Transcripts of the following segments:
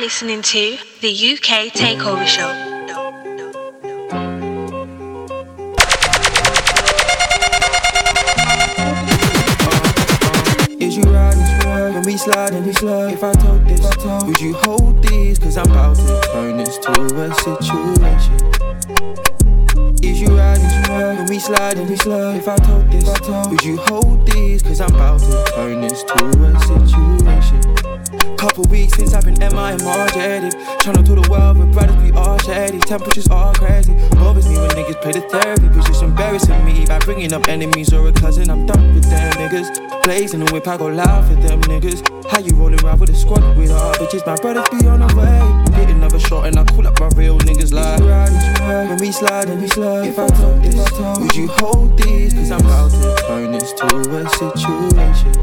listening to the UK Takeover Show. You riding, when we we slide. If I told this, I told, would you hold these? Cause I'm about to turn this to a situation. Is you riding, you riding, when we we slide. If I told this, I told, would you hold these? Cause I'm about to turn this to a situation. Couple weeks since I've been mi MIMR jaded. Tryna do the world with brothers, we all shady. Temperatures all crazy. Bothers me when niggas play the therapy, but just embarrassing me by bringing up enemies or a cousin. I'm done with them niggas. Blazing the whip, I go loud for them niggas. How you rolling around with a squad with all bitches? My brothers be on the way. Get another shot and I call up my real niggas like. When we slide and we slide. If I told this, would you hold these? Cause I'm about to turn this to a situation.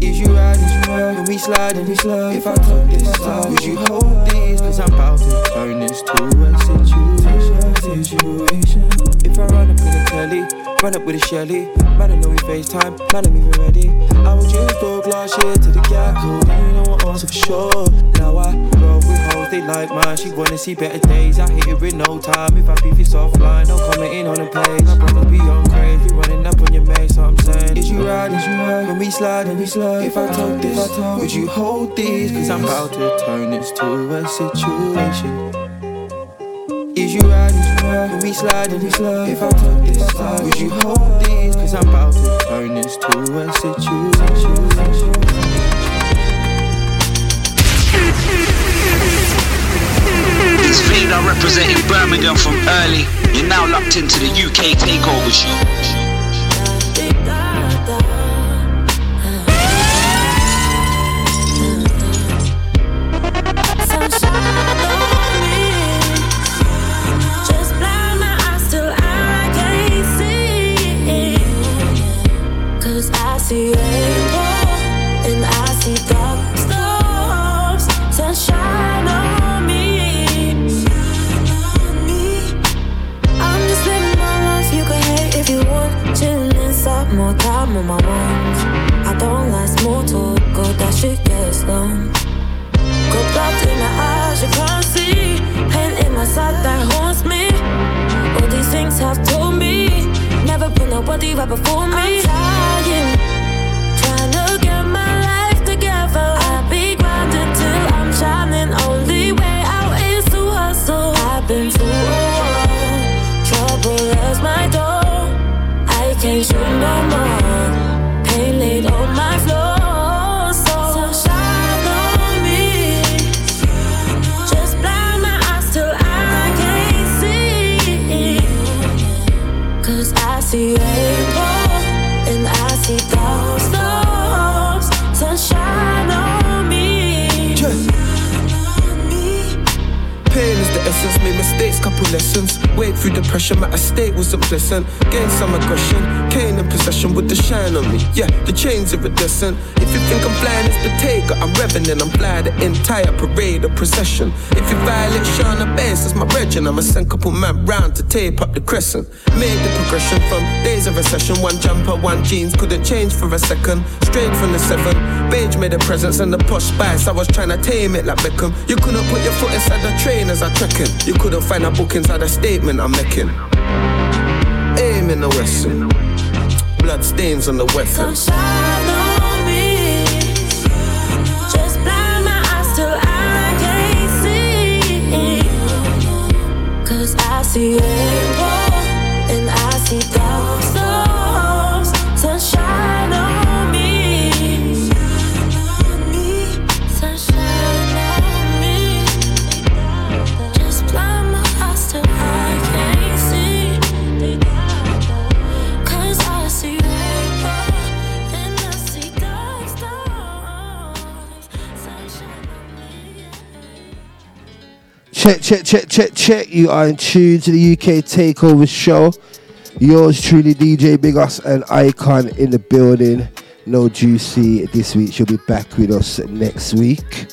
Is you ride, ride, when we slide and we slide. If I told this, would you hold these? Cause I'm about to turn this to a situation. situation. If I run up in a telly, run up with a Shelly. Man, I know we FaceTime, man, I'm even ready. I would just throw glass shit to the cat cool. You know what answer for sure. Now I roll with hoes, they like mine. She wanna see better days. I hit it in no time. If I beef it's offline, no commenting on the page. My brothers be on crazy, running up on your mate, so I'm saying. Is you ride, is you ride? When we slide and we slide. If I told this, I told, would you hold these? Cause I'm about to turn this to a situation. Is you ride, is you ride? When we slide and we slide. If I told this, I told, would you hold these? Cause I'm about to turn this to a situation. It's Vader representing Birmingham from early. You're now locked into the UK Takeover Show. Long. Go blocked in my eyes, you can't see. Pain in my side that haunts me. All these things have told me. Never put nobody right before me. I'm trying, trying to get my life together. I'll be grinding till I'm shining. Only way out is to hustle. I've been through a war, trouble as my door. I can't shoot no more. See The essence, made mistakes, couple lessons. Wait through depression, my estate wasn't pleasant. Gained some aggression, Kane in possession with the shine on me. Yeah, the chains iridescent. If you think I'm flying, it's the taker. I'm revving and I'm fly the entire parade or procession. If you violate Shana Bass, that's my brethren. I'ma send couple man round to tape up the crescent. Made the progression from days of recession. One jumper, one jeans, couldn't change for a second. Straight from the seven. Beige made a presence and the posh spice. I was trying to tame it like Beckham. You couldn't put your foot inside the train as I trekking. You couldn't find a book inside a statement I'm making. Aim in the western. Blood stains on the weapon. Sunshine on Check, check, check, check, check. You are in tune to the UK Takeover Show. Yours truly, DJ Big Us and Icon in the building. No Juicy this week. She'll be back with us next week.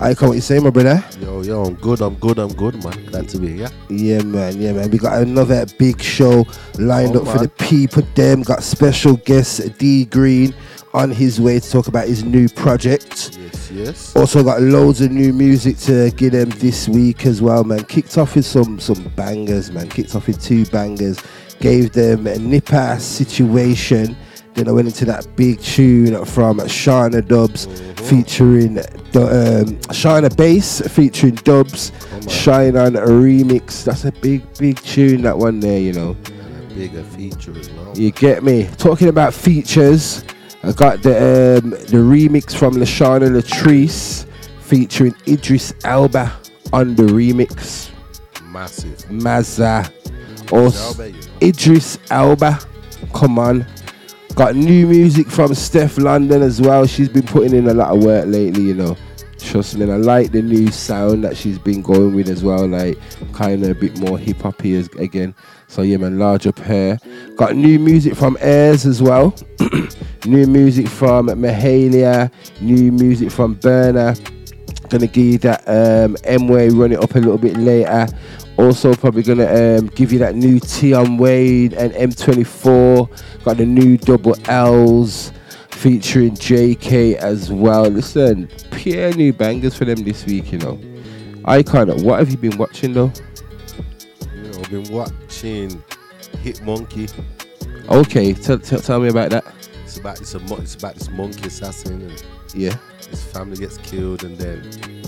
Icon, what you say, my brother? Yo, yo, I'm good, I'm good, I'm good, man. Glad to be here. Yeah, man. Yeah, man. We got another big show lined Oh, up for the people. Them got special guest Dee Green on his way to talk about his new project. Yes, yes. Also got loads of new music to give them this week as well, man. Kicked off with some some bangers, man. Kicked off with two bangers. Gave them a nipper situation. Then I went into that big tune from Shana Dubs featuring Du- um, Shana Bass featuring Dubs. Shine on a remix. That's a big, big tune, that one there, you know. And a bigger feature as well. You get me? Talking about features, I got the um, the remix from Lashana Latrice featuring Idris Elba on the remix. Massive. Mazza. Also, you know. Idris Elba. Come on. Got new music from Steph London as well. She's been putting in a lot of work lately, you know. Trust me, and I like the new sound that she's been going with as well, like kind of a bit more hip as again. So yeah, man, large up hair. Got new music from Airs as well. new music from Mahalia. New music from Burner. Gonna give you that um, M-Way, run it up a little bit later. Also, probably gonna um, give you that new Tion Wayne and M24. Got the new Double Lz featuring JK as well. Listen, pure new bangers for them this week, you know. I kind of. What have you been watching though? You know, I've been watching Hit Monkey. Okay, tell tell tell me about that. It's about it's a mon- it's about this monkey assassin and Yeah, his family gets killed and then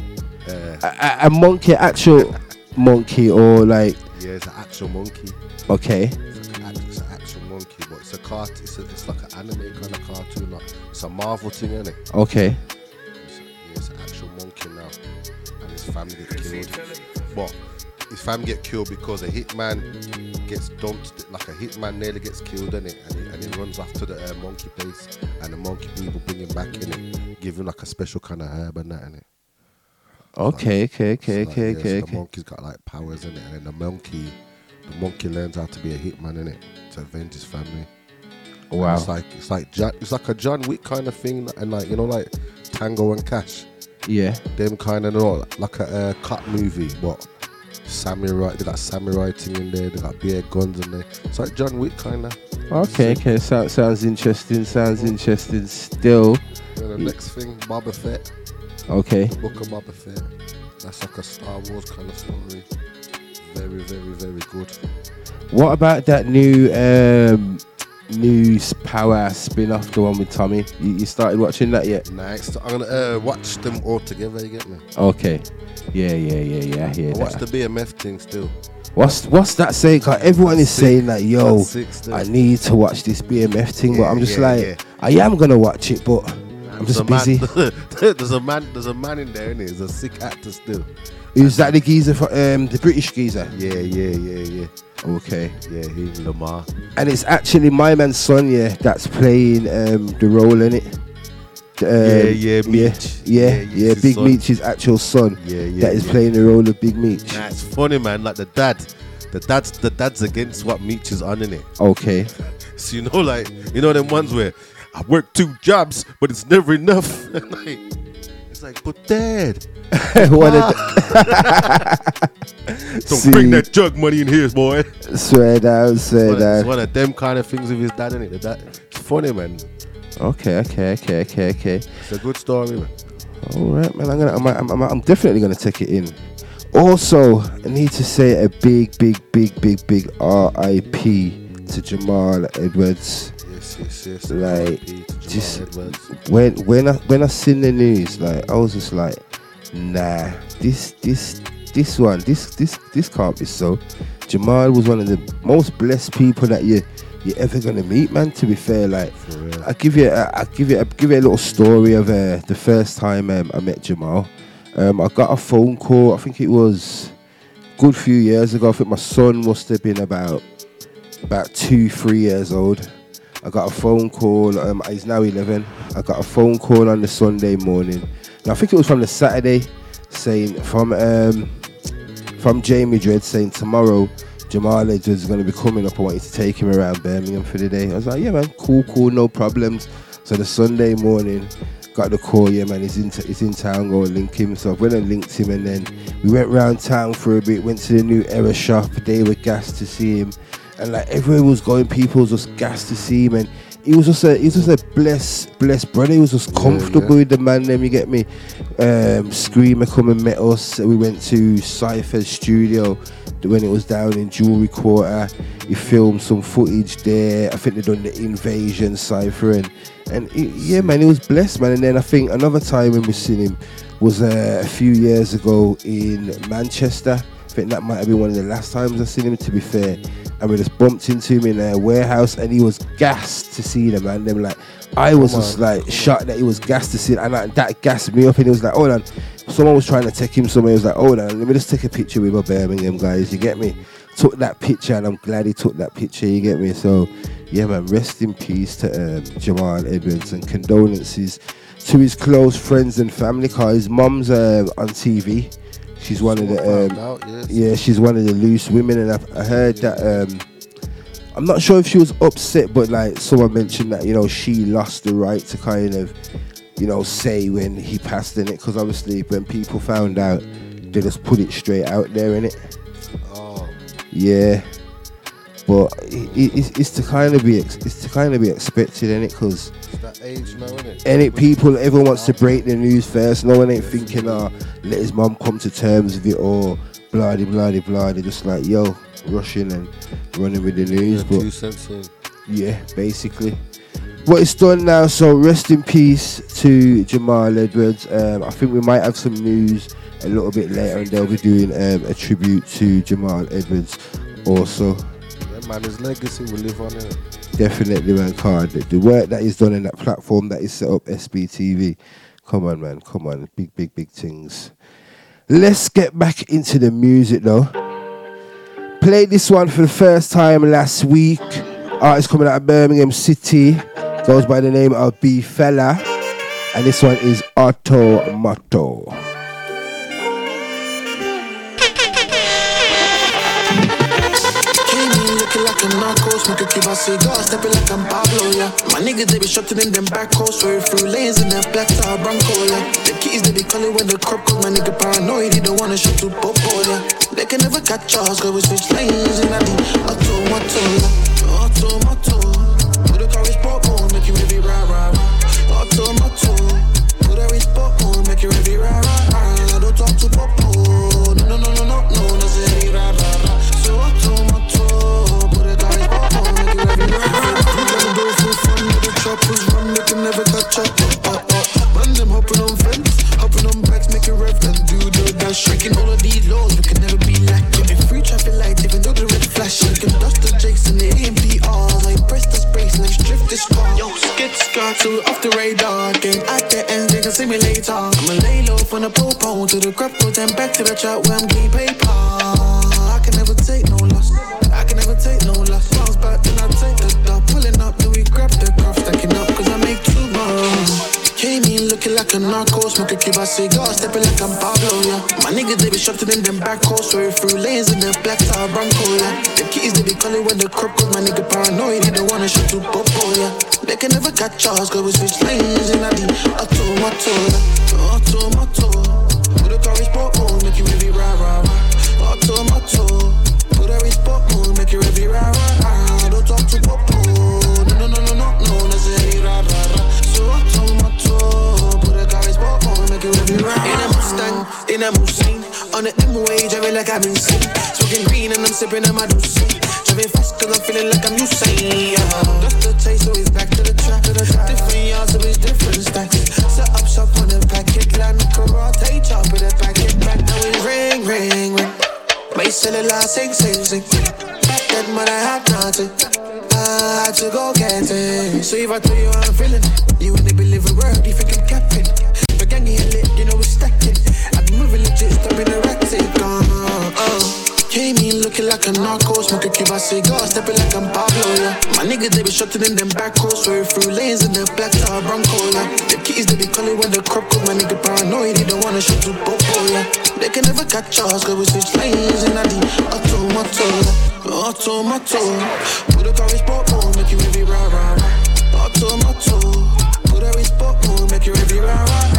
uh, a, a- a monkey, actual monkey, or like yeah, it's an actual monkey. okay, It's, like an it's an actual monkey, but it's a cart. It's, a, it's like an anime kind of cartoon. Like it's a Marvel thing, isn't it? okay, It's, yeah, it's an actual monkey now, and his family get killed. But his family get killed because a hitman gets dumped. Like a hitman nearly gets killed in it, and he, and he runs after the uh, monkey place, and the monkey people bring him back in it, give him like a special kind of herb and that in it. okay, okay, okay, So, like, okay, yeah, so okay, The monkey's got like powers in it, and then the monkey, the monkey learns how to be a hitman in it to avenge his family. And Wow. It's like it's like John, it's like a John Wick kind of thing, and like you know, like Tango and Cash, Yeah. them kind of you like a uh, cut movie, but samurai. They got samurai thing in there. They got beer guns in there. It's like John Wick kind of. Okay, okay. Sounds sounds interesting. Sounds interesting. Still, the next thing, Boba Fett, okay. the Book of Boba Fett. That's like a Star Wars kind of story. Very, very, very good. What about that new um new power spin off, the one with Tommy? You, you started watching that yet? Next, I'm gonna uh, watch them all together. You get me? Okay. Yeah, yeah, yeah, yeah. I hear I watch that. the BMF thing still. What's what's that saying? 'Cause everyone is Sick. saying that, yo, still. I need to watch this BMF thing, but I'm just yeah, like, yeah. I am gonna watch it, but I'm There's just a man- busy. there's a man. There's a man in there, and he's a sick actor still. Is that the geezer for um the British geezer? Yeah, yeah, yeah, yeah, Okay. yeah. He Lamar. And it's actually my man Sonia that's playing um, the role in it. Um, Yeah, yeah, yeah, Meech. yeah, Yeah, yeah. his Big son. Meech's actual son Yeah, yeah. that is yeah. playing the role of Big Meech. Nah, it's funny, man. Like the dad, the dad's the dad's against what Meech is on in it. Okay. So you know, like you know them ones where I work two jobs, but it's never enough. like, like, but dad, don't See. bring that jug money in here, boy. swear down, swear of, it's one of them kind of things with his dad in it. The dad, it's funny, man. Okay, okay, okay, okay, okay. It's a good story, man. All right, man. I'm gonna, I'm, I'm, I'm, I'm definitely gonna take it in. Also, I need to say a big, big, big, big, big R.I.P. to Jamal Edwards. Yes, yes, yes. Like, just- when when I when I seen the news, like I was just like, nah, this this this one, this this this can't be so. Jamal was one of the most blessed people that you you're ever gonna meet, man. To be fair, like I give you I I give you I give you a little story of uh, the first time um, I met Jamal. Um, I got a phone call. I think it was a good few years ago. I think my son must have been about about two, three years old. I got a phone call. Um, he's now 11. I got a phone call on the Sunday morning. And I think it was from the Saturday, saying from um, from Jamie Dread saying tomorrow Jamal Edwards is going to be coming up. I want you to take him around Birmingham for the day. I was like, yeah, man, cool, cool, no problems. So the Sunday morning, got the call, yeah, man, he's in, t- he's in town, go and link him. So I went and linked him, and then we went round town for a bit, went to the new Era shop. They were gassed to see him, and like everyone was going, people was just gassed to see him, and he was just a he was just a blessed blessed brother. He was just comfortable yeah. with the man. Then you get me. Um, Screamer come and met us. We went to Cypher's studio when it was down in Jewelry Quarter. He filmed some footage there. I think they done the invasion Cypher and and it, yeah, man, he was blessed, man. And then I think another time when we seen him was uh, a few years ago in Manchester. I think that might have been one of the last times I seen him. To be fair, and we just bumped into him in a warehouse, and he was gassed to see them, man. Them like, I was just like shocked that he was gassed to see, it, and like, that gassed me up. And he was like, hold on, someone was trying to take him somewhere. He was like, hold on, let me just take a picture with my Birmingham guys. You get me? Took that picture, and I'm glad he took that picture. You get me? So, yeah, man. Rest in peace to um, Jamal Edwards, and condolences to his close friends and family. Cause his mum's um, on TV. She's one of the um, out, yes. yeah, she's one of the loose women, and I, I heard that. Um, I'm not sure if she was upset, but like someone mentioned that you know she lost the right to kind of, you know, say when he passed in it, because obviously when people found out, they just put it straight out there in it. Oh, Yeah, but it, it, it's, it's to kind of be ex- it's to kind of be expected in it, because it's that age now, isn't it? any people everyone wants to break the news first. No one ain't thinking, uh, let his mum come to terms with it or blah de blah de blah. They're just like, yo, rushing and running with the news. Yeah, but yeah, basically. What it's done now, so rest in peace to Jamal Edwards. Um, I think we might have some news a little bit later, and they'll be doing um, a tribute to Jamal Edwards also. Man, his legacy will live on it. Definitely, man, card. The, work that he's done in that platform that is set up, SBTV. Come on, man. Come on. Big, big, big things. Let's get back into the music, though. Played this one for the first time last week. Artist coming out of Birmingham City. Goes by the name of B Fella. And this one is Auto Motto. In looking like a narco, smoking Cuba cigar, stepping like I'm Pablo, yeah. My niggas, they be shutting in them back roads, swerving through lanes in that black tar Bronco, yeah. The keys, they be calling when the crop, cause my nigga paranoid, he don't wanna shoot to Popo, yeah. They can never catch us, cause we switch lanes in that auto, auto, yeah. Auto, auto. Put a car sport mode, make you heavy, rah, rah, rah. Auto, auto. Put a in sport mode, make you heavy, rah, rah, rah. Don't talk to Popo. No, no, no, no, no, no, hopping on fence, hopping on bikes, make it rev and do the dash. Shaking all of these laws, we can never be like Getting free traffic lights, even though the red flash. You can dust the jakes and the AMPRs. I press the space, let's drift this car. Yo, skid skirt to off the radar. Game at the end, they can see me later. I'ma lay low from the popo to the crop, then back to the trap where I'm getting paper. I can never take no loss. I can never take no loss. Bounce back, then I take the dub. Pulling up, then we grab the craft, stacking up, cause I make too much. Came in looking like a narco, smoking Cuba cigar, stepping like I'm Pablo, yeah. My niggas, they be shutting in them back roads, swerving through lanes in the black tar Bronco, yeah. The keys, they be calling when the crop, cause my nigga paranoid, he don't wanna shoot to Popo, yeah. They can never catch us, cause we switch lanes in that auto, auto, yeah. Auto, auto. Put a car sport mode, make you heavy, rah, rah, rah. Auto, auto. Put a in sport mode, make you heavy, rah, rah, rah. Don't talk to Popo. In a Mustang, on the M-way, driving like I'm insane. Smoking green and I'm sipping on my juice. Driving fast cause I'm feeling like I'm Usain, yeah. The taste, so it's back to the track. Different yards, so it's different stacks. Set up shop on the packet, land karate chop with a packet back. Now we ring, ring, ring. My cellular sing, sing, sing. Back then, man, I had nothing. I had to go get it. So if I tell you how I'm feeling, you wouldn't believe a word. You think I'm capping? But gang here lit, you know we're stacking. I've been moving legit, stopping erratic. Uh, uh. Came in looking like a narco, smoking Cuba cigar, stepping like I'm Pablo, yeah. My niggas, they be shutting in them back roads, swerving through lanes in the black tar Bronco, yeah. The keys, they be calling when the crop, cause my nigga paranoid, he don't wanna shoot to Popo, yeah. They can never catch us, cause we switch lanes in the auto, moto, auto. Put a car in sport mode, make you heavy, rah, rah, rah. Auto, moto. Put a in sport mode, make you ready, rah, rah,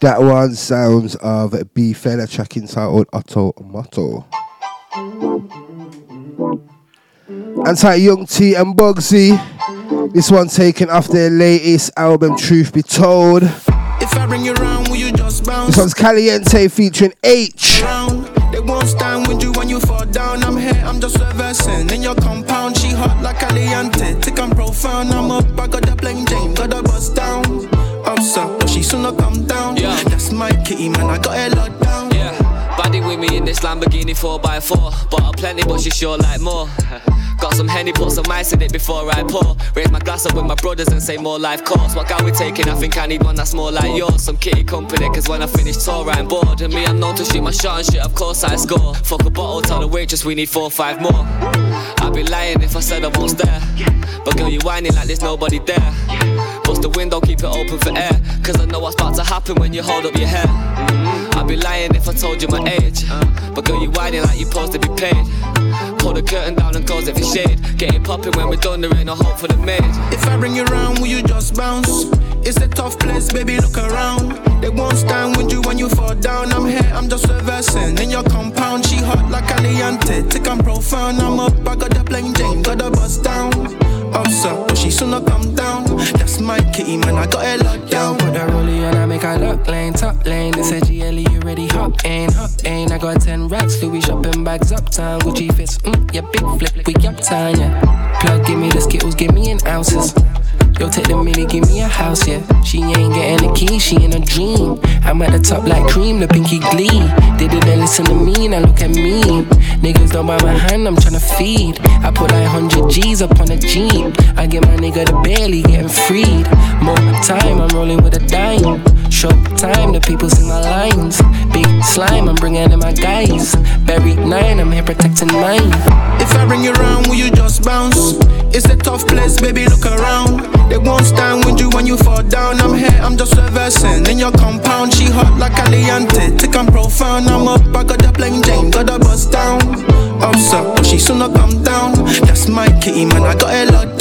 That one sounds of B Fella track entitled Otto Motto. Anti Young T and Bugsey. This one taken off their latest album, Truth Be Told. If I bring you around, will you just bounce? This one's Caliente featuring H. Round. They won't stand with you when you fall down. I'm here, I'm just reversing. In your compound, she hot like Caliente. Thick and profound, I'm up, I got the plain Jane, got the bust down. I'm so, but she sooner come down. Yeah. That's my kitty, man, I got a lot down. Yeah, with me in this Lamborghini 4x4. Bought her plenty, but she sure like more. Got some Henny, put some ice in it before I pour. Raise my glass up with my brothers and say more life course. What guy we taking? I think I need one that's more like yours. Some kitty company, cause when I finish tour, I'm bored. And me, I'm known to shoot my shot and shit, of course I score. Fuck a bottle, tell the waitress we need four or five more. I'd be lying if I said I won't stare. But girl, you whining like there's nobody there. Bust the window, keep it open for air. Cause I know what's about to happen when you hold up your hair. I'd be lying if I told you my age. But girl, you whining like you supposed to be paid. Pull the curtain down and close for shade. Get it popping when we're done, there ain't no hope for the maid. If I bring you around, will you just bounce? It's a tough place, baby, look around. They won't stand with you when you fall down. I'm here, I'm just reversing. In your compound, she hot like Caliente. Thick and profound, I'm up, I got the plain Jane, got the bust down. Up, so, but she sooner come down. That's my kitty, man, I got a lot down. Put that rollie on, I make her look lane, top lane. They said GLE, you ready, hop in, hop in. I got 10 racks, Louis shopping bags uptown. Gucci fits, mm, yeah, big flip, we uptown, yeah. Plug, give me the skittles, give me an ounces. Yo, take the minute, give me a house, yeah. She ain't getting a key, she in a dream. I'm at the top like cream, the pinky glee. They didn't listen to me, now look at me. Niggas don't buy my hand, I'm tryna feed. I put like 100 G's up on a Jeep. I get my nigga the barely getting freed. More time, I'm rolling with a dime. Short time, the people sing my lines. Big slime, I'm bringing in my guys. Buried nine, I'm here protecting mine. If I bring you around, will you just bounce? It's a tough place, baby, look around. They won't stand with you when you fall down. I'm here, I'm just reversing. In your compound, she hot like Caliente. Thick and profound, I'm up, I got the plain Jane, got the bust down. Up, so, but she sooner come down. That's my kitty, man, I got a lot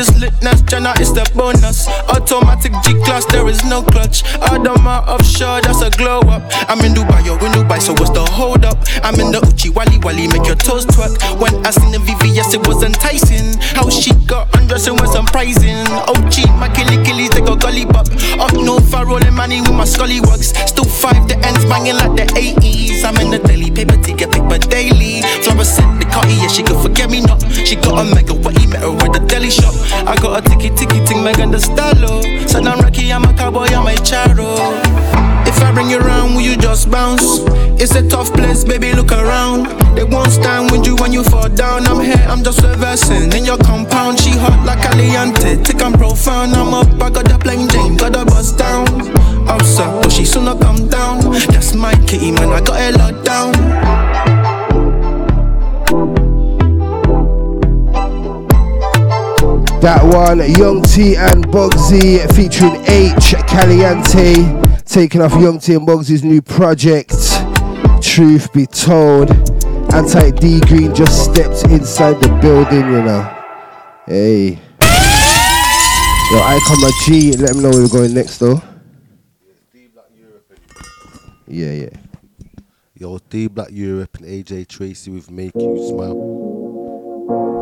this litness, Jenna is the bonus. Automatic G class, there is no clutch. Adama offshore, that's a glow up. I'm in Dubai, you're in Dubai, so what's the hold up? I'm in the Uchi Wally Wally, make your toes twerk. When I seen the VVS, it was enticing. How she got undressing was surprising. OG, my killy killies, they go gully bop. Up no far rolling money with my scully works. Still five, the ends banging like the 80s. I'm in the daily paper, ticket paper daily. Fluorescent, the car, yeah, she could forget me not. She got a mega, I got a ticky ticky ting, Megan the Stallo. Said I'm Rocky, I'm a cowboy, I'm a charo. If I bring you around, will you just bounce? It's a tough place, baby, look around. They won't stand with you when you fall down. I'm here, I'm just reversing. In your compound, she hot like Caliente. Thick and profound, I'm up, I got the plain Jane, got the bust down. Up, so, but she sooner come down. That's my kitty, man, I got a lot down. That one, Young T and Bugsey featuring H Caliente, taking off Young T and Bugsey's new project. Truth be told, Anti Dee Green just stepped inside the building, you know. Hey. Yo, I come a G, let me know where we're going next though. Yeah, yeah. Yo, D Block Europe and AJ Tracey with Make You Smile.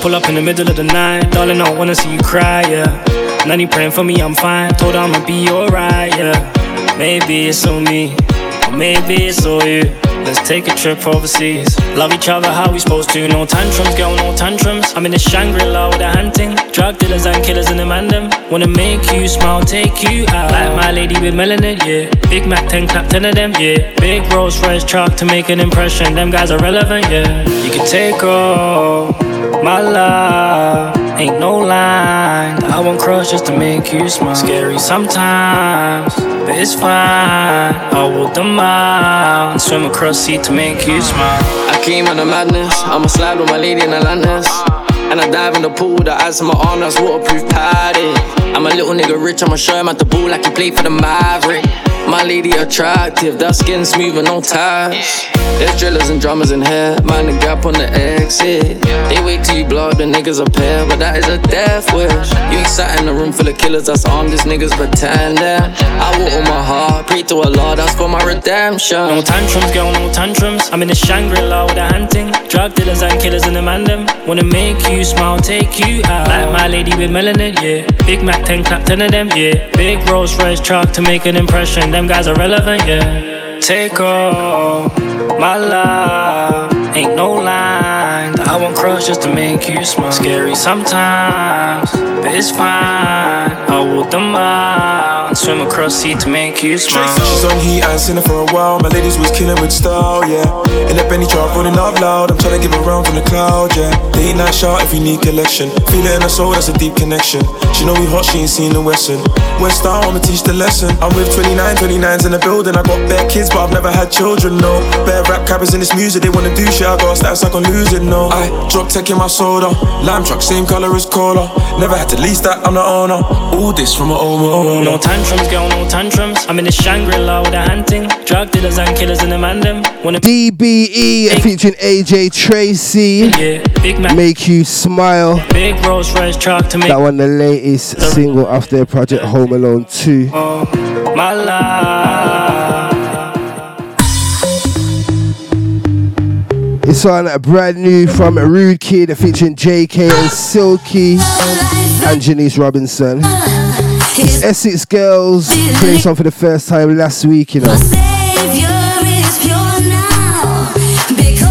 Pull up in the middle of the night, darling, I wanna see you cry, yeah. Nanny praying for me, I'm fine. Told her I'ma be alright, yeah. Maybe it's on me, or maybe it's all you. Let's take a trip overseas. Love each other how we supposed to. No tantrums, girl, no tantrums. I'm in the Shangri-La with a hunting. Drug dealers and killers in the mandem. Wanna make you smile, take you out. Like my lady with melanin, yeah. Big Mac 10, clap 10 of them, yeah. Big Rolls Royce truck to make an impression. Them guys are relevant, yeah. You can take all my love. Ain't no line I won't cross just to make you smile. Scary sometimes, but it's fine. I walk the mile swim across sea to make you smile. I came on the madness. I'ma slide with my lady in Atlantis. And I dive in the pool, the ice on my arm, that's waterproof padded. I'm a little nigga rich, I'ma show him at the ball like he played for the Maverick. My lady attractive, that skin smooth and no ties. There's drillers and drummers in here, mind the gap on the exit. They wait till you blow the niggas a pair, but that is a death wish. You ain't sat in a room full of killers that's armed, these niggas pretending. I walk with my heart, pray to Allah, that's for my redemption. No tantrums, girl, no tantrums. I'm in the Shangri-La with a hunting. Drug dealers and killers in the man them. Wanna make you smile, take you out. Like my lady with melanin, yeah. Big Mac 10 clap 10 of them, yeah. Big Rolls Royce truck to make an impression. Them guys are relevant, yeah. Take all my love. Ain't no line that I won't cross just to make you smile. Scary sometimes, but it's fine. I walk the mile and swim across sea to make you smile. She's on heat, I ain't seen her for a while. My ladies was killing with style, yeah. In the Benny truck, running out loud. I'm trying to give her round from the cloud, yeah. Late night shot if you need collection. Feel it in her soul, that's a deep connection. She know we hot, she ain't seen the Western. West I'ma teach the lesson. I'm with 29, 29s in the building. I got bare kids, but I've never had children, no. Bare rap cappers in this music, they wanna do shit. I got stats like I'm losing, no. I drop tech in my soda. Lime truck, same color as cola. Never had to lease that, I'm the owner. All this from my own owner. No tantrums, girl, no tantrums. I'm in the Shangri-La with a hunting. Drug dealers and killers in the man them. Wanna DBE featuring AJ Tracey. Yeah, Big Mac. Make you smile. Big Rolls Royce truck to make That one, the latest single off their project Home Alone 2. my life. It's on a brand new from Rude Kid uh, featuring JK and Silky and Janice Robinson. Essex Girls playing song for the first time last week, you know.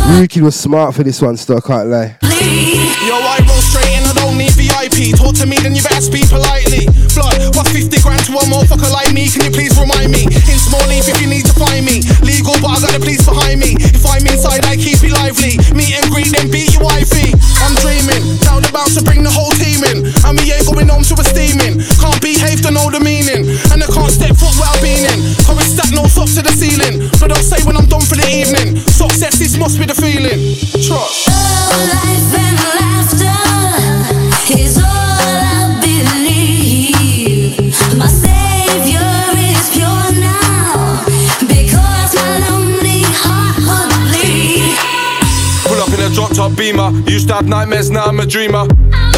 Rude Kid was smart for this one, still I can't lie. Need Talk to me, then you better speak politely. Blood, what's 50 grand to a motherfucker like me? Can you please remind me? In small leaf if you need to find me. Legal, but I got the police behind me. If I'm inside, I keep it lively. Meet and greet, then beat your wifey. I'm dreaming, down the bounce to bring the whole team in. And we ain't going home to a steaming. Can't behave to know the meaning. And I can't step foot where I've been in. And stack no socks to the ceiling. But I'll say when I'm done for the evening. Success, this must be the feeling. Trust. Life and is all in a drop top beamer. Used to have nightmares, now I'm a dreamer.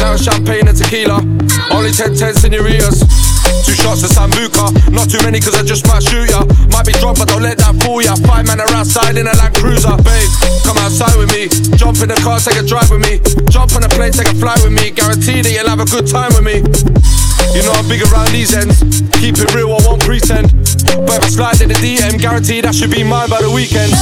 Now it's champagne and tequila. Only 10 10 senoritas. Two shots of Sambuca. Not too many cause I just might shoot ya. Might be drunk but don't let that fool ya. Five man are outside in a Land Cruiser. Babe, come outside with me. Jump in the car, take a drive with me. Jump on a plane, take a flight with me. Guarantee that you'll have a good time with me. You know I'm big around these ends. Keep it real, I won't pretend. But if I slide in the DM, guarantee that should be mine by the weekend.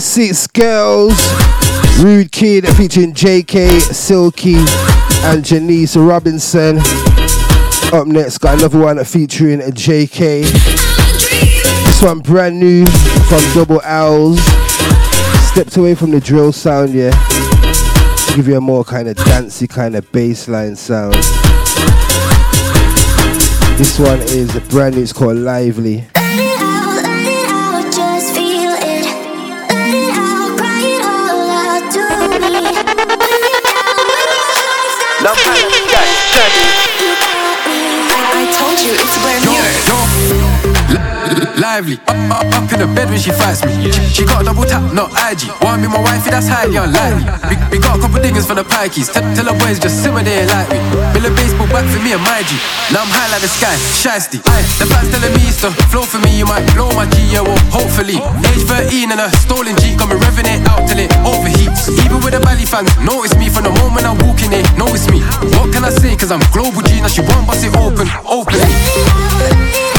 Six Girls, Rude Kid featuring JK, Silky, and Janice Robinson. Up next, got another one featuring JK. This one brand new from Double Lz. Stepped away from the drill sound, yeah. To give you a more kind of dancey kind of bassline sound. This one is brand new, it's called Lively. Lively, up, up, up in the bed when she fights me. She, she got a double tap, not IG. Wanna be my wifey, that's highly unlikely. We, we got a couple dingers for the pikeys. Tell, tell her boys just simmer there like me. Be a baseball bat for me and my G. Now I'm high like the sky, shiesty. The fans telling me it's the flow for me. You might blow my G, yeah, well, hopefully. Age 13 and a stolen G, got me revving it out till it overheats. Even with the Bally fans, notice me from the moment I walk in it, notice me. What can I say? Cause I'm global G, now she won't bust it open, openly.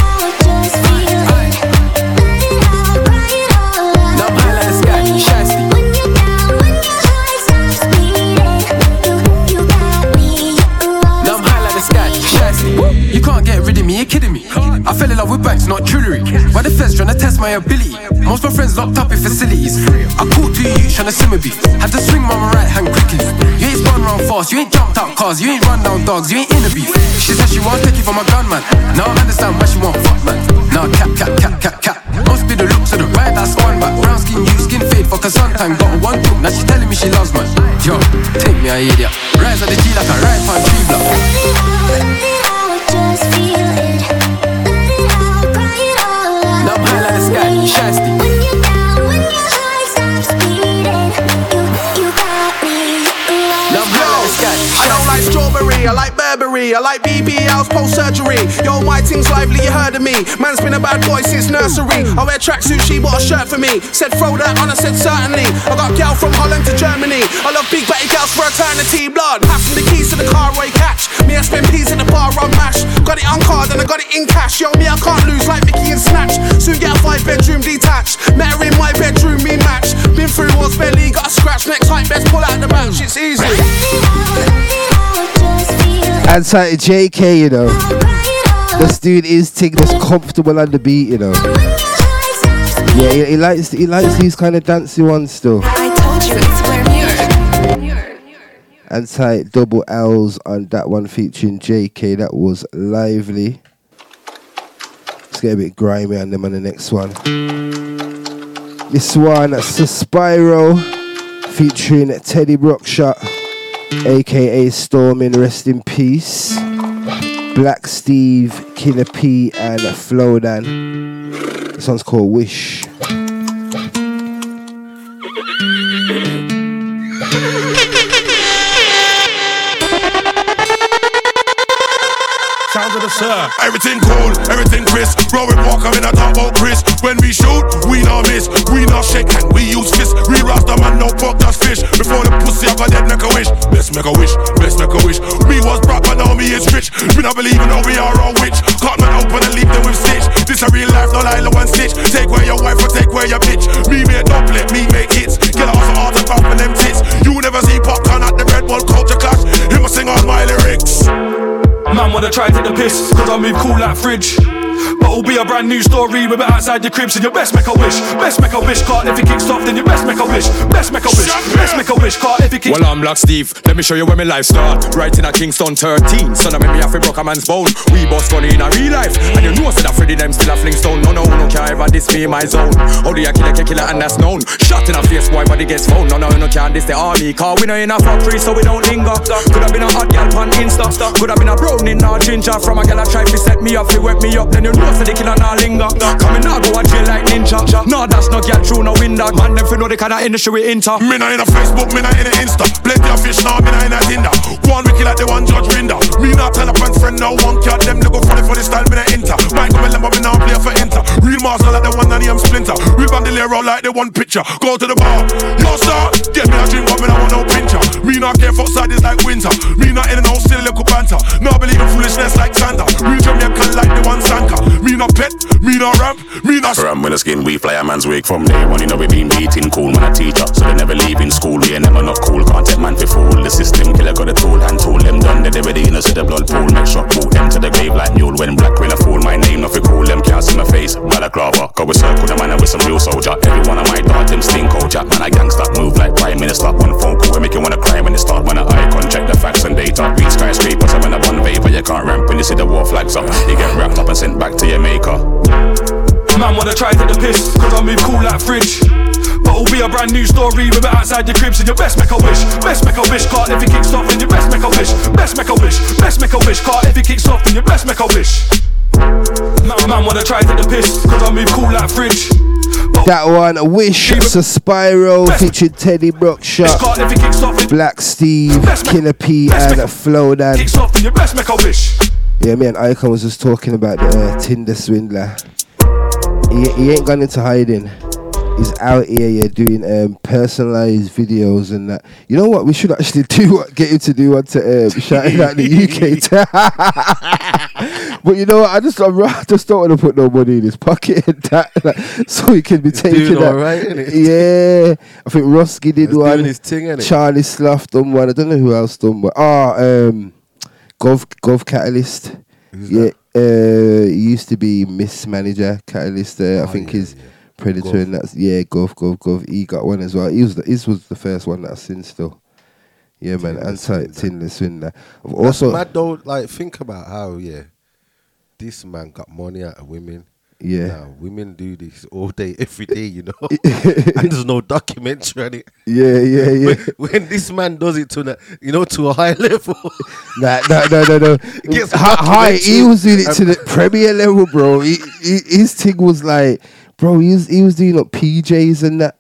Can't get rid of me, you kidding me? I fell in love with banks, not jewelry. Why the feds trying to test my ability? Most my friends locked up in facilities. I caught two youths trying to simmer beef. Had to swing my right hand quickly. You ain't spun round fast, you ain't jumped out cars, you ain't run down dogs, you ain't in a beef. She said she wants take it from a gunman. Now I understand why she want fuck man. Now cap, cap, cap, cap, cap. Must be the looks of the ride that's spun back. Brown skin, you skin fade for suntan. Got a one two, now she telling me she loves man. Yo, take me a idiot. Rise of the G like a right on tree block. Now I'm high like the sky, shiesty. Strawberry, I like Burberry, I like BB BBL's post surgery. Yo, my thing's lively, you heard of me. Man's been a bad boy since nursery. I wear tracksuit, she bought a shirt for me. Said throw that on, I said certainly. I got gal from Holland to Germany. I love big batty gals for eternity. Blood, passing the keys to the car, Roy catch. Me, I spend peas in the bar, run mash. Got it on card and I got it in cash. Yo, me, I can't lose like Mickey and Snatch. Soon get a five bedroom detached. Met her in my bedroom, me match. Been through wars, belly, got a scratch. Next time, best pull out the match, it's easy. Outside of JK, you know. This dude is taking this comfortable on the beat, you know. Yeah, he, he likes he likes these kind of dancey ones still. Anti Double Lz on that one featuring JK. That was lively. Let's get a bit grimy on them on the next one. This one, Suspiro, featuring Teddy Bruckshot, aka Stormin, rest in peace. Black Steve, Killer P, and Flowdan. This one's called Wish. Sounds of the sir. Everything cool, everything crisp. Rolling walk, I'm in a top out Chris. When we shoot, we not miss. We not shake and we use fist. We rasta man, no fuck just fish. Before the pussy, I got dead, make a wish. Best make a wish, best make a wish. Me was broke, but now me is rich. Me not believe in how we are all witch. Caught man open and leave them with stitch. This a real life, no lie, no one stitch. Take where your wife or take away your bitch. Me make doublet, me make hits. Kill off all the pop and them tits. You never see popcorn at the Red Bull culture clash. He must sing all my lyrics. Man wanna try to the piss, cause I move cool like fridge. But it'll be a brand new story with it outside your cribs and your best make a wish. Best make a wish, card if it kicks off, then your best make a wish. Best make a wish, best make a wish, card if it kicks Well, I'm Black Steve. Let me show you where my life start. Right in a Kingston 13. Son of me, me have to broke a man's bone. We boss funny in a real life. And you know, I said that Freddy them still a fling stone. No, no, no, can't ever diss me my zone. How do you kill kill killer and that's known? Shot in a face, boy, body gets phone. No, no, no, can't diss the army. Car we know in a factory, so we don't linger. Could have been a hot girl on Insta. Could have been a brownie, not ginger. From a gal I try to set me up, he wet me up. Then you know, said the killer not linger. Coming now, go a jail like ninja. No, that's no girl through no window. Man, them fi know the kind of industry we enter. Me not in a Facebook, me not in a Insta. Plenty of fish now, me not in a Tinder. One wicked like the one Judge Rinder. Me not tell a friend friend no one cat. Them look funny for the style, me not enter. Mine come and lemon, me not play for enter. Real master like the one that name Splinter. Real bandolier out like the one picture. Go to the bar, yo star, get me a drink, but me not want no pincher. Me not care for side is like winter. Me not in a no silly little banter. No believe in foolishness like Santa. Real Jamaican like the one Sanka. Me not pet, me not ramp, me not. Ram with a skin, we fly a man's wig from day one. You know we been beating cool, man a teacher. So they never leave in school, we ain't never not cool. Can't take man for fool. The system killer got a tool, hand tool them done. They you know, see the blood pool. Make sure boot them to the grave like mule. When black will a fool, my name nothing cool. Them can't see my face, balaclava. Cause we circle the man with some real soldier. Every one of my dog, them stink oh, culture. Man a gangster, move like prime minister. One phone call, we make you wanna cry when it start. When I icon, check the facts and data. Read skyscrapers, I'm in a one vapor. You can't ramp when you see the war flags up. You get wrapped up and sent back to your maker. Man wanna try take the piss, cause I move cool like fridge. But it'll be a brand new story with it outside your cribs and your best make a wish. Best make a wish, card if it kicks off, then your best make a wish. Best make a wish, best make a wish, card if it kicks off, then your best make a wish. Man, man wanna try take the piss, cause I move cool like fridge. That one, Wish, Suspiro, featured Teddy Bruckshot, Scott, if it kicks off, it Black Steve, Killer P, and Flowdan. kicks off, then you best make a wish. Yeah, me and Icon was just talking about the uh, Tinder swindler. He, he ain't gone into hiding. He's out here, yeah, doing um, personalized videos and that. You know what? We should actually do what get him to do one to um, shouting out the UK. but you know what? I just I'm, I just don't want to put no money in his pocket and that, like, so he can be taking doing that. alright, innit? Yeah, I think Roski did He's one. doing his thing? Charlie Sloth done one. I don't know who else done one. Oh, um, Gov Gov Catalyst. yeah, uh, he used to be Miss Manager Catalyst. Uh, I think his Predator Oh, Gov. and that's yeah, Gov Gov Gov. He got one as well. He was the, his was the first one that I seen still. Yeah, man, anti Tinder swindler. Also mad though. Like, think about how yeah, this man got money out of women. Yeah. Women do this all day, every day, you know. and there's no documentary on it. Yeah, yeah, yeah. When, when this man does it to the, you know, to a high level. Nah, no, no, no, no. Gets Hi, hi, he was doing it to um, the premier level, bro. He, he, his thing was like, bro, he was he was doing like PJs and that.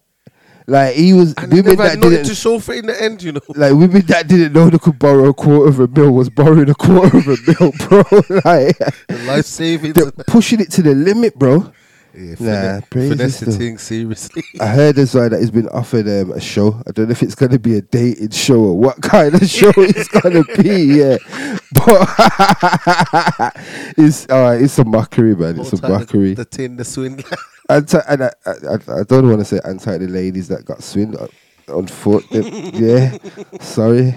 Like he was And women that didn't to show for in the end, you know. like women that didn't know they could borrow a quarter of a mil was borrowing a quarter of a mil, bro. like life savings. they're pushing it to the limit, bro. Yeah, nah, finesse- the thing seriously. I heard as well that he's been offered um, a show. I don't know if it's going to be a dating show or what kind of show it's going to be. Yeah, but it's uh, it's a mockery, man. It's a mockery. The, the tin, the swindler. Anti, and I, I, I- I don't want to say anti the ladies that got swindled uh, on foot. They- yeah, sorry.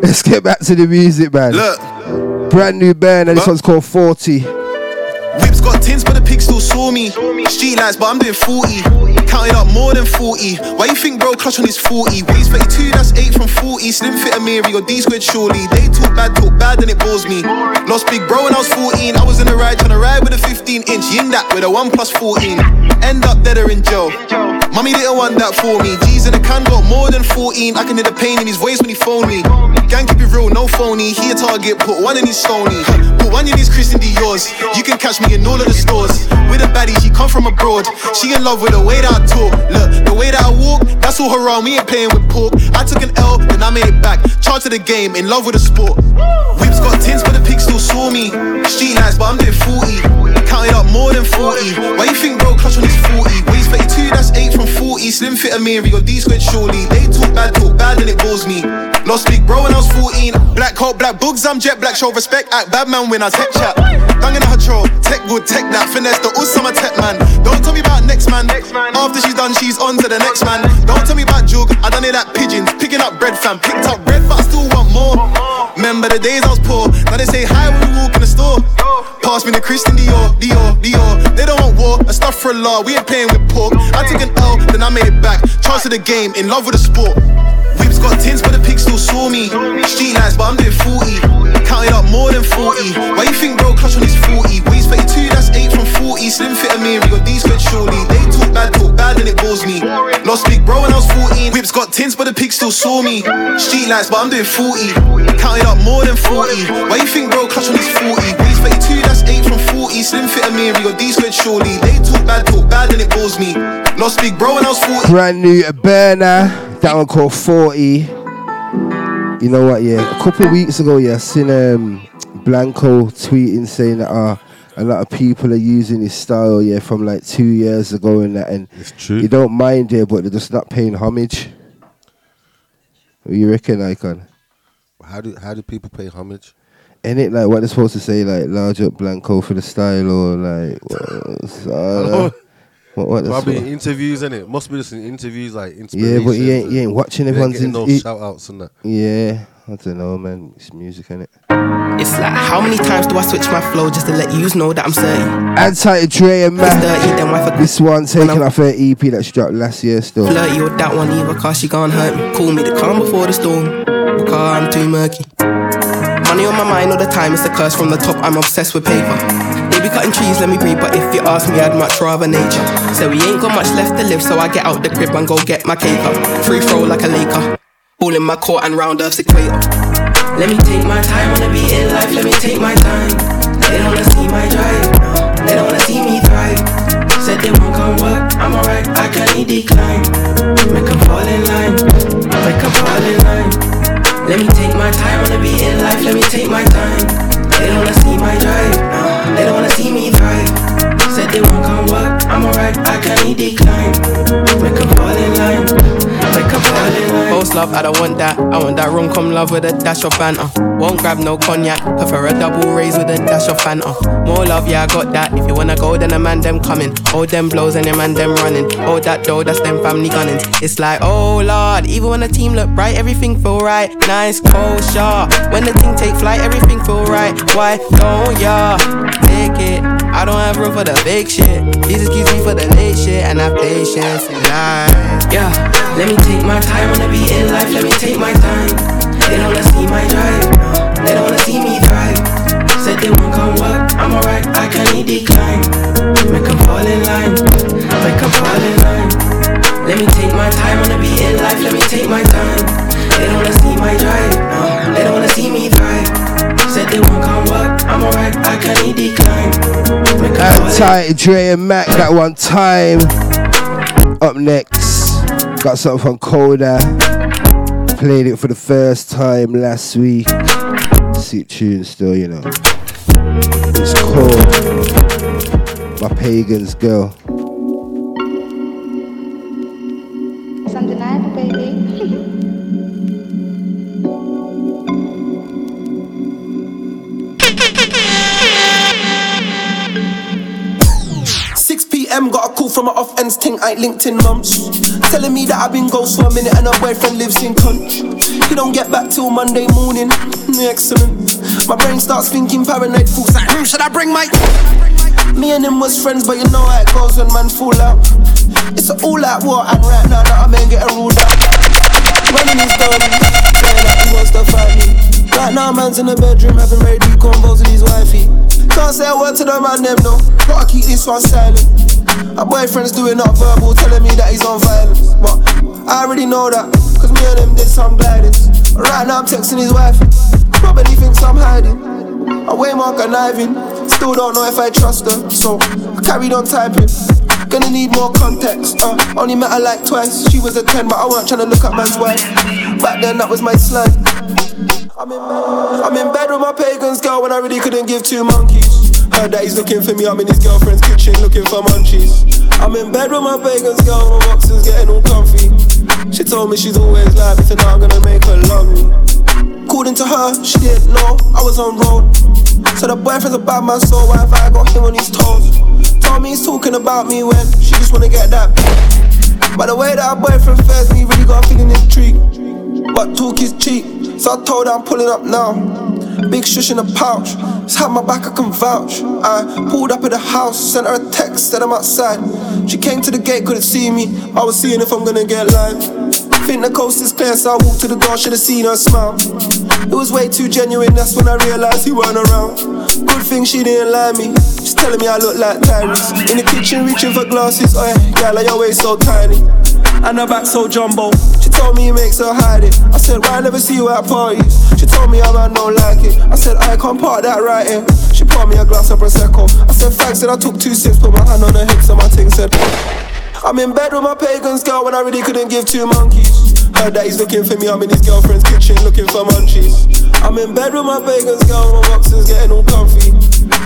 Let's get back to the music, man. Look. brand new band, and this one's called Forty. Whips got tins, but the pig still saw me. Street lights, but I'm doing 40. Counted up more than 40. Why you think bro clutch on his 40? Waist 32, that's 8 from 40. Slim fit a or D squared surely. They talk bad, talk bad, and it bores me. Lost big bro when I was 14. I was in the ride, trying to ride with a 15 inch. Yin that with a 1 plus 14. End up dead or in jail. Mommy didn't want that for me. G's in the can got more than 14. I can hear the pain in his voice when he phoned me. Gang keep it real, no phony. He a target, put one in his stony. Put one in his Christian Dior's. You can catch me in all of the stores. With a baddie, she come from abroad. She in love with the way that I talk. Look, the way that I walk, that's all her on. We ain't playing with pork. I took an L, then I made it back. Charge to the game, in love with the sport. Whips got tins, but the pig still saw me. Street lights, but I'm doing 40. Counted up more than 40. Why you think bro clutch on his 40? Waist 32, that's 8 from 40. Slim fit Amiri or D squared surely. They talk bad, talk bad, and it bores me. Lost big bro when I was 14. Black coat, black books, I'm jet black. Show respect, act bad man when I tech chat. Dung in a control, tech good, tech that. Finesse the us, I'm a tech man. Don't tell me about next man. After she's done, she's on to the next man. Don't tell me about jug, I done it like pigeons. Picking up bread, fam. Picked up bread, but I still want more. Remember the days I was poor. Now they say hi when we walk in the store. Pass me the Christian Dior, Dior, Dior. They don't want war, a stuff for a law. We ain't playing with pork. I took an L, then I made it back. Charge to the game, in love with the sport. Whips got tins, but the pig still saw me. Street lights, but I'm doing 40. Counted up more than 40. Why you think bro clutch on his 40? Waist 32, that's 8 from 40. Slim fit Amiri, got these squared surely. They talk bad, talk bad, and it bores me. Lost big bro when I was 14. Whips got tins, but the pig still saw me. Street lights, but I'm doing 40. Counted up more than 40. Why you think bro clutch on his 40? Waist 32, that's 8 from 40. Slim fit Amiri, got these squared surely. They talk bad, talk bad, and it bores me. Lost big bro when I was 14. Brand new burner. That one called 40. You know what, yeah. A couple of weeks ago, yeah, I seen um, Blanco tweeting saying that uh, a lot of people are using his style, yeah, from like two years ago and that. And it's true. You don't mind it, but they're just not paying homage. What you reckon, Icon? How do how do people pay homage? Ain't it like what they're supposed to say, like large up Blanco for the style, or like what? I. What, what Probably sort- in interviews, and it must be just in interviews like Yeah, but he ain't, he ain't watching everyone's getting in, no he- shout outs and that. Yeah, I don't know, man. It's music, innit? It's like how many times do I switch my flow just to let you know that I'm certain? Anti Dre and It's dirty, Matt. This one taken off her EP that dropped last year still. flirty with that one either, cause she can't hurt me. Call me the calm before the storm, because I'm too murky. Money on my mind all the time, it's a curse from the top, I'm obsessed with paper. They be cutting trees, let me breathe. But if you ask me, I'd much rather nature. So we ain't got much left to live, so I get out the crib and go get my cake up. Free throw like a Laker. Ball in my court and round Earth's equator. Let me take my time, wanna be in life, let me take my time. They don't wanna see my drive, they don't wanna see me thrive. Said they won't come work, I'm alright, I can decline. Make fall in line, make them fall in line. Let me take my time, wanna be in life, let me take my time. They don't wanna see my drive, they don't wanna see me thrive. Said they won't come work, I'm alright, I can't decline. Make them fall in line, make them fall in line. Post love, I don't want that. I want that rum come love with a dash of banter. Won't grab no cognac, prefer a double raise with a dash of Fanta. More love, yeah, I got that. If you wanna go, then a man them coming. Hold them blows and your man them running. Hold that dough, that's them family gunning. It's like, oh lord, even when the team look bright, everything feel right. Nice, cold, sharp. When the thing take flight, everything feel right. Why don't ya take it? I don't have room for the big shit. These excuse me for the late shit, and I patience in life. Yeah, let me take my time the beat in life. Let me take my time. They don't wanna see my drive. They don't wanna see me thrive. Said they won't come work. I'm alright. I can't decline. Make them fall in line. Make them fall in line. Let me take my time the beat in life. Let me take my time. They don't wanna see my drive. No, they don't wanna see me thrive. Said they won't come work. I'm alright. I can't decline. Make them fall in Tight, Dre and Mac, that one time. Up next, got something from Coda. Played it for the first time last week. Sick tune still, you know. It's called My Pagan's Girl. From my off ends ting, I ain't LinkedIn mums. Telling me that I've been ghost for a minute and her boyfriend lives in Conch. He don't get back till Monday morning. Excellent. My brain starts thinking paranoid thoughts like, hmm, should I bring my. Me and him was friends, but you know how it goes when man fall out. It's all out war, and right now that I'm ain't getting ruled out. Running his gun, saying that he wants to fight me. Right now, man's in the bedroom having very deep convos with his wifey. Can't say a word to the man, them though. Gotta keep this one silent. My boyfriend's doing up verbal, telling me that he's on violence. But I already know that, cause me and him did some glidings. Right now, I'm texting his wife. Probably thinks I'm hiding. I'm way more conniving. Still don't know if I trust her, so I carried on typing. Gonna need more context. Uh, only met her like twice. She was a 10, but I weren't trying to look at man's wife. Back then, that was my slang. I'm in, I'm in bed with my pagans girl when I really couldn't give two monkeys. Heard that he's looking for me, I'm in his girlfriend's kitchen looking for munchies. I'm in bed with my pagans girl, my boxers getting all comfy. She told me she's always like me, so now I'm gonna make her love me. According to her, she didn't know I was on road. So the boyfriend's a bad man, so why have I got him on his toes? Told me he's talking about me when she just wanna get that. By the way that her boyfriend fares me, really got a feeling intrigued. But talk is cheap, so I told her I'm pulling up now. Big shush in a pouch, just have my back, I can vouch. I pulled up at the house, sent her a text, said I'm outside. She came to the gate, couldn't see me. I was seeing if I'm gonna get live. Think the coast is clear, so I walked to the door, should've seen her smile. It was way too genuine, that's when I realized he weren't around. Good thing she didn't lie me, she's telling me I look like Tyrese. In the kitchen, reaching for glasses, oh yeah, girl, your waist so tiny. And her back so jumbo. She told me it makes her hide it. I said, why I never see you at parties? She told me I man don't like it. I said, I can't part that right. She poured me a glass of Prosecco. I said, thanks, and I took two sips, put my hand on her hips, and my ting said, I'm in bed with my pagans girl when I really couldn't give two monkeys. Heard that he's looking for me, I'm in his girlfriend's kitchen looking for munchies. I'm in bed with my pagans girl, my boxers getting all comfy.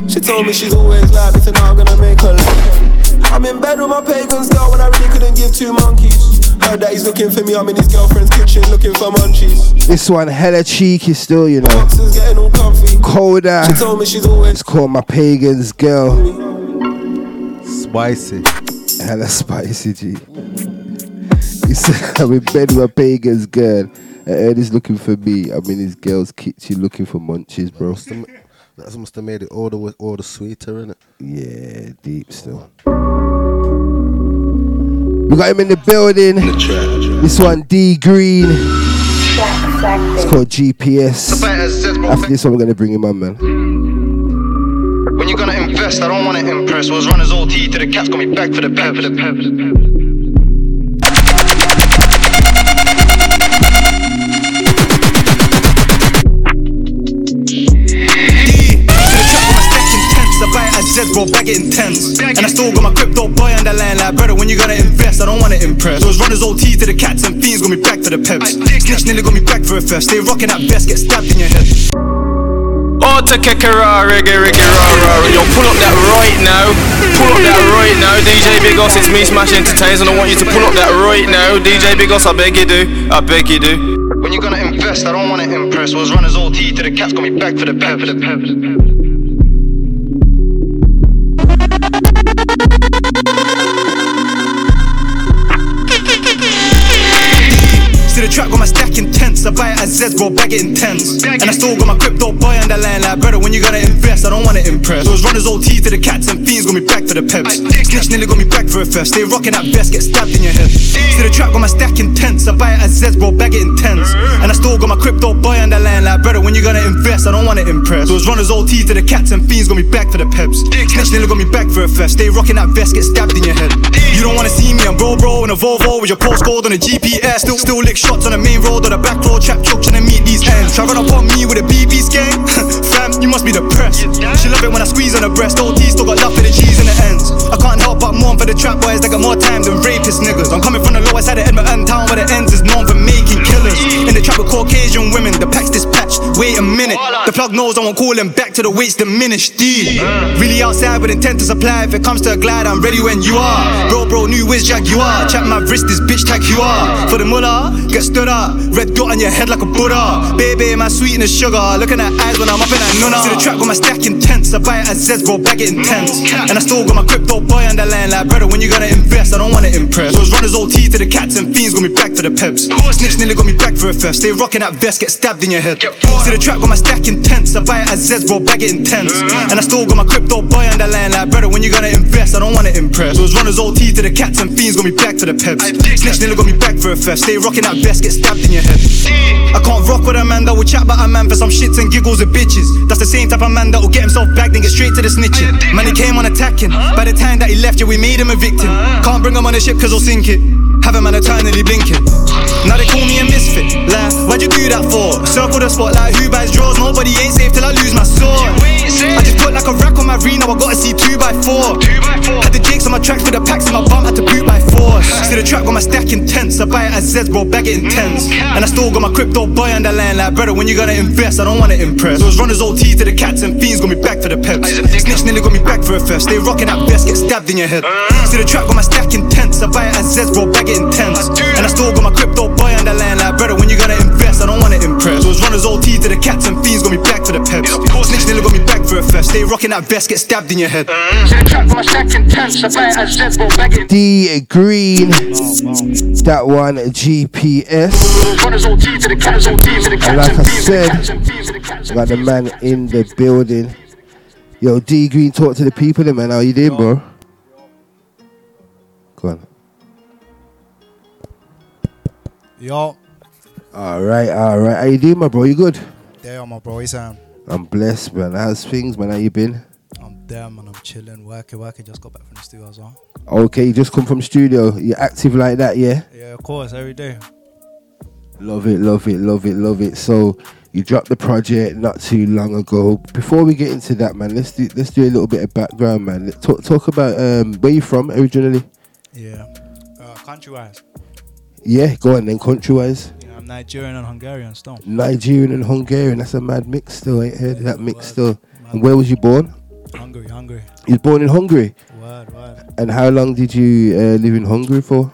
She told me she's always like me, so now I'm gonna make her laugh. I'm in bed with my pagans girl when I really couldn't give two monkeys. Heard that he's looking for me, I'm in his girlfriend's kitchen looking for munchies. This one hella cheeky still, you know. Boxers getting all comfy. Colder. Uh, she told me she's always It's called My Pagan's Girl. Spicy. Hella spicy, G. He said, I'm in bed with a pagan's girl. And Ed is looking for me. I'm in his girl's kitchen looking for munchies, bro. That must have made it all the all the sweeter, innit? Yeah, deep still. We got him in the building. This one, Dee Green. It's called GPS. After this one, we're gonna bring him on, man. When you're gonna invest, I don't wanna impress. Was runners OT to the cats, got me back for the pep, for the pep, for the pep. Z, bro, bag it in tens. And I still got my crypto boy on the line like, brother, when you gonna invest? I don't wanna impress. Those runners OT to the cats and fiends got me back to the peps. Snitch nearly got me back for a fest. Stay rocking that vest, get stabbed in your head. Oh, to kick a raw, reggae, reggae, raw, raw. Yo, pull up that right now. Pull up that right now. DJ Big Boss, it's me, Smash Entertainers, and I want you to pull up that right now. DJ Big Boss, I beg you do. I beg you do. When you gonna invest, I don't wanna impress. Was runners OT to the cats got me back for the pep. For the pep. For the pep. Track got my intense. I buy it at Zeds, bro, bag it in tens. And I still got my crypto boy on the line like, brother, when you gonna invest? I don't wanna impress. Those runners OT to the cats and fiends got me back for the peps. Snitch nearly got me back for a fest. Stay rocking that vest, get stabbed in your head. See the track got my stack intense. I buy it at Zeds, bro, bag it in tens. And I still got my crypto boy on the line like, brother, when you gonna invest? I don't wanna impress. Those runners OT to the cats and fiends got me back for the peps. Snitch nearly got me back for a fest. Stay rocking that vest, get stabbed in your head. You don't wanna see me, I'm bro, bro, in a Volvo with your postcode on a GPS. Still, still lick shots on the main road or the back road, trap choke, trying to meet these ends. Try run up on me with a BB gang. Fam, you must be depressed. She love it when I squeeze on her breast. Old OT still got love for the cheese in the ends. I can't help but mourn for the trap boys that got more time than rapist niggas. I'm coming from the lowest side of Edmonton town where the ends is known for making killers. In the trap with Caucasian women, the packs dispatched. Wait a minute, the plug knows I won't call him back to the weights diminished. D. Really outside with intent to supply. If it comes to a glide, I'm ready when you are. Bro, bro, new whiz jag you are. Chat my wrist, this bitch tag you are. For the mullah, get stood up. Red dot on your head like a Buddha. Baby, my sweet and sugar. Looking at eyes when I'm up in that nuna. See the track with my stack intense. I buy it at Zeds, bro, bag it in tens. And I still got my crypto boy on the line like, brother, when you gonna invest? I don't wanna impress. Those runners OT to the cats and fiends got me back for the peps. Snitch nearly got me back for a fest. Stay rocking that vest, get stabbed in your head. See the track with my stack intense. I buy it at Zeds, bro, bag it in tens. And I still got my crypto boy on the line like, brother, when you gonna invest? I don't wanna impress. Those runners OT to the cats and fiends got me back for the peps. Snitch nearly got me back for a fest. Stay rocking that vest, get stabbed in your head. I can't rock with a man that will chat about a man for some shits and giggles with bitches. That's the same type of man that will get himself bagged and get straight to the snitching. Man, he came on attacking. By the time that he left, yeah, we made him a victim. Can't bring him on the ship cause he'll sink it. Have a man eternally blinking. Now they call me a misfit. Like, why'd you do that for? Circle the spot like who buys draws? Nobody ain't safe till I lose my sword. I just put like a rack on my Reno, I gotta see two by four. Had the jakes on my tracks for the packs in my bum, had to boot by force. See the track got my stack intense. I buy it at Zeds, bro, bag it in tens. And I still got my crypto boy on the line like, brother, when you gonna invest? I don't wanna impress. Those runners OT to the cats and fiends got me back for the peps. Snitch nearly got me back for a fest. Stay rocking that vest, get stabbed in your head. See the track got my stack intense. I buy it at Zeds, bro, bag it in tens. And I still got my crypto boy on the line like, brother, when you gonna invest? I don't wanna impress. Those runners OT to the cats and fiends got me back for the peps. Snitch nearly got me back for a fest. Stay rocking that vest, get stabbed in your head. See the track got my stack intense. I buy it at Zeds, bro, bag it Dee Green, that one GPS. Runners OT to the cats, OT to the And like I the said, and the got the man in the building. Yo, Dee Green, talk to the people, then, man. How you doing, bro? Go on. Yo, All right, all right. How you doing, my bro? You good? there, my bro. It's um, I'm blessed, man. How's things, man? How you been? I'm there, man. I'm chilling, working, working. Just got back from the studio as well. Okay, you just come from studio. You're active like that, yeah? Yeah, of course, every day. Love it, love it, love it, love it. So you dropped the project not too long ago. Before we get into that, man, let's do let's do a little bit of background, man. Talk talk about um where you from originally. Yeah. Uh, country-wise, Yeah, go on then, country wise. yeah, I'm Nigerian and Hungarian still. Nigerian and Hungarian. That's a mad mix still, ain't heard of that mix still. And where was you born? Hungary, Hungary. You was born in Hungary. Word, word. And how long did you uh, live in Hungary for?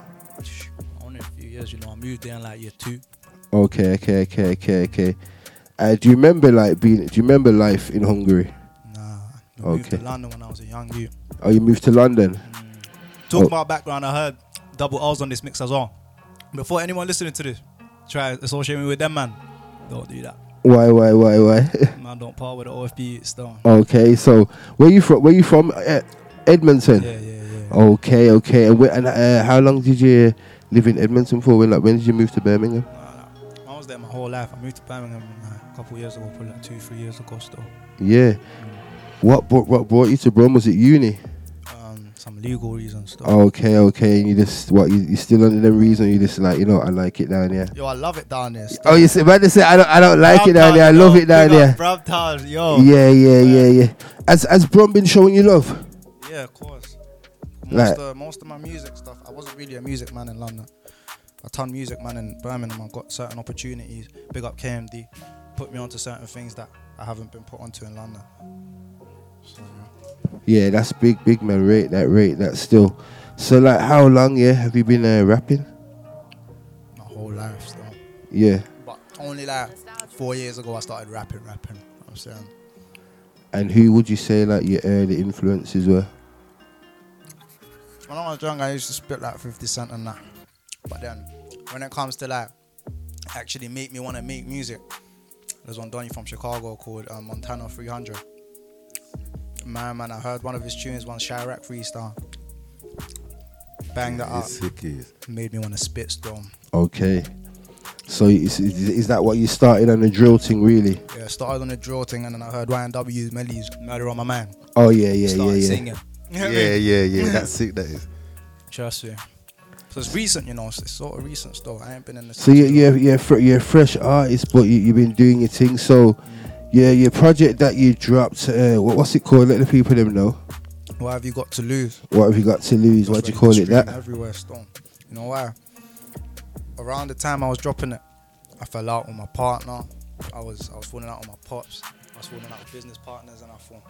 Only a few years, you know. I moved there in like year two. Okay, okay, okay, okay, okay. Uh, do you remember like being? Do you remember life in Hungary? Nah. I moved Okay. to London when I was a young youth. Oh, you moved to London. Talk Oh. about background, I heard double R's on this mix as well. Before anyone listening to this, try associate me with them, man. Don't do that. Why, why, why, why? Man, don't part with the OFB still. okay, so where you from? Where you from? Uh, Edmonton. Yeah, yeah, yeah. Okay, okay. And, where, and uh, how long did you live in Edmonton for? When like when did you move to Birmingham? I was there my whole life. I moved to Birmingham a couple years ago, probably like two, three years ago still. Yeah. What brought, what brought you to Brum? Was it uni? Legal reasons. Stuff. Oh, okay, okay. And you just what? You, you still under the reason? You just like you know I like it down here. Yo, I love it down there. Oh, you say, man, they say I don't, I don't like it down there. I love yo, it down there. up yo. Yeah, yeah, yeah, yeah. As has Brum been showing you love? Yeah, of course. Most, Like- of, most of my music stuff, I wasn't really a music man in London. I turned music man in Birmingham. I got certain opportunities. Big up KMD, put me onto certain things that I haven't been put onto in London. So, yeah. That's big, big man. Rate that, rate that. Still. So like, how long? Yeah, have you been uh, rapping? my whole life still. Yeah. But only like four years ago, I started rapping, rapping. You know I'm saying. And who would you say like your early influences were? When I was young, I used to spit like 50 Cent and that. But then, when it comes to like actually make me want to make music, there's one Donny from Chicago called uh, Montana 300. Man, man, I heard one of his tunes, one Chiraq freestyle. Bang that up. Made me want to spit still. Okay. So is, is, that what you started on the drill thing, really? Yeah, started on the drill thing and then I heard YNW's Melly's Murder on My Mind. Oh yeah, yeah, yeah, Started yeah. singing. You know what I Yeah, mean? yeah, yeah. That's sick. That is. Trust me. So it's recent, you know. It's, sort of recent stuff. I ain't been in the So you're you're you're, fr- you're a fresh artist, but you, you've been doing your thing. So, mm. Yeah, your project that you dropped, uh, what, what's it called? Let the people them know. What have you got to lose? What have you got to lose? What do you call it? That Everywhere storm. You know why? Around the time I was dropping it, I fell out with my partner. I was I was falling out with my pops. I was falling out with business partners, and I thought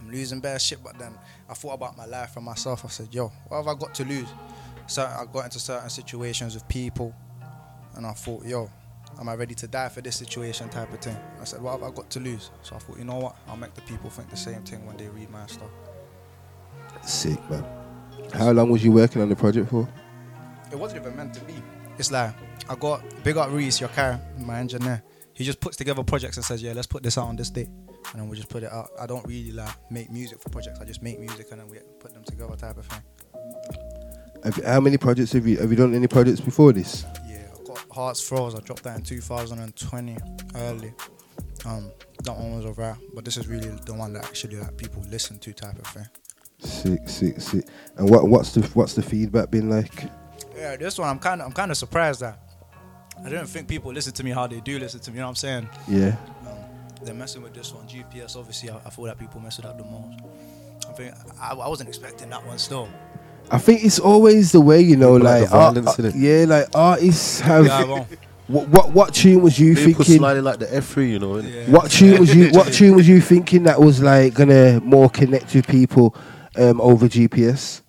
I'm losing bare shit. But then I thought about my life and myself. I said, Yo, what have I got to lose? So I got into certain situations with people, and I thought, Yo, am I ready to die for this situation? Type of thing. I said, What have I got to lose? So I thought, you know what? I'll make the people think the same thing when they read my stuff. sick, man. How long was you working on the project for? it wasn't even meant to be. It's like I got big up Reese, your car, my engineer. He just puts together projects and says, "Yeah, let's put this out on this date," and then we just put it out. I don't really like make music for projects. I just make music and then we put them together, type of thing. Have, how many projects have you have you done? Any projects before this? Yeah, I got Hearts Froze. I dropped that in 2020 early. Um, that one was alright, but this is really the one that actually like people listen to, type of thing. Sick, sick, sick. And what what's the what's the feedback been like? Yeah, this one I'm kind of I'm kind of surprised that I didn't think people listen to me how they do listen to me. You know what I'm saying? Yeah. they're messing with this one. GPS, obviously, I, I feel that people mess with that the most. I think I, I wasn't expecting that one still. I think it's always the way you know, People like like, the art- uh, yeah, like artists have. Yeah, what, what what tune was you People thinking? sliding like the F3, you know. innit? What tune was you? What tune was you thinking that was like gonna more connect with people um, over GPS?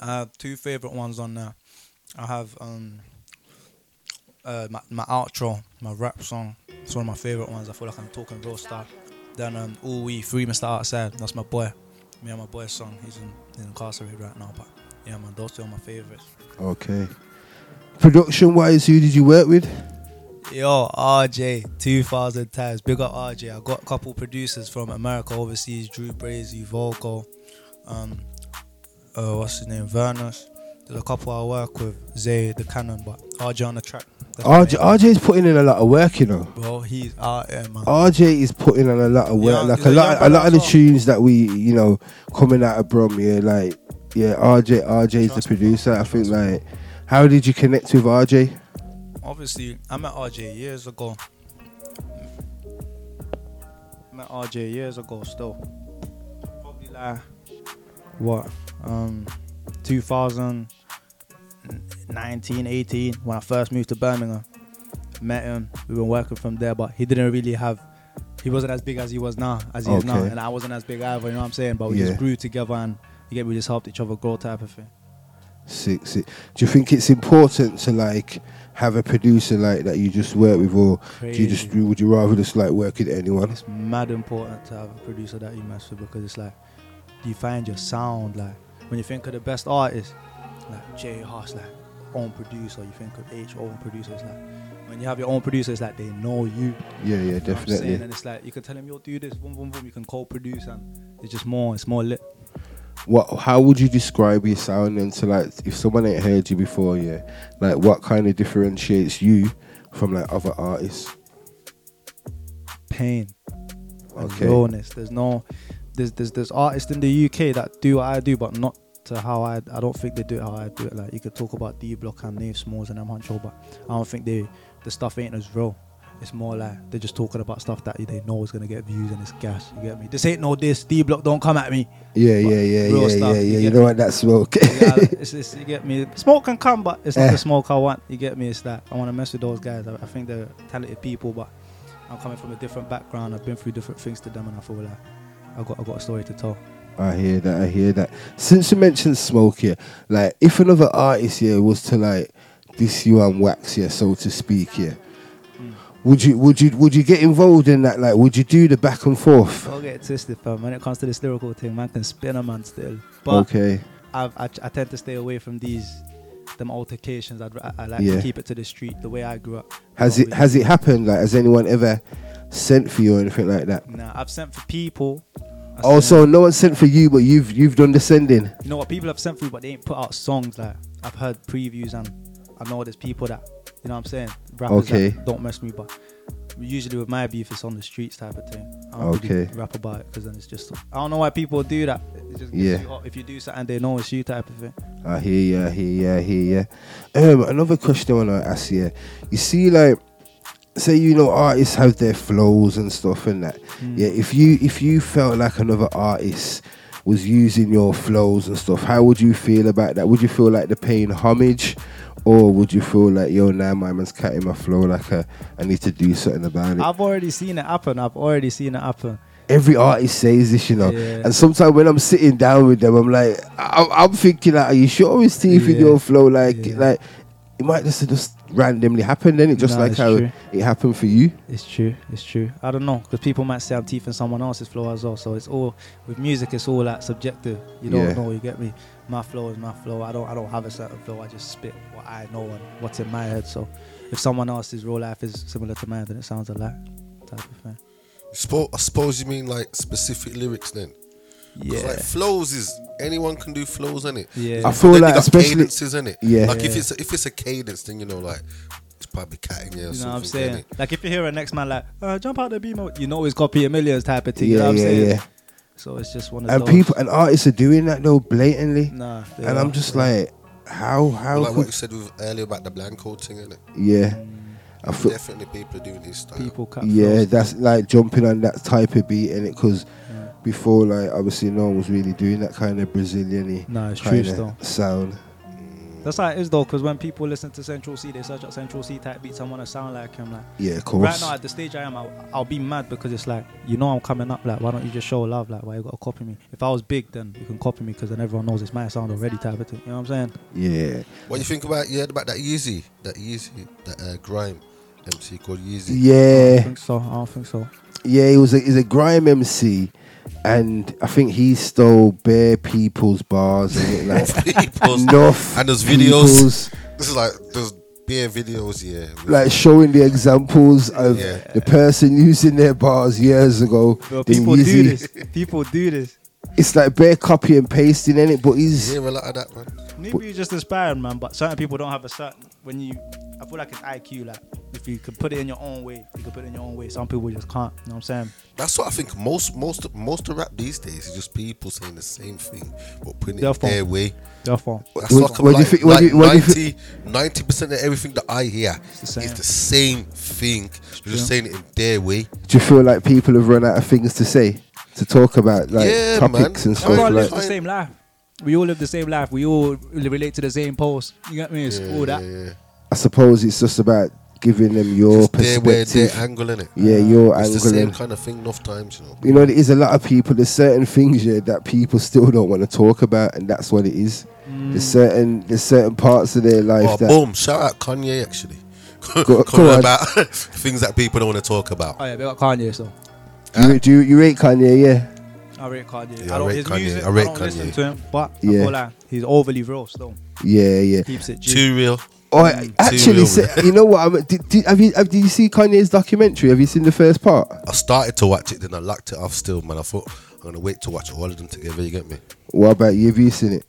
I have two favorite ones on there. I have um uh my, my outro, my rap song. It's one of my favorite ones. I feel like I'm talking real stuff. Then um All We Free Mr. Outside. That's my boy. Me and my boy's song. He's in he's incarcerated right now, but yeah man, those two are my favorites. Okay. Production wise, who did you work with? Yo, RJ, 2000 times. Big up RJ. I got a couple producers from America overseas Drew Brazy, Volko, um, uh, what's his name, Vernus. There's a couple I work with, Zay, the Canon, but RJ on the track. RJ, RJ's putting in a lot of work, you know. Bro, he's out there, man. RJ is putting in a lot of work. Yeah, like a a lot, a lot of the well. tunes that we, you know, coming out of Brum, yeah, like, yeah, RJ, RJ is the producer. I think, like, how did you connect with RJ? Obviously, I met RJ years ago. Met RJ years ago still. Probably like, what, um, 2019, 18, when I first moved to Birmingham. Met him, we've been working from there, but he didn't really have, he wasn't as big as he was now, as he is now. And I wasn't as big either, you know what I'm saying? But we Yeah. just grew together and, you get, we just helped each other grow type of thing. Sick, sick. Do you think it's important to like have a producer like that you just work with, or do you just would you rather just like work with anyone? It's mad important to have a producer that you mess with because it's like you find your sound. Like when you think of the best artists, like J Hus, like own producer. You think of H own producer. It's like when you have your own producer, it's like they know you. Yeah, yeah, definitely. And it's like you can tell them, "Yo, do this." Boom, boom, boom. You can co-produce, and it's just more. It's more lit. What? How would you describe your sound? And to like, if someone ain't heard you before, yeah, like what kind of differentiates you from like other artists? Pain. Okay. Rawness. There's no. There's there's there's artists in the UK that do what I do, but not to how I I don't think they do it how I do it. Like you could talk about D Block and Nave Smalls and them Huncho, but I don't think they the stuff ain't as real. It's more like they're just talking about stuff that they know is gonna get views and it's gas. You get me? This ain't no this. D Block don't come at me. Yeah, But yeah, yeah, yeah, stuff, yeah, yeah. You get know me? what that smoke? Yeah, it's, it's, you get me. Smoke can come, but it's not Eh. the smoke I want. You get me? It's that I want to mess with those guys. I, I think they're talented people, but I'm coming from a different background. I've been through different things to them, and I feel like I got I got a story to tell. I hear that. I hear that. Since you mentioned smoke here, like if another artist here was to like diss you and wax here, so to speak here. Would you would you would you get involved in that? Like, would you do the back and forth? Don't get it twisted, fam. When it comes to this lyrical thing, man can spin a man still. But Okay. I've, I, I tend to stay away from these them altercations. I'd, I, I like Yeah. to keep it to the street, the way I grew up. Has it has it happened? Like, has anyone ever sent for you or anything like that? Nah, I've sent for people. I Also, oh, no one sent for you, but you've you've done the sending. You know what? People have sent through, but they ain't put out songs. Like I've heard previews, and I know there's people that you know what I'm saying. Rappers Okay. don't mess me, but usually with my beef, it's on the streets type of thing. I don't Okay. really rap about it because then it's just I don't know why people do that. Yeah. you. If you do something, they know it's you type of thing. I hear you, I hear you, I hear you. Um, another question I want to ask you. You see, like, say you know artists have their flows and stuff and that. Mm. Yeah, if you if you felt like another artist was using your flows and stuff, how would you feel about that? Would you feel like they're paying homage, or would you feel like yo, now my man's cutting my flow like uh, I need to do something about it? I've already seen it happen. I've already seen it happen. Every artist says this, you know, Yeah. and sometimes when I'm sitting down with them, I'm like, I'm, I'm thinking, like, are you sure it's teeth in Yeah. your flow? Like, like it might just just randomly happen, then it just Nah, like how true. it happened for you. It's true. It's true. I don't know because people might say I'm teeth in someone else's flow as well. So it's all with music. It's all like subjective. You don't Yeah. know. You get me. My flow is my flow. I don't. I don't have a certain flow. I just spit what I know and what's in my head. So if someone else's real life is similar to mine, then it sounds alike. Type of thing. I suppose you mean like specific lyrics then. 'Cause, Yeah. Like flows is anyone can do flows, innit? Yeah. I feel like got especially- cadences, it? Yeah. Like if it's a, if it's a cadence then you know, like it's probably catting you You know what I'm saying? innit? Like if you hear a next man like, uh, jump out the beam, you know he's copying millions type of thing. Yeah, you know what I'm yeah, saying? yeah. So it's just one of those. And those. people and artists are doing that though blatantly. Nah, and are, I'm just they are. like, how how like what you said with, earlier about the Blanco thing, innit? yeah. I feel, Definitely people are doing this style. People cut yeah, flows. that's like jumping on that type of beat in it because before like obviously no one was really doing that kind of Brazilian Nah, it's true kind still. of sound. That's how it is though, because when people listen to Central Cee, they search up Central Cee type beats and want to sound like him. Like, Yeah, of course. Right now, at the stage I am, I'll, I'll be mad because it's like, you know, I'm coming up. Like, why don't you just show love? Like, why you gotta copy me? If I was big, then you can copy me because then everyone knows it's my sound already. Type of thing. You know what I'm saying? Yeah. What do you think about yeah about that Yeezy, that Yeezy, that uh, grime MC called Yeezy? Yeah. I don't think so. I don't think so. Yeah, he was a he's a grime MC, and I think he stole bare people's bars and it, like People's- enough and there's videos. This is like there's bare videos, yeah. with- like showing the examples of Yeah. the person using their bars years ago. Bro, then people do this. People do this. It's like bare copy and pasting in it, but he's hear a lot of that, man. Maybe you're just inspired, man. But certain people don't have a certain. When you, I feel like it's IQ. Like, if you could put it in your own way, you could put it in your own way. Some people just can't. You know what I'm saying? That's what I think. Most most most of rap these days is just people saying the same thing, but putting it Their their way. Their fault. That's What- like, what do you like, think- what like you- what 90 percent of everything that I hear the is the same thing. You're just true. saying it in their way. Do you feel like people have run out of things to say, to talk about, like Yeah, topics man. and stuff Everyone like? lives the same life. We all live the same life. We all relate to the same post. You get me? It's all that. I suppose it's just about giving them your Their way, perspective. their angle in it. Yeah, your It's the angle. same and- kind of thing enough times, you know. you know, there is a lot of people. There's certain things yeah, that people still don't want to talk about, and that's what it is. Mm. There's certain there's certain parts of their life Oh, that boom! Shout out Kanye actually. Go- go about things that people don't want to talk about. Oh yeah, they got Kanye. So you, do you, you rate Kanye, yeah. I rate Kanye. Yeah, I I don't rate his Kanye. music. I rate don't listen to him, but Yeah. I feel like he's overly real still. Yeah, yeah. Keeps it G. Too real. Oh, I- Too actually, real, say, you know what? I'm, did, did, have you have, did you see Kanye's documentary? Have you seen the first part? I started to watch it, then I locked it off still, man. I thought I'm gonna wait to watch all of them together. You get me? What about you? Have you seen it?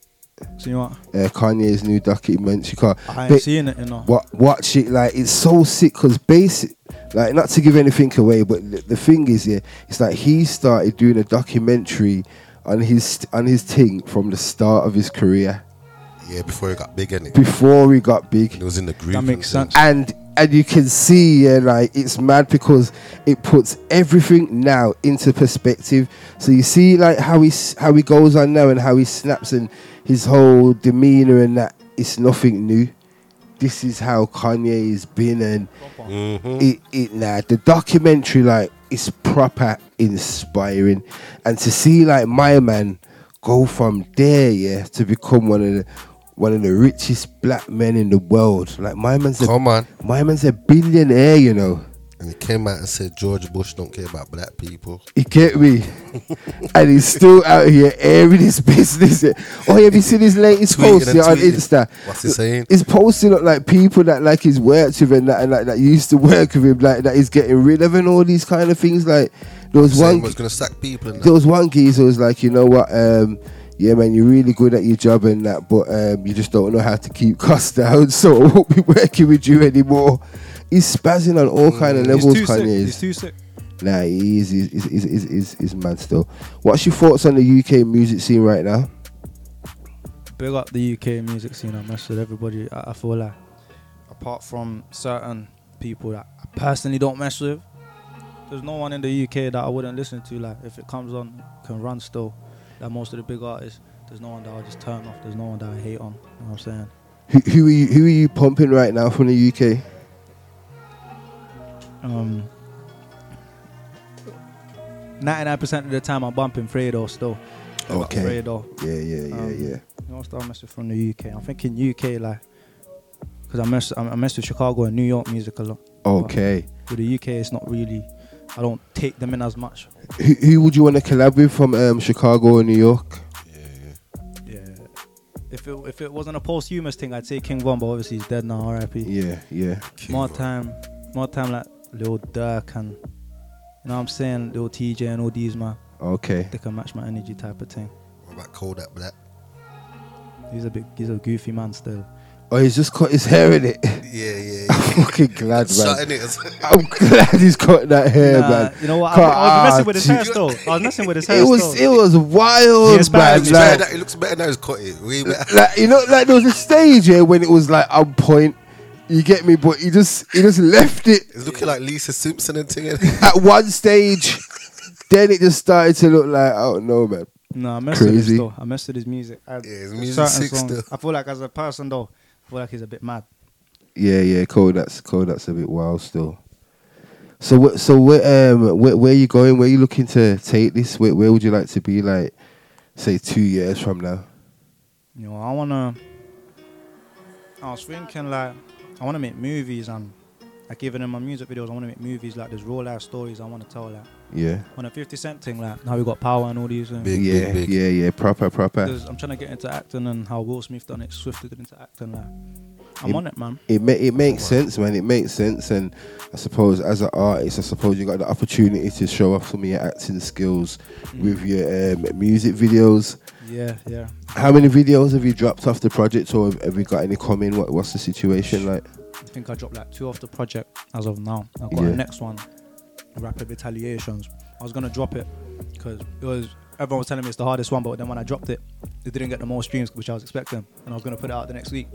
See what? Uh, Kanye's new documentary. Can't, I ain't but seeing it, you know. What watch it? Like it's so sick because basic. Like not to give anything away, but the, the thing is, yeah, it's like he started doing a documentary on his on his thing from the start of his career. Yeah, before he got big, innit? Before he got big. It was in the group. That makes sense. and and you can see yeah like it's mad because it puts everything now into perspective. So you see like how he how he goes on now and how he snaps and his whole demeanor and that it's nothing new. This is how kanye has been and mm-hmm. it, it nah the documentary like is proper inspiring. And to see like my man go from there yeah to become one of the one of the richest black men in the world. Like my man's a, Come on. my man's a billionaire, you know. And he came out and said George Bush don't care about black people. You get me? and he's still out here airing his business. Oh, have you seen his latest post yeah, on. Insta? What's he saying? He's posting up like people that like he's worked with and that and like that used to work with him, like that he's getting rid of and all these kind of things. Like there was Saying one was gonna sack people and there was one geezer who was like, you know what, um, yeah, man, you're really good at your job and that, but um, you just don't know how to keep costs down, so I won't be working with you anymore. He's spazzing on all kind of Mm. He's levels, too sick. Kanye. He's too sick. Nah, he is. He's, he's, he's, he's, he's, he's mad still. What's your thoughts on the UK music scene right now? Big up the UK music scene. I mess with everybody. I, I feel like, apart from certain people that I personally don't mess with, there's no one in the UK that I wouldn't listen to. Like, if it comes on, can run still. Like most of the big artists, there's no one that I just turn off. There's no one that I hate on. You know what I'm saying? Who, who are you? Who are you pumping right now from the UK? Um, 99% of the time I'm bumping Fredo still. Okay. Fredo. Yeah, yeah, yeah, Um, yeah. You know, start messing from the UK. I'm thinking UK like, because I mess I I mess with Chicago and New York music a lot. Okay. But with the UK, it's not really. I don't take them in as much. Who, who would you want to collab with from um, Chicago or New York? Yeah. Yeah. If it if it wasn't a posthumous thing, I'd say King Von, but obviously he's dead now. R.I.P. Yeah, yeah. more time, more time like Lil Durk and you know what I'm saying, Lil Tjay and all these man. Okay. They can match my energy type of thing. What about Kodak Black? He's a big, he's a goofy man still. Oh, he's just cut his hair in it. Yeah, yeah. I'm fucking glad, man. in it. I'm glad he's cut that hair, Nah, man. You know what? I, I was messing ah, with his gee. hair still. I was messing with his hair It was still. it was He wild, inspired man. me. Like, That- it looks better now. He's cut it. Way better. like you know, like there was a stage here when it was like on point. You get me, but he just he just left it It's looking like Lisa Simpson and thing. at one stage. Then it just started to look like I don't know, man. No, I messed with Crazy. his though. I messed with his music. I, Yeah, his certain music's sick songs- still. I feel like as a person though, Feel like he's a bit mad. Yeah, yeah, cool. That's cool. That's a bit wild still. So, wh- so where um where, where you going? Where are you looking to take this? Where, where would you like to be? Like, say two years from now. You know, I wanna. I was thinking like, I wanna make movies and like even in my music videos, I wanna make movies like there's real life stories I wanna tell like. Yeah. On a 50 Cent thing, like how we got power and all these things. yeah, yeah, yeah. Proper, proper. There's- I'm trying to get into acting and how Will Smith done it, swifted into acting. Like, I'm on it, man. It ma- it makes sense, man. It makes sense, and I suppose as an artist, I suppose you got the opportunity to show off some of your acting skills with your um, music videos. Yeah, yeah. How many videos have you dropped off the project, or have, have you got any coming? What, what's the situation like? I think I dropped like two off the project as of now. I've got Yeah. the next one, Rapid Retaliations. I was gonna drop it because it was everyone was telling me it's the hardest one, but then when I dropped it, it didn't get the most streams which I was expecting, and I was gonna put it out the next week.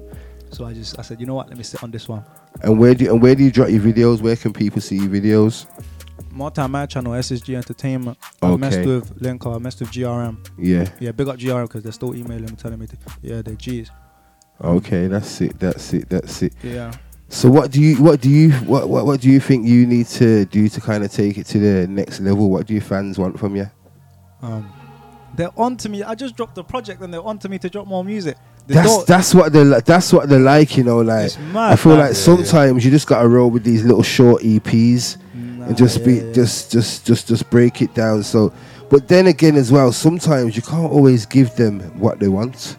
So I just I said, you know what, let me sit on this one. And where do you, and where do you drop your videos? Where can people see your videos? More time my channel SSG Entertainment. Okay. I messed with Linko. I messed with GRM. Yeah. Yeah, big up GRM because they're still emailing me telling me, to, yeah, they're G's. Okay, that's it. That's it. That's it. Yeah. So what do you what do you what, what what do you think you need to do to kind of take it to the next level? What do your fans want from you? Um, they're on to me. I just dropped the project and they're on to me to drop more music. They That's that's what they li- that's what they like, you know. Like It's mad, I feel man. like Yeah, sometimes you just gotta roll with these little short EPs and just be just just just just break it down. So, but then again as well, sometimes you can't always give them what they want.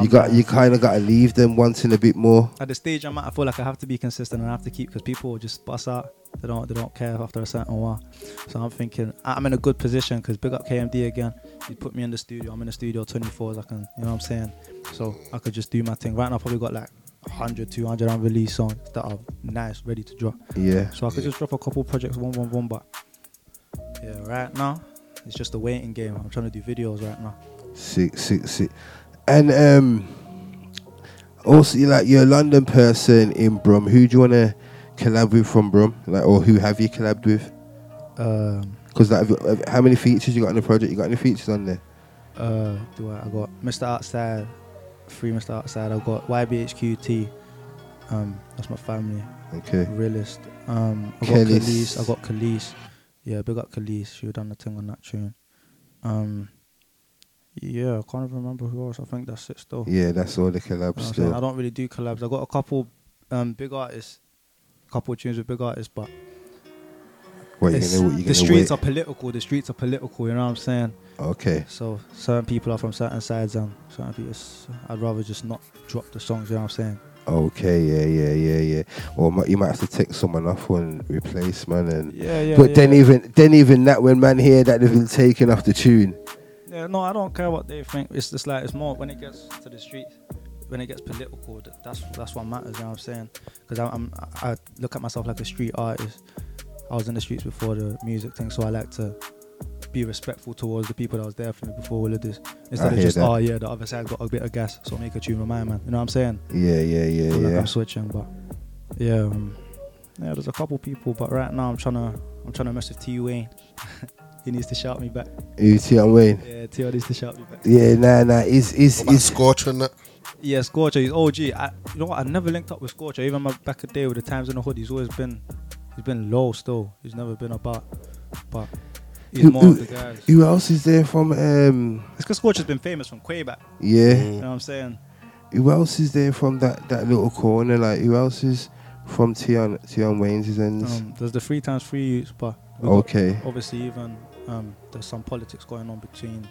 You got you kind of got to leave them wanting a bit more. at the stage I'm at, I feel like I have to be consistent and I have to keep because people will just bust out. They don't they don't care after a certain while. So I'm thinking I'm in a good position because big up KMD again. He put me in the studio. I'm in the studio 24 I can, you know what I'm saying. So I could just do my thing. Right now, I've probably got like 100, 200 unreleased songs that are nice, ready to drop. Yeah. So I could just drop a couple projects one, one, one. But yeah, right now it's just a waiting game. I'm trying to do videos right now. Sick, sick, sick. And um, also, like you're a London person in Brum. Who do you want to collab with from Brum? Like, or who have you collabed with? Um, Because like, you- have- how many features you got on the project? You got any features on there? uh, do I? I got Mr. Outside, free Mr. Outside. I got YBHQT. Um, that's my family. Okay. Realist. Um, I got. Khalees. I got Khalees. Yeah, big up Khalees. She done the thing on that tune. Um, yeah, I can't remember who else. I think that's it still. Yeah, that's all the collabs You know what I'm saying? still. I don't really do collabs. I got a couple um, big artists, couple tunes with big artists, but What, you you the streets wait? are political. The streets are political. You know what I'm saying? Okay. So certain people are from certain sides, and certain people. I'd rather just not drop the songs. You know what I'm saying? Okay, yeah, yeah, yeah, yeah. Or you might have to take someone off and replace man, and Yeah, yeah, But then yeah. even then even that when man hear that they've been taken off the tune. Yeah, no, I don't care what they think. It's just like it's more when it gets to the streets, when it gets political. th- That's that's what matters. You know what I'm saying? Because I'm, I I look at myself like a street artist. I was in the streets before the music thing, so I like to be respectful towards the people that was there for me before all of this. Instead of hear just that. oh yeah, the other side got a bit of gas, so make a tune with my man. You know what I'm saying? Yeah, yeah, yeah, Feel like yeah. I'm switching, but yeah, um, yeah. There's a couple people, but right now I'm trying to I'm trying to mess with T Wayne. he needs to shout me back. You Tion Wayne. Yeah, T needs to shout me back. Yeah, nah, nah. Is is is Scorcher and that? Yeah, Scorcher, he's OG. I, you know what? I never linked up with Scorcher. Even my back a day with the times in the hood, he's always been, he's been low still. He's never been about, but he's who, more who, of the guys. who else is there from um It's because Scorcher's been famous from Quayback. Yeah. You know what I'm saying? who else is there from that, that little corner? Like who else is from Tion Tion Wayne's ends? Um, there's the three times three youths, but Okay. obviously, even um, there's some politics going on between.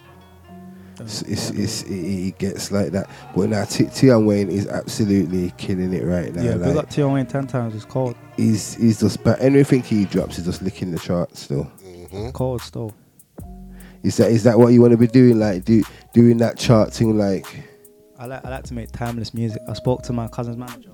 um, It's, it's, it's, it, it gets like that. But now T- Tion Wayne is absolutely killing it right now. yeah, like, we got T Wayne ten times. It's cold. he's he's just but anything he drops is just licking the charts still. Cold still. Is that is that what you want to be doing? Like do doing that chart thing like I like I like to make timeless music. I spoke to my cousin's manager.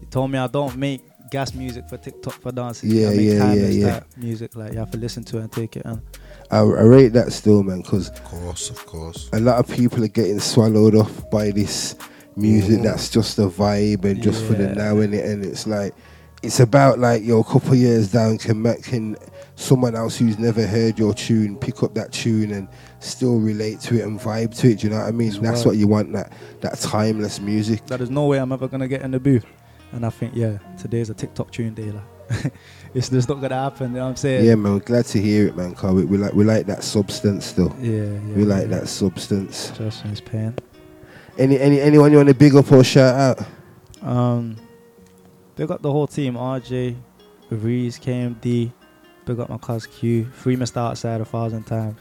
He told me I don't make gas music for TikTok for dancing. Yeah, I make yeah, yeah, timeless yeah. type music. Like you have to listen to it and take it in. I, I rate that still, man, because Of course, of course. a lot of people are getting swallowed off by this music Mhm. that's just a vibe and just for the now in it, and it's like it's about like yo, a couple years down can ma- can someone else who's never heard your tune pick up that tune and still relate to it and vibe to it. Do you know what I mean? that's right. what you want that that timeless music. That is no way I'm ever gonna get in the booth. And I think yeah, today's a TikTok tune day. Like it's just not gonna happen. You know what I'm saying? Yeah, man, we're glad to hear it, man. Cause we, we like we like that substance still. Yeah, yeah. we like yeah. that substance. Just his pain. Any any anyone you want to big up or shout out? Um, big up the whole team. RJ, Reese, KMD. Big up my cuz Q. Free Mr. Outside a thousand times.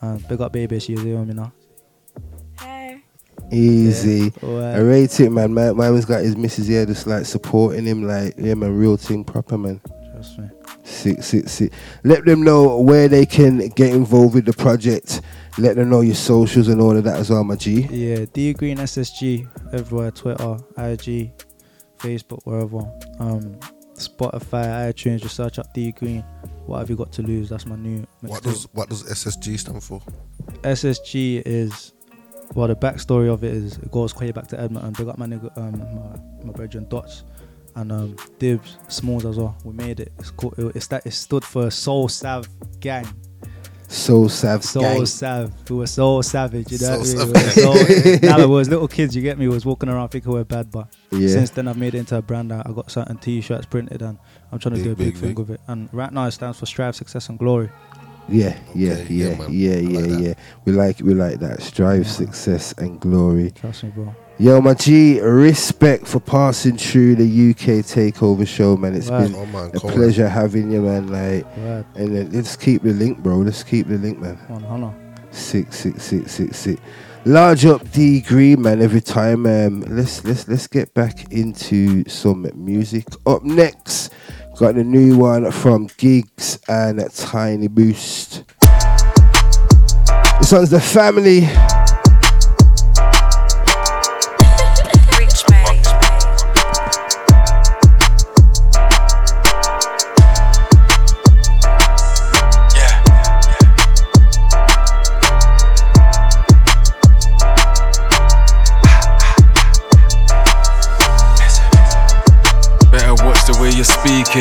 Um, big up Baby, she's here, you know. Easy. Yeah, alright. I rate it, man. My man's got his missus here, just like supporting him, like yeah, man, real thing, proper man. Trust me. Sick, sick, sick. Let them know where they can get involved with the project. Let them know your socials and all of that as well, my G. Yeah, Dee Green SSG everywhere, Twitter, IG, Facebook, wherever. Um, Spotify, iTunes, just search up Dee Green. What have you got to lose? That's my new. What does what does SSG stand for? SSG is well the backstory of it is it goes way back to Edmonton. Big up my nigga um my, my brethren Dots and um Dibs Smalls as well. We made it. It's called it's that it stood for Soul Sav Gang. So sav, Soul gang. Sav. We were so savage, you know. So what I mean? We so, now we was little kids, you get me, was walking around thinking we're bad, but Yeah. since then I've made it into a brand. I I got certain t-shirts printed and I'm trying to Big, do a big, big, thing big. with it. And right now it stands for Strive, Success and Glory. Yeah, yeah, Okay, yeah, yeah, man. yeah, I yeah, like yeah. We like we like that. Strive, success, and glory. Trust me, bro. Yo, my G, respect for passing through the UK takeover show, man. It's Right. been Oh man, a come on. pleasure having you, man. Like, Right. and then let's keep the link, bro. Let's keep the link, man. One honor. Six, six, six, six, six. Large up Dee Green, man. Every time. Um, let's let's let's get back into some music. Up next, got the new one from Giggs and Tiny Boost. This one's the family.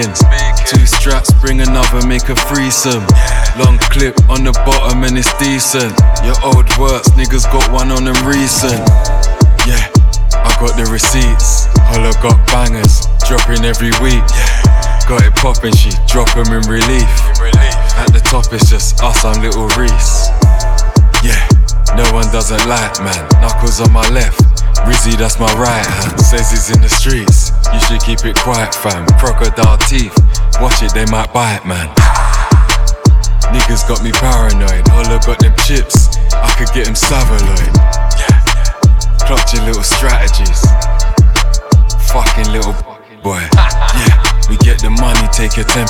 Speaking. Two straps, bring another, make a threesome. Long clip on the bottom and it's decent. Your old works, niggas got one on them recent. Yeah, I got the receipts. Holla got bangers, dropping every week. Got it poppin', she drop 'em in relief. At the top, it's just us and little Reese. Yeah, no one doesn't like, man. Knuckles on my left, Rizzy, that's my right hand. Says he's in the streets, you should keep it quiet, fam. Crocodile teeth, watch it, they might bite, man. Niggas got me paranoid, Holla got them chips, I could get him savaloid. Clutching little strategies, fucking little boy. Yeah. We get the money, take your 10%.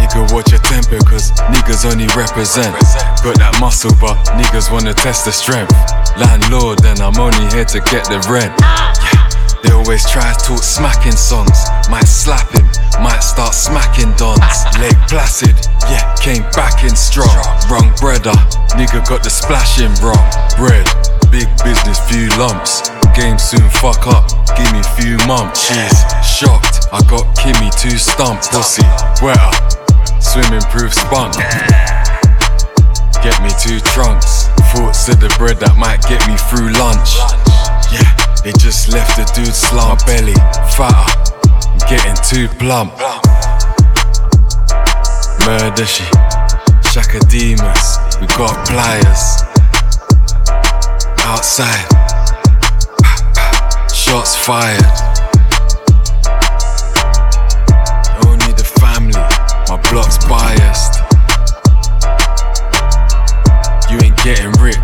Nigga, watch your temper, cause niggas only represent. Got that muscle, but niggas wanna test the strength. Landlord, and I'm only here to get the rent. Yeah, they always try to talk smacking songs. Might slap him, might start smacking dons. Leg placid, yeah, came back in strong. Wrong brother, nigga got the splashing wrong. Bread, big business, few lumps. Game soon fuck up, give me few months. She's shocked, I got Kimmy too stumped. Pussy, wetter, swimming proof spunk. Get me two trunks. Thoughts of the bread that might get me through lunch. Yeah, they just left the dude slump belly, fatter, getting too plump. Murder she, Shakademus, we got pliers. Outside, shots fired. Only the family, my block's biased. You ain't getting rich,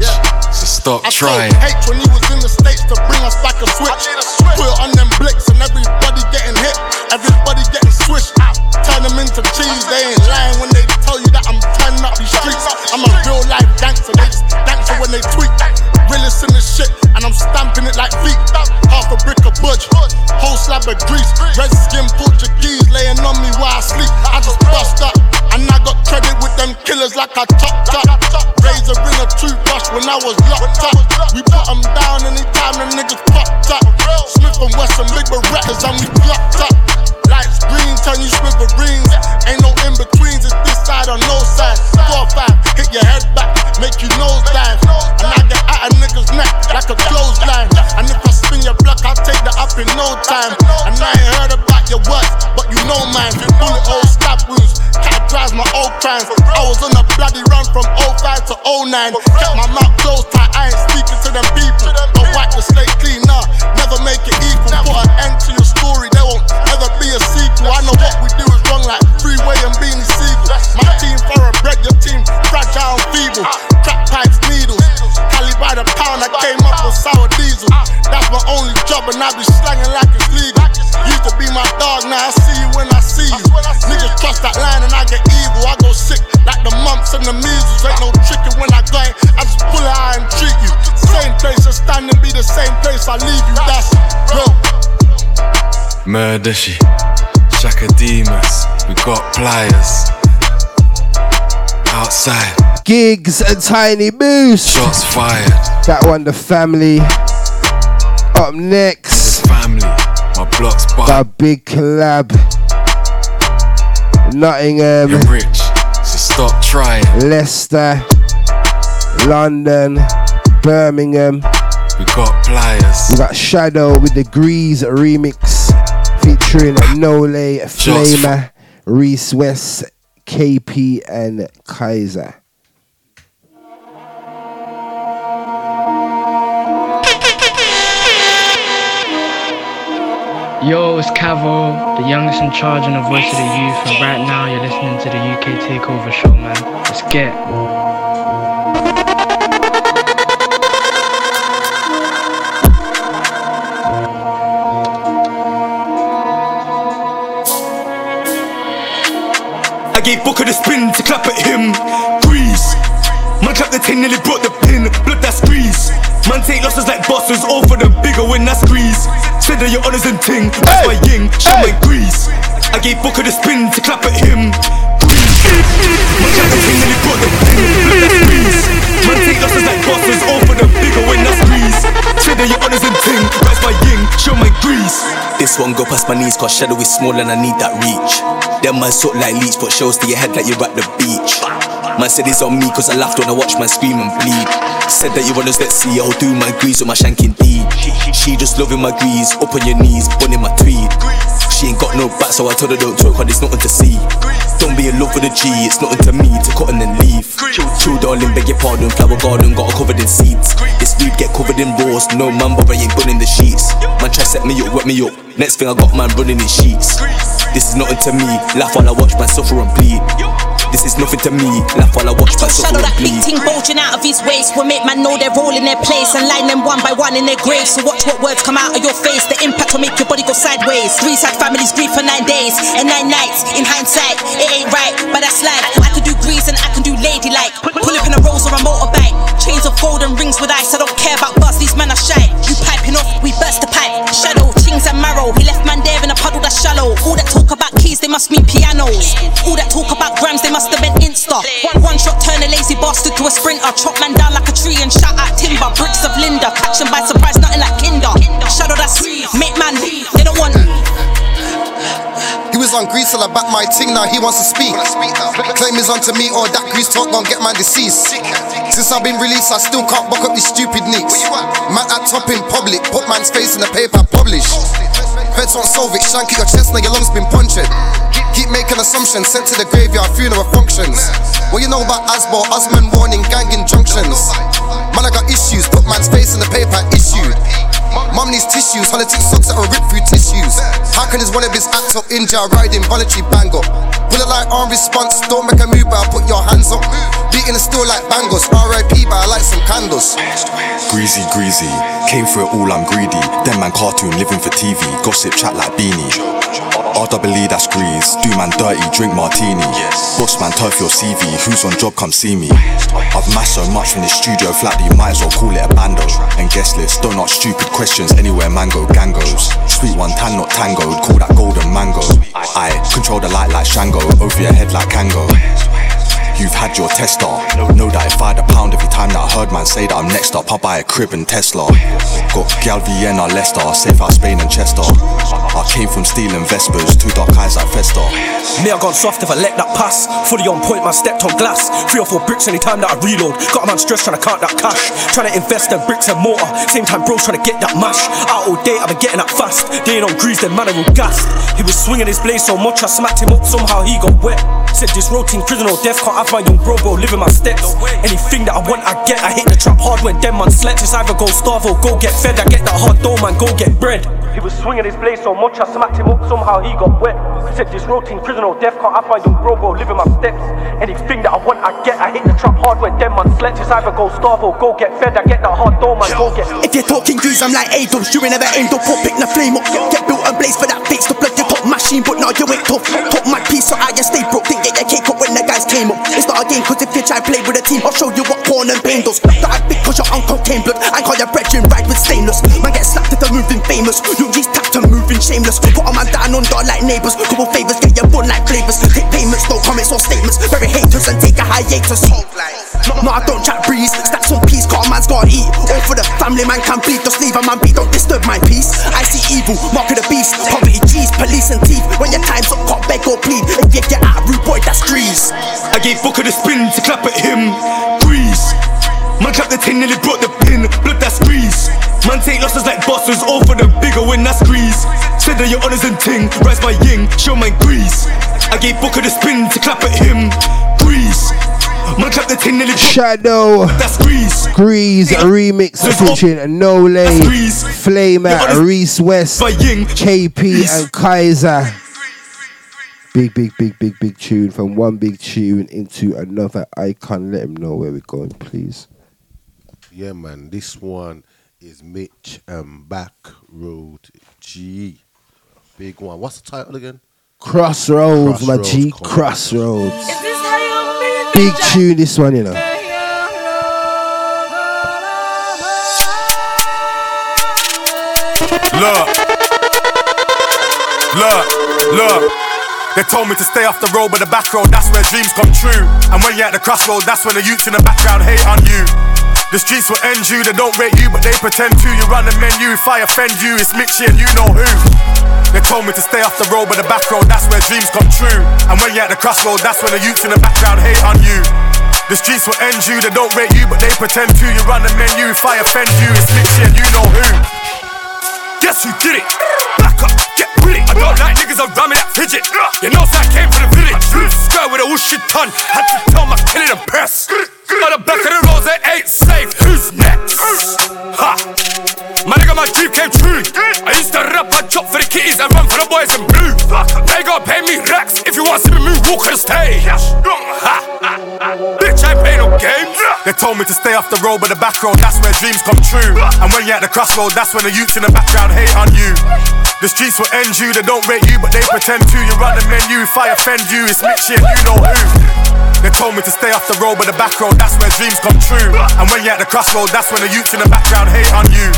so stop I trying. told H when he was in the States to bring us back a switch. Put it on them blicks and everybody getting hit. Everybody getting swished. Turn them into cheese. They ain't lying when they tell you that I'm turning up these streets. I'm a real life gangster. They just gangster when they tweet. In the shit, and I'm stamping it like feet. Half a brick of budge, whole slab of grease. Red skin Portuguese laying on me while I sleep. I just bust up, and I got credit with them killers like I chopped up. Razor ring a toothbrush when I was locked up. We put them down anytime the niggas popped up. Smith and Wesson, big Berettas, and we blocked up. Lights green, turn you Smithereens. Ain't no in betweens, it's this side or no side. Four five, hit your head back, make you nose dive. Neck like a clothesline. And if I spin your block, I'll take that up in no time. And I ain't heard about your words, but you know mine. Bullet hole stab wounds, categorize my old crimes. I was on a bloody run from 05 to 09. Kept my mouth closed tight, I ain't speaking to them people. Don't wipe the slate clean, nah, never make it equal. Put an end to your story, there won't ever be a sequel. I know what we do is wrong, like freeway and Beanie Sigel. My team thoroughbred, your team fragile and feeble. Crack pipes, needles. By the pound, I came up with sour diesel. That's my only job, and I be slanging like it's legal. Used to be my dog, now I see you when I see you. Niggas cross that line and I get evil. I go sick like the mumps and the measles. Ain't no tricking when I. I just pull out and treat you. Same place stand and be the same place I leave you. That's. Murder she, Shakademus, we got pliers. Outside, Giggs and Tiny Boost. shots fired. That one, the family. Up next, The Family, my block's by the big collab. Nottingham, You're rich, so stop trying. Leicester, London, Birmingham. We got pliers. We got Shadow with the Grease remix featuring No Lay, Flamer, Reese West, KP, and Kaiser. Yo, it's Cavo, the youngest in charge and the voice of the youth, and right now you're listening to the UK Takeover Show, man. Let's get. I gave Booker the spin to clap at him. Man clap the tin, nearly brought the pin. Blood that squeeze. Man take losses like bosses, all for the bigger win that squeeze. That your honors and ting. That's my ying, show my grease. I gave Booker the spin to clap at him. Grease. Man clap the tin, nearly brought the pin. Blood that squeeze. Man take losses like bosses, all for the bigger win that squeeze. That your honors and ting. That's my ying, show my grease. This one go past my knees cause shadow is small and I need that reach. Them man sort like leech, put shells to your head like you're at the beach. Man said on me cause I laughed when I watched man scream and bleed. Said that you wanna let's see, I'll do my grease with my shanking deed. She just loving my grease, up on your knees, bunning my tweed. She ain't got no back, so I told her don't talk, cause it's nothing to see. Don't be in love with a G, it's nothing to me to cut and then leave. Chill, chill, darling, beg your pardon. Flower garden, got her covered in seeds. This weed get covered in rose, no man, but I ain't burning the sheets. Man, try set me up, wet me up. Next thing I got, man, running in sheets. This is nothing to me, laugh while I watch man suffer and bleed. This is nothing to me, laugh while I watch suffer Shadow that big bleed. ting bulging out of his waist will make man know they're all in their place and line them one by one in their graves. So watch what words come out of your face. The impact will make your body go sideways. Three sad families grieve for nine days and nine nights. In hindsight, it ain't right, but that's life. I can do grease and I can do ladylike. Pull up in a Rolls or a motorbike. Chains of gold and rings with ice. I don't care about buzz, these men are shy. You piping off, we burst the pipe. Shadow, chings and marrow. He left man there in a puddle that's shallow. All that talk about keys, they must mean pianos. All that talk about grams, they must have been Insta. One one shot, turn a lazy bastard to a sprinter. Chop man down like a tree and shout out timber. Bricks of Linda, catch him by surprise, nothing like Kinder. Shadow that's make man, they don't want. Was on grease till I back my ting, now he wants to speak. Claim is onto me or that grease talk gon' get my deceased. Since I've been released, I still can't buck up these stupid nicks. Man at top in public, put man's face in the paper, publish. Feds won't solve it, shank your chest, now your lungs been punctured. Keep making assumptions, sent to the graveyard, funeral functions. What you know about Asbo, Osman warning, gang injunctions. Man, I got issues, put man's face in the paper, issued. Mum needs tissues, politics socks that will rip through tissues. How can his one of his act up injure, riding voluntary bang up? Pull a light on response, don't make a move, but I'll put your hands up. Beating the still like bangles, RIP, but I like some candles. Greasy, greasy, came for it all, I'm greedy. Them man cartoon, living for TV, gossip chat like beanie. RWE, that's grease. Do man dirty, drink martini. Boss man, turf your CV. Who's on job, come see me. I've mashed so much from this studio flat that you might as well call it a bando. And guest list, don't ask stupid questions anywhere mango gangos. Sweet one tan, not tangoed, call that golden mango. I control the light like Shango, over your head like Kango. You've had your tester. Know that if I had a pound every time that I heard man say that I'm next up, I'll buy a crib and Tesla. Got Gal Vienna, Leicester, safe out Spain and Chester. I came from stealing Vespers, two dark eyes like Festa. Me, I gone soft if I let that pass. Fully on point, man, stepped on glass. Three or four bricks anytime that I reload. Got a man stressed trying to count that cash. Trying to invest in bricks and mortar. Same time, bros trying to get that mash. Out all day, I've been getting that fast. They ain't on grease, then man, will gassed. He was swinging his blade so much, I smacked him up, somehow he got wet. Said this routine, prison or death, can't have my young bro, bro, living my steps. Anything that I want, I get. I hit the trap hard when them man slept. It's either go starve or go get fed. I get that hard dough, man, go get bread. He was swinging his blade so much, I smacked him up, somehow he got wet. Said this routine, prison or death, can't have my young bro, bro, living my steps. Anything that I want, I get. I hit the trap hard when them man slept. It's either go starve or go get fed. I get that hard dough, man, go get. If you're talking grease, I'm like Ados. You ain't never aimed up, put pick the flame up. Get built and blaze for that face to plug your top machine, but now you ain't tough. Top my piece, so I just stay broke. Think your cake up when the guys came up. It's not a game, cause if you try play with a team, I'll show you what corn and pain does. That cause your uncle came blood. I call your brethren ride with stainless. Man get slapped if they're moving famous. You just tapped and moving shameless. Put a man down on door like neighbors. Couple favors, get your bun like flavors. Take payments, no comments or statements. Bury haters and take a hiatus. No, no, I don't chat breeze. Stack some man's gotta eat. All for the family, man can bleed. Just leave a man be, don't disturb my peace. I see evil, mark of the beast. Poverty, G's, police and teeth. When your time's up, can't beg or plead. If you get out, rude boy, that's grease. I gave Booker the spin to clap at him. Grease. Man clap the tin, nearly brought the pin. Blood that's grease. Man take losses like bosses, all for the bigger win, that's grease. Said that your honors and ting, rise my ying, show my grease. I gave Booker the spin to clap at him. Grease. Man clap the tin, nearly Shadow. That's grease. Grease remix featuring No Lay, Flame at Reese West, KP and Kaiser. Big, big, big, big, big tune from one big tune into another. I can't let him know where we're going, please. Yeah, man. This one is Mitch and Back Road G. Big one. What's the title again? Crossroads, my G, come on. Crossroads. Big tune, this one, you know. Look. Look. Look. They told me to stay off the road, but the back road, that's where dreams come true. And when you're at the crossroad, that's when the youths in the background hate on you. The streets will end you, they don't rate you, but they pretend to. You run the menu, if I offend you, it's Mitchie and you know who. They told me to stay off the road, but the back road, that's where dreams come true. And when you're at the crossroad, that's when the youths in the background hate on you. The streets will end you, they don't rate you, but they pretend to. You run the menu, if I offend you, it's Mitchie and you know who. Guess who did it? Back up, get with it. I don't like niggas around me that fidget. You know, so I came from the village. Square with a whoosh ton. Had to tell my in the press. On the back of the roads, they ain't safe. Who's next? Ha! My nigga, my dream came true. I used to rap and chop for the kitties and run for the boys in blue. They gon' pay me racks if you want to see me move, walk on the stage. Ha! Bitch, I ain't play no games. They told me to stay off the road, but the back road, that's where dreams come true. And when you're at the crossroad, that's when the youths in the background hate on you. The streets will end you, they don't rate you, but they pretend to. You run the menu, if I offend you, it's and you know who. They told me to stay off the road, but the back road, that's where dreams come true. And when you're at the crossroad, that's when the youths in the background hate on you.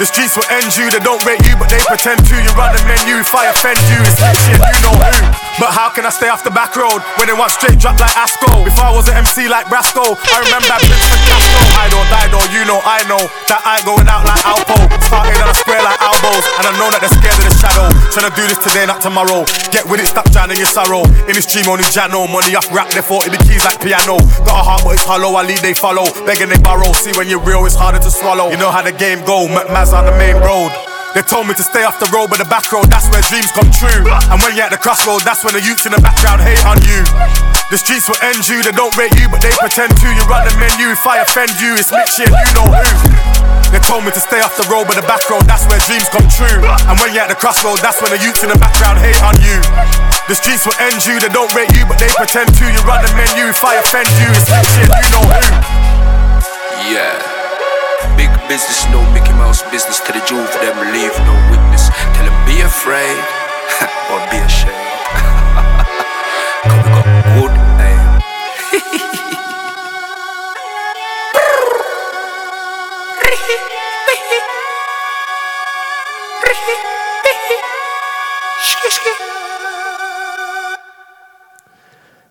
The streets will end you, they don't rate you, but they pretend to. You run the menu, if I offend you, it's and you know who. But how can I stay off the back road when they want straight drop like Asco? If I was an MC like Brasco, I remember Prince and Castro. I don't, I don't, you know, I know that I going out like Alpo. Starting on a square like elbows, and I know that they're scared of the shadow. Trying to do this today, not tomorrow. Get with it, stop drowning your sorrow. In this dream, only Jano, money off rap, they 40 keys like piano. Got a heart, but it's hollow. I lead, they follow. Begging they borrow. See when you're real, it's harder to swallow. You know how the game go. McMaz on the main road. They told me to stay off the road, but the back road, that's where dreams come true. And when you're at the crossroad, that's when the youths in the background hate on you. The streets will end you, they don't rate you, but they pretend to. You run the menu, if I offend you, it's Mitchie and you know who. They told me to stay off the road, but the back road, that's where dreams come true. And when you're at the crossroad, that's when the youths in the background hate on you. The streets will end you, they don't rate you, but they pretend to. You run the menu, if I offend you, it's Mitchie shit, you know who. Yeah. Big business, no Mickey Mouse business. To the jewel for them, leave no witness. Tell them be afraid or be ashamed. Cause we got good aim.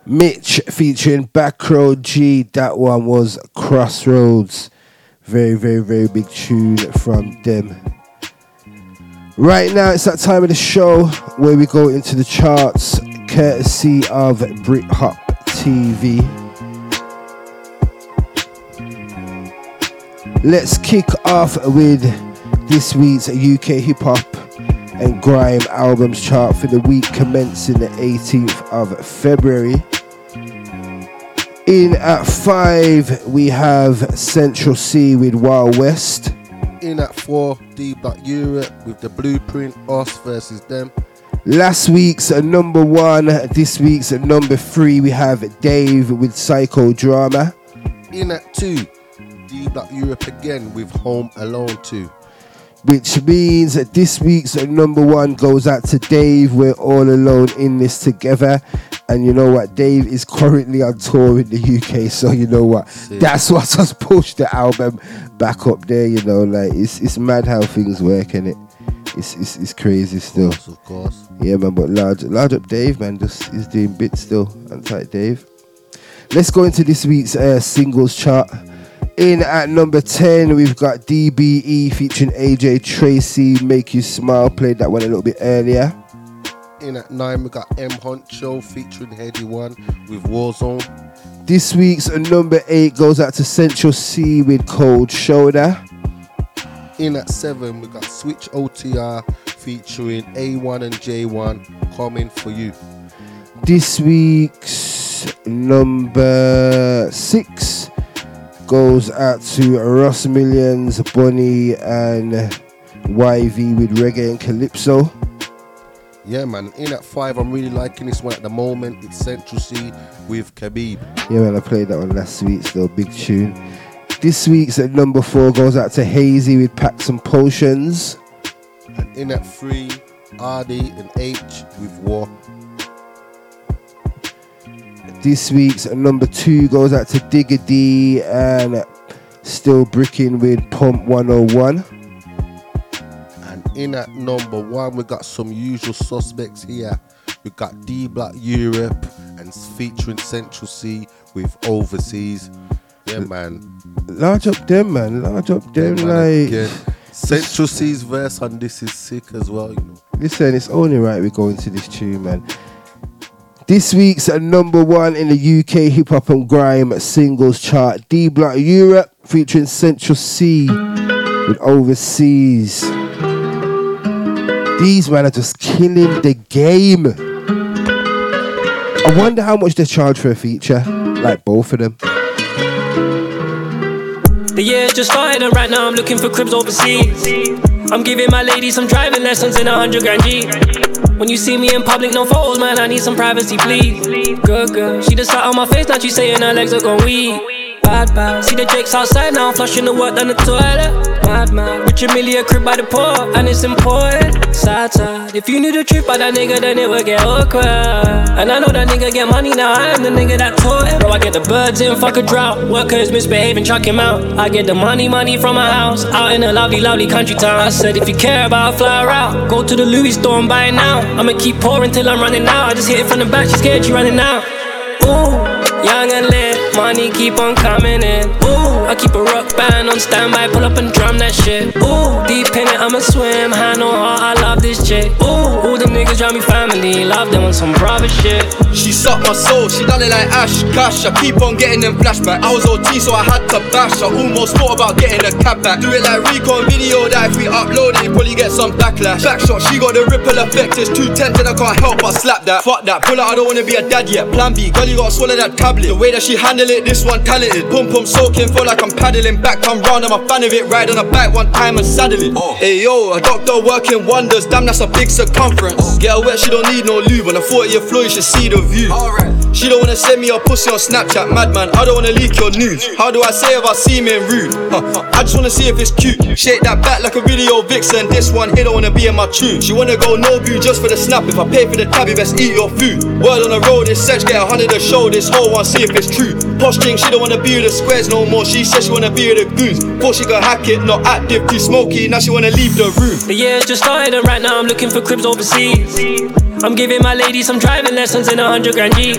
Mitch featuring Backroad Gee. That one was Crossroads. Very, very, very big tune from them. Right now, it's that time of the show where we go into the charts, courtesy of Brit-Hop TV. Let's kick off with this week's UK hip hop and grime albums chart for the week commencing the 18th of February. In at five, we have Central Cee with Wild West. In at four, D Block Europe with the blueprint, us versus them. Last week's number one, this week's number three, we have Dave with Psychodrama. In at two, D Block Europe again with Home Alone 2. Which means that this week's number one goes out to Dave. We're all alone in this together. And you know what? Dave is currently on tour in the UK, so you know what? That's what us push the album back up there. You know, like it's it's mad how things work, and it it's, it's it's crazy still. Of course. Yeah, man. But large large up Dave, man. Just he's doing bits still. Anti Dave. Let's go into this week's uh, singles chart. In at number 10, we've got DBE featuring AJ Tracey, Make You Smile. Played that one a little bit earlier. In at nine, we got M Huncho featuring Headie One with Warzone. This week's number 8 goes out to Central Cee with Cold Shoulder. In at seven, we got Switch OTR featuring A1 and J1 coming for you. This week's number 6 goes out to Ross Millions, Bonnie, and YV with Reggae and Calypso. Yeah, man. In at five, I'm really liking this one at the moment. It's Central Cee with Khabib. Yeah, man, I played that one last week, still big tune. This week's at number four goes out to Hazey with Packs and Potions. And in at three, RD and H with War. This week's number two goes out to Digga D and Skillibeng with Pump 101. And in at number one, we got some usual suspects here. We got D Block Europe and featuring Central Cee with Overseas. Yeah, man. Large up them, man. Large up them, Man, like. again. Central Cee's verse on this is sick as well, you know. Listen, it's only right we go into this tune, man. This week's number one in the UK hip hop and grime singles chart, D Block Europe featuring Central Cee with Overseas. These men are just killing the game. I wonder how much they charge for a feature, like both of them. The year just started and right now I'm looking for cribs overseas. I'm giving my lady some driving lessons in a hundred grand G. When you see me in public, no photos, man, I need some privacy, please. Good girl, she just sat on my face, now she saying her legs are going weak. Bad, bad. See the Jakes outside now, flushing the work down the toilet. Mad, man. Rich a crib by the port, and it's important. Sad, sad. If you knew the truth about that nigga, then it would get awkward. And I know that nigga get money now, I am the nigga that taught him. Bro, I get the birds in, fuck a drought. Workers misbehaving, chuck him out. I get the money, money from my house, out in a lovely, lovely country town. I said, if you care about a fly route, go to the Louis store and buy it now. I'ma keep pouring till I'm running out. I just hit it from the back, she scared you running out. Ooh, young and lit, money keep on coming in. Ooh, I keep a rock band on standby, pull up and drum that shit. Ooh, deep in it, I'ma swim, hand on heart, I love this chick. Ooh, all the niggas drive me family, love them on some brother shit. She sucked my soul, she done it like Ash Cash. I keep on getting them flashbacks. I was OT, so I had to bash. I almost thought about getting a cab back. Do it like Recon video that if we upload it, probably get some backlash. Backshot, she got the ripple effect. It's too tempting, I can't help but slap that. Fuck that, pull out, I don't wanna be a dad yet. Plan B, girl, you gotta swallow that tablet. The way that she handle it, this one talented. Pum pum soaking, feel like I'm paddling back. Come round, I'm a fan of it. Ride on a bike one time and saddle it. Oh. Hey yo, a doctor working wonders. Damn, that's a big circumference. Oh. Get her wet, she don't need no lube. On a 40 year floor, you should see the view. She don't wanna send me a pussy on Snapchat, madman. I don't wanna leak your news. How do I say if I seem rude? Huh, huh, I just wanna see if it's cute. Shake that back like a video vixen. This one here don't wanna be in my tune. She wanna go no view just for the snap. If I pay for the tab, you best eat your food. Word on the road is sex, get a hundred to show. This whole one, see if it's true. Posh thing, she don't wanna be with the squares no more. She says she wanna be with the goons. Thought she could hack it, not active, too smoky. Now she wanna leave the room. The year's just started and right now I'm looking for cribs overseas. I'm giving my lady some driving lessons in a hundred grand G.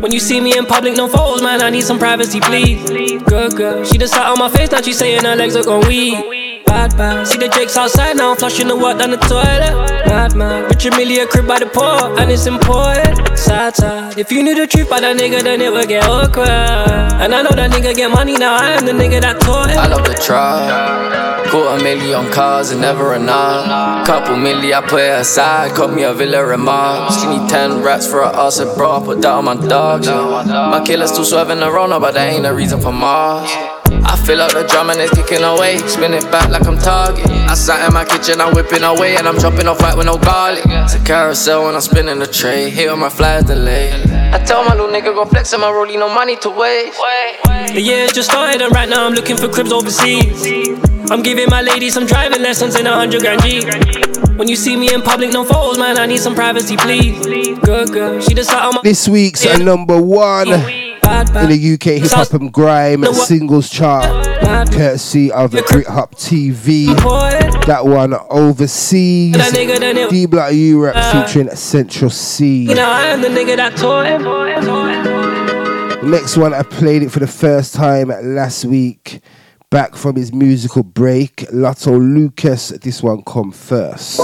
When you see me in public, no photos, man, I need some privacy, please. Good girl, she just sat on my face, now she saying her legs are going weak. Bad, bad. See the Jakes outside now, flushing the work down the toilet. Mad, man. Rich a crib by the port, and it's important. Sad, sad. If you knew the truth about that nigga, then it would get awkward. And I know that nigga get money now, I am the nigga that taught him. I love the trap, tribe. Quarter million cars and never enough. Couple milli, I put it aside. Cut me a villa in Mars. Need 10 rats for a ass bro. I put that on my dogs. Yeah. My killer's still swerving around, but that ain't a reason for Mars. I fill up the drum and it's kicking away. Spin it back like I'm target. I sat in my kitchen, I'm whipping away, and I'm chopping off white with no garlic. It's a carousel when I'm spinning the tray. Hit on my flies delay. I tell my little nigga go flex on my rollie, no money to waste. The year's just started and right now I'm looking for cribs overseas. I'm giving my lady some driving lessons in a hundred grand G. When you see me in public, no photos, man, I need some privacy, please. Good girl, she just sat on my. This week's at number one in the UK hip hop and grime singles chart, courtesy of Brit Hop TV. That one overseas. D Block Europe featuring Central Cee. You know, I am the nigga that taught him. Next one, I played it for the first time last week. Back from his musical break, Lotto Lucas. This one come first.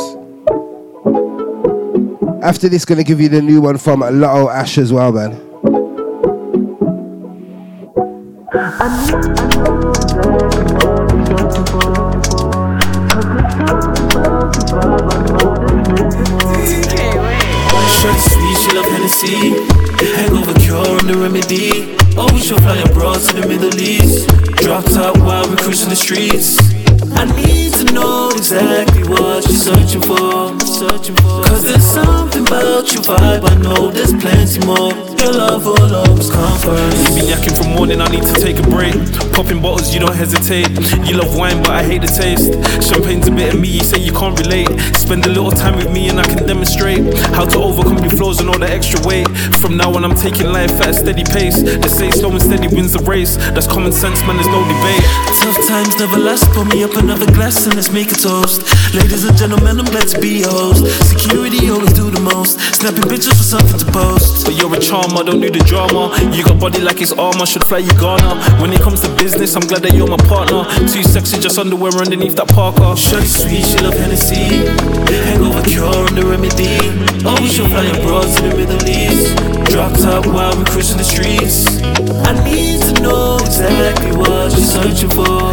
After this, gonna give you the new one from Lotto Ash as well, man. Hangover cure on the remedy. Oh, we should fly abroad to the Middle East. Drop top while we cruise the streets. I need to know exactly what you're. Searching for. Cause there's something about your vibe, I know there's plenty more. Your love will always come first. You been yakking from morning, I need to take a break. Popping bottles, you don't hesitate. You love wine, but I hate the taste. Champagne's a bit of me, you say you can't relate. Spend a little time with me and I can demonstrate how to overcome your flaws and all the extra weight. From now on, I'm taking life at a steady pace. They say slow and steady wins the race. That's common sense, man, there's no debate. Tough times never last. Pour me up another glass and let's make a toast. Ladies and gentlemen, I'm glad to be your host. Security always do the most. Snapping pictures for something to post. But you're a charmer, don't do the drama. You got body like it's armor, should fly you Ghana. When it comes to business, I'm glad that you're my partner. Too sexy, just underwear underneath that parka. Shorty sweet, she love Hennessy. Hangover cure on the remedy. Oh, we should fly abroad to the Middle East. Drop top while we cruising the streets. I need to know exactly what you're searching for.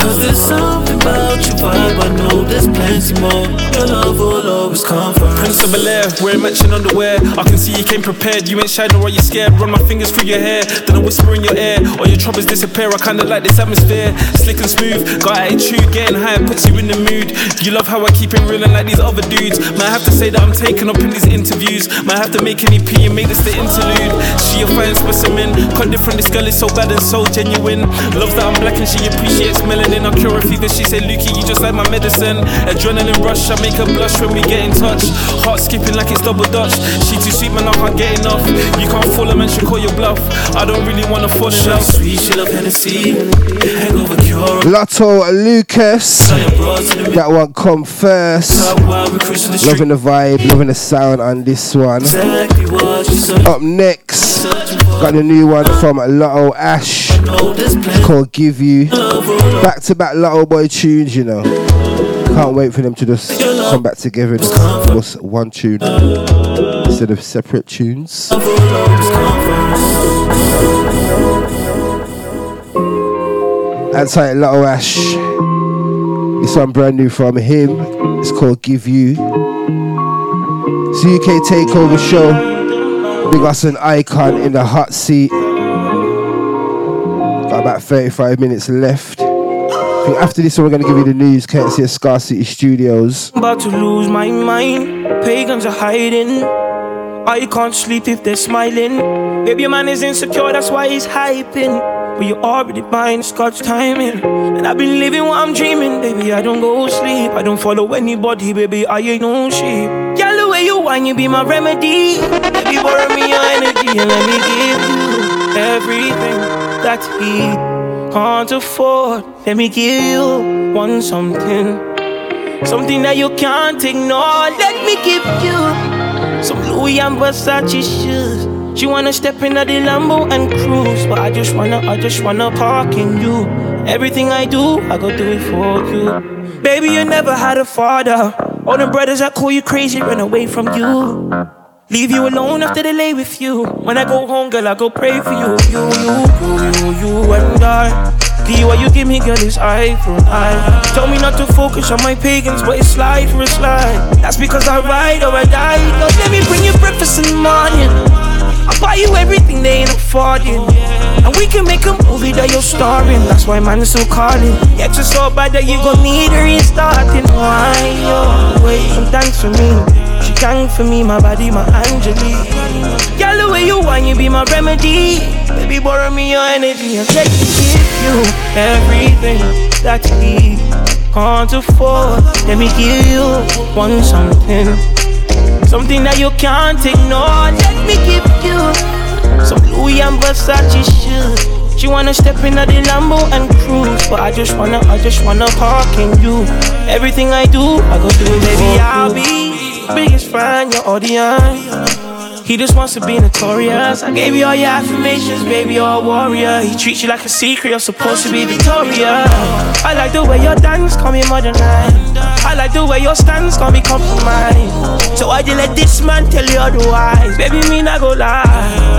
Cause there's something about your vibe, I know there's plenty more. Your love will always come first. Prince of Bel Air, wearing matching underwear. I can see you came prepared. You ain't shy nor are you scared. Run my fingers through your hair, then I whisper in your ear. All your troubles disappear. I kinda like this atmosphere, slick and smooth. Got attitude, getting high puts you in the mood. You love how I keep it real and like these other dudes. Might have to say that I'm taken up in these interviews. Might have to make an EP and make this the interlude. She a fine specimen, quite different. This girl is so bad and so genuine. Loves that I'm black and she appreciates melanin. I cure a fever. She say, Lukey, you just like my medicine. Adrenaline rush, I make her blush when we get in touch. Heart skipping like it's double dutch. She too sweet, man, I can't get enough. You can't fool her, man, she call your bluff. I don't really wanna fall in love. Sweet, she love Hennessy. Hangover cure. Lotto Lucas. That one come first. Loving the vibe, loving the sound on this one. Up next, got the new one from Lotto Ash called Give You. Back to back Lotto Boy tunes, you know. Can't wait for them to just come back together. Just just one tune instead of separate tunes. Outside Lotto Ash. This one brand new from him. It's called Give You. It's UK Takeover Show. Big us an icon in the hot seat. About 35 minutes left. After this we're going to give you the news courtesy of Scar City Studios. I'm about to lose my mind. Pagans are hiding. I can't sleep if they're smiling. Baby, your man is insecure, that's why he's hyping. But you already it's God's timing. And I've been living what I'm dreaming, baby. I don't go sleep. I don't follow anybody, baby. I ain't no sheep. Girl, the way you whine, you be my remedy. Baby, borrow me your energy and let me give you everything that he can't afford. Let me give you one something. Something that you can't ignore. Let me give you some Louis and Versace shoes. She wanna step in the Lambo and cruise, but I just wanna, I just wanna park in you. Everything I do, I go do it for you. Baby, you never had a father. All the brothers that call you crazy run away from you. Leave you alone after they lay with you. When I go home, girl, I go pray for you. You, you, you, you, and I. The what you give me, girl, is eye for eye. Tell me not to focus on my pagans, but it's slide for a slide. That's because I ride or I die. Girl, let me bring you breakfast in the morning. I'll buy you everything they ain't affording. And we can make a movie that you're starring. That's why man is so calling. Yeah, just so bad that you gon' need a restarting. Why you Wait, some thanks for me. She gang for me, my body, my Angelique. Girl, the way you want, you be my remedy. Baby, borrow me your energy and let me give you everything that he can't afford. Let me give you one something. Something that you can't ignore. Let me give you some Louis and Versace shoes. She wanna step in at the Lambo and cruise, but I just wanna, I just wanna park in you. Everything I do, I go it, baby. I'll be biggest fan, your audience. He just wants to be notorious. I gave you all your affirmations, baby, you're a warrior. He treats you like a secret, you're supposed to be Victoria. I like the way your dance, call me modern night. I like the way your stance, call me compromise. So I did let this man tell you otherwise. Baby, me not go lie.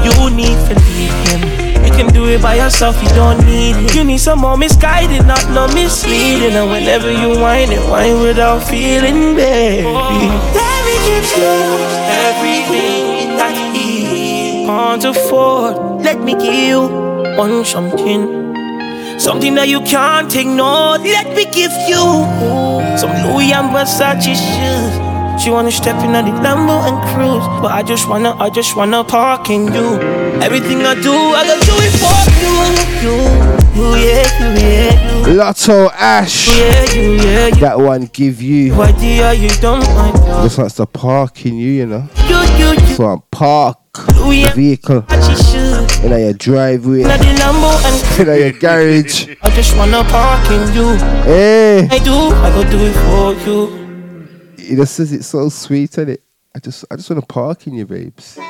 You need to leave him. You can do it by yourself, you don't need it. You need some more misguided, not no misleading. And whenever you whine it, whine without feeling, baby. Give you everything that he can't afford. Let me give you one something. Something that you can't ignore. Let me give you some Louis and Versace shoes. She wanna step in the Lambo and cruise, but I just wanna, I just wanna park in you. Everything I do, I gotta do it for you, you, you, yeah, you, yeah, you. Lotto Ash. Yeah, you, yeah, you. That one give you. Why dear, you don't mind? Just likes to park in you, you know. You, you, you. So I'm park the vehicle. In your driveway, Inna the Lambo and in your garage. I just wanna park in you. Hey, I do, I go do it for you. He just says it's so sweet, is it? I just, I just want to park in you, babes. Do you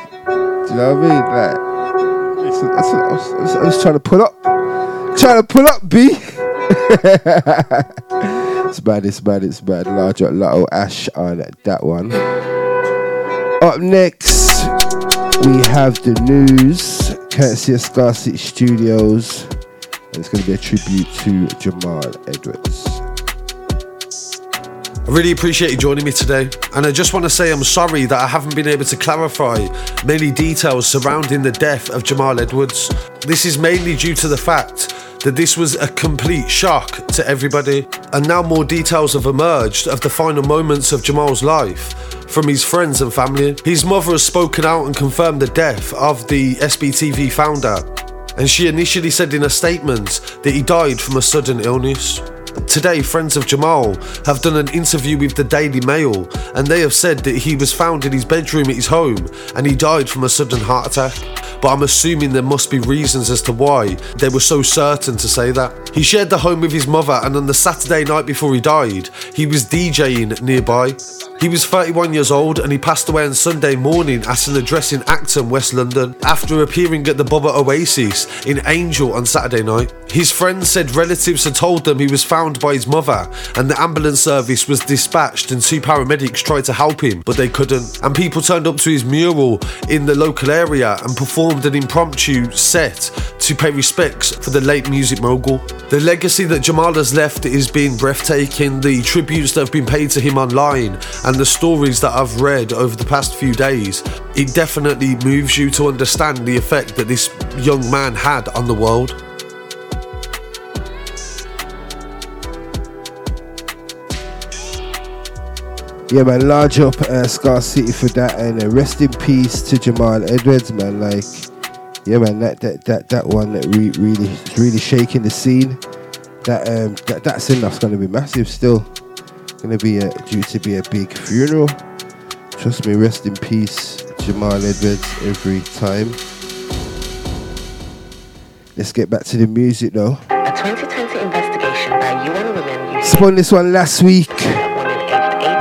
know what I mean? Like, I, was, I, was, I was trying to pull up, trying to pull up, B. it's bad, it's bad, it's bad. Larger Lotto Ash on that one. Up next, we have the news, courtesy of Scar City Studios. And it's going to be a tribute to Jamal Edwards. I really appreciate you joining me today, and I just want to say I'm sorry that I haven't been able to clarify many details surrounding the death of Jamal Edwards. This is mainly due to the fact that this was a complete shock to everybody, and now more details have emerged of the final moments of Jamal's life from his friends and family. His mother has spoken out and confirmed the death of the SBTV founder, and she initially said in a statement that he died from a sudden illness. Today, friends of Jamal have done an interview with the Daily Mail and they have said that he was found in his bedroom at his home and he died from a sudden heart attack. But I'm assuming there must be reasons as to why they were so certain to say that. He shared the home with his mother and on the Saturday night before he died, he was DJing nearby. He was 31 years old and he passed away on Sunday morning at an address in Acton, West London, after appearing at the Bubba Oasis in Angel on Saturday night. His friends said relatives had told them he was found by his mother and the ambulance service was dispatched and two paramedics tried to help him, but they couldn't. And people turned up to his mural in the local area and performed an impromptu set to pay respects for the late music mogul. The legacy that Jamal has left is being breathtaking. The tributes that have been paid to him online and the stories that I've read over the past few days, it definitely moves you to understand the effect that this young man had on the world. Yeah, man, large up uh, Scar City for that, and uh, rest in peace to Jamal Edwards, man. Like, yeah, man, that that that that one that re- really really shaking the scene. That um that that send off's gonna be massive. Still, gonna be a, due to be a big funeral. Trust me, rest in peace, Jamal Edwards. Every time. Let's get back to the music though. A 2020 investigation by UN Women Spun this one last week.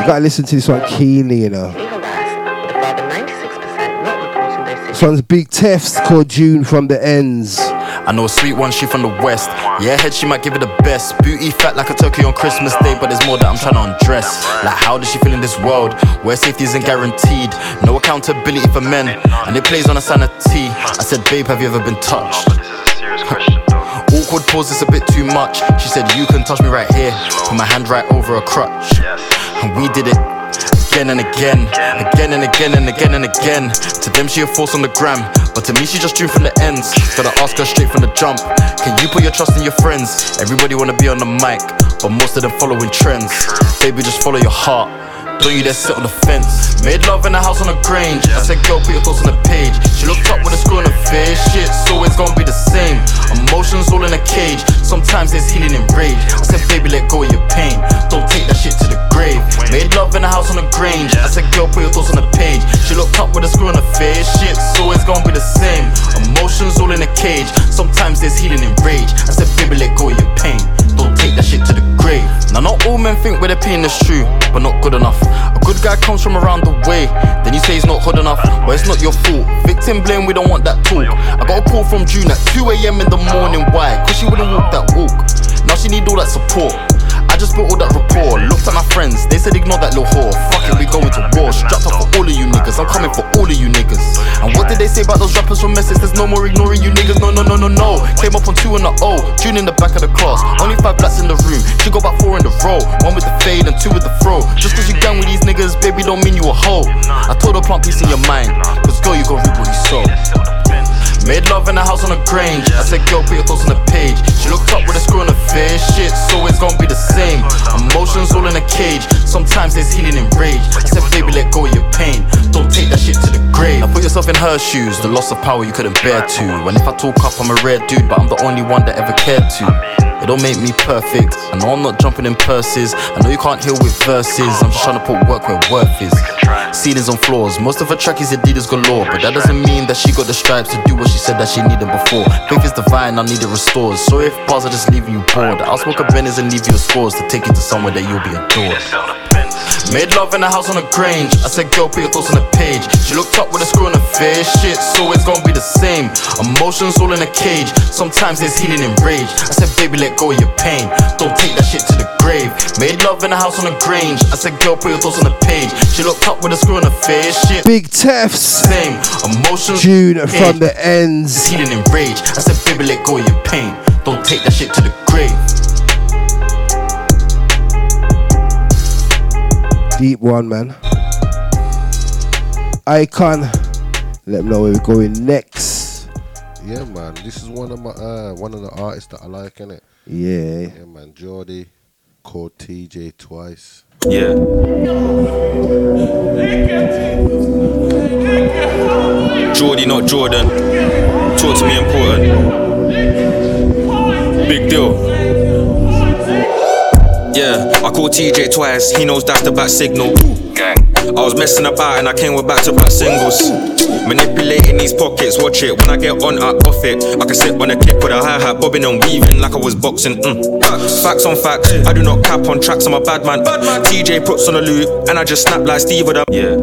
You gotta listen to this one keenly, you know. legal bias, with a further 96% not This one's Big Tefts called June from the Ends. I know a sweet one, she from the west. Yeah, head, she might give it the best. Booty fat like a turkey on Christmas Day, but there's more that I'm trying to undress. Like, how does she feel in this world where safety isn't guaranteed? No accountability for men, and it plays on a sanity. I said, babe, have you ever been touched? Awkward pause, it's a bit too much. She said, You can touch me right here. Put my hand right over a crutch. And we did it again and again, again and again and again and again. To them, she a force on the gram, but to me, she just drew from the ends. Gotta ask her straight from the jump. Can you put your trust in your friends? Everybody wanna be on the mic, but most of them following trends. Baby, just follow your heart. Don't you dare sit on the fence. Made love in the house on the grange. I said, girl, put your thoughts on the page. She looked up with a screw in her face. Shit's always gonna be the same. Emotions all in a cage. Sometimes there's healing in rage. I said, baby, let go of your pain. Don't take that shit to the grave. Made love in the house on the grange. I said, girl, put your thoughts on the page. She looked up with a screw in her face. Shit's always gonna be the same. Emotions all in a cage. Sometimes there's healing in rage. I said, baby, let go of your pain. Don't take that shit to the grave. Now, not all men think where their pain is true, but not good enough. A good guy comes from around the way. Then you say he's not good enough, but it's not your fault. Victim blame, we don't want that talk. I got a call from June at 2 a.m. in the morning. Why? Cause she wouldn't walk that walk. Now she need all that support. I just built all that rapport. Looked at my friends, they said ignore that little whore. Fuck it, we going to war. Strapped up for all of you niggas. I'm coming for all of you niggas. And what did they say about those rappers from Essex? There's no more ignoring you niggas. No, no, no, no, no. Came up on two in the O. June in the back of the class. Only five blacks in the room. She got about four in the row. One with the fade and two with the fro. Just cause you gang with these niggas, baby, don't mean you a hoe. I told her plant peace in your mind. Cause girl, you gon' reap what you sow. Made love in the house on the grange. I said, girl, put your thoughts on the page. She looked up with a screw in her face. Shit's always gonna be the same. Emotions all in a cage. Sometimes there's healing in rage. I said, baby, let go of your pain. Don't take that shit to the grave. Now put yourself in her shoes. The loss of power you couldn't bear to. And if I talk up, I'm a rare dude, but I'm the only one that ever cared to. But don't make me perfect. I know I'm not jumping in purses. I know you can't heal with verses. I'm just trying to put work where worth is. Ceilings on floors. Most of her track is Adidas galore, but that doesn't mean that she got the stripes to do what she said that she needed before. Faith is divine, I need it restored. Sorry if bars are just leaving you bored. I'll smoke a Benz and leave you a scores to take you to somewhere that you'll be adored. Made love in a house on a grange. I said, girl, put your thoughts on the page. She looked up with a screw on her face. Shit, so it's gonna be the same. Emotions all in a cage. Sometimes there's healing in rage. I said, baby, let go of your pain. Don't take that shit to the grave. Made love in a house on a grange. I said, girl, put your thoughts on the page. She looked up with a screw on her face. Shit. Big Tefs. Same. Emotions. June pain. from the ends. Healing in rage. I said, baby, let go of your pain. Don't take that shit to the grave. Deep one, man. Icon. Let me know where we're going next. Yeah, man. This is one of my uh, one of the artists that I like, innit? Yeah. Yeah, man. Jordy called TJ twice. Yeah. Jordy, not Jordan. Talk to me important. Big deal. Yeah, I called TJ twice. He knows that's the back signal. Gang. I was messing about and I came with back to back singles. Manipulating these pockets, watch it. When I get on, I off it. I can sit on a clip with a hi hat, bobbing and weaving like I was boxing. Mm. Facts on facts, I do not cap on tracks. I'm a bad man. TJ puts on a loop and I just snap like Steve with a yeah.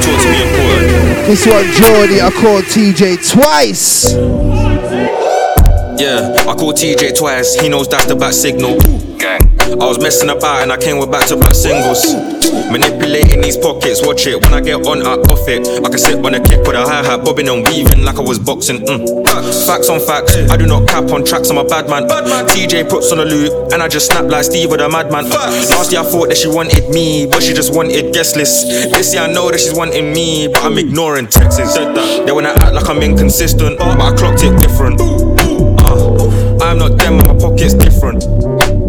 Talk to me important. This one, Jordy, I called TJ twice. Yeah, I called TJ twice, he knows that's the back signal. Gang. I was messing about and I came with back to back singles. Manipulating these pockets, watch it. When I get on, I off it. I can sit on a kick with a hi hat, bobbing and weaving like I was boxing. Mm. Facts on facts, I do not cap on tracks, I'm a bad man. TJ puts on a loop and I just snap like Steve with a madman. Last year I thought that she wanted me, but she just wanted guest list. This year I know that she's wanting me, but I'm ignoring texts. They wanna act like I'm inconsistent, but I clocked it different. Uh, I'm not them, my pocket's different.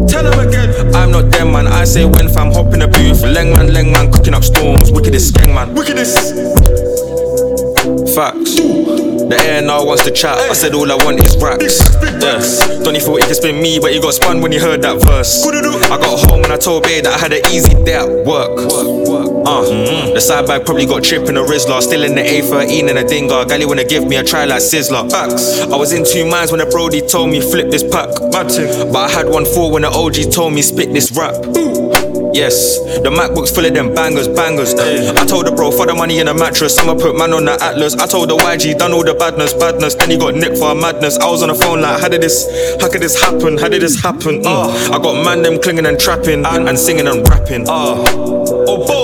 Tell them again. I'm not them, man. I say when fam hop in the booth. Leng man, leng man, cooking up storms. Wickedest gang man. Wickedest. Facts. The air now wants to chat. I said all I want is racks. Yeah. Donny thought he could spin me, but he got spun when he heard that verse. I got home and I told Babe that I had an easy day at work. Uh, mm, the side bag probably got trip in a Rizzler. Still in the A13 and a Dinger. Gally wanna give me a try like Sizzler. Facts. I was in two minds when the Brody told me flip this pack. But I had one for when the OG told me spit this rap. Yes, the MacBook's full of them bangers, bangers. eh. I told the bro, for the money in a mattress, I'ma put man on the Atlas. I told the YG, done all the badness, badness. Then he got nicked for a madness. I was on the phone like, how did this, how could this happen? How did this happen? Mm. I got man them clinging and trapping and, and singing and rapping. Uh.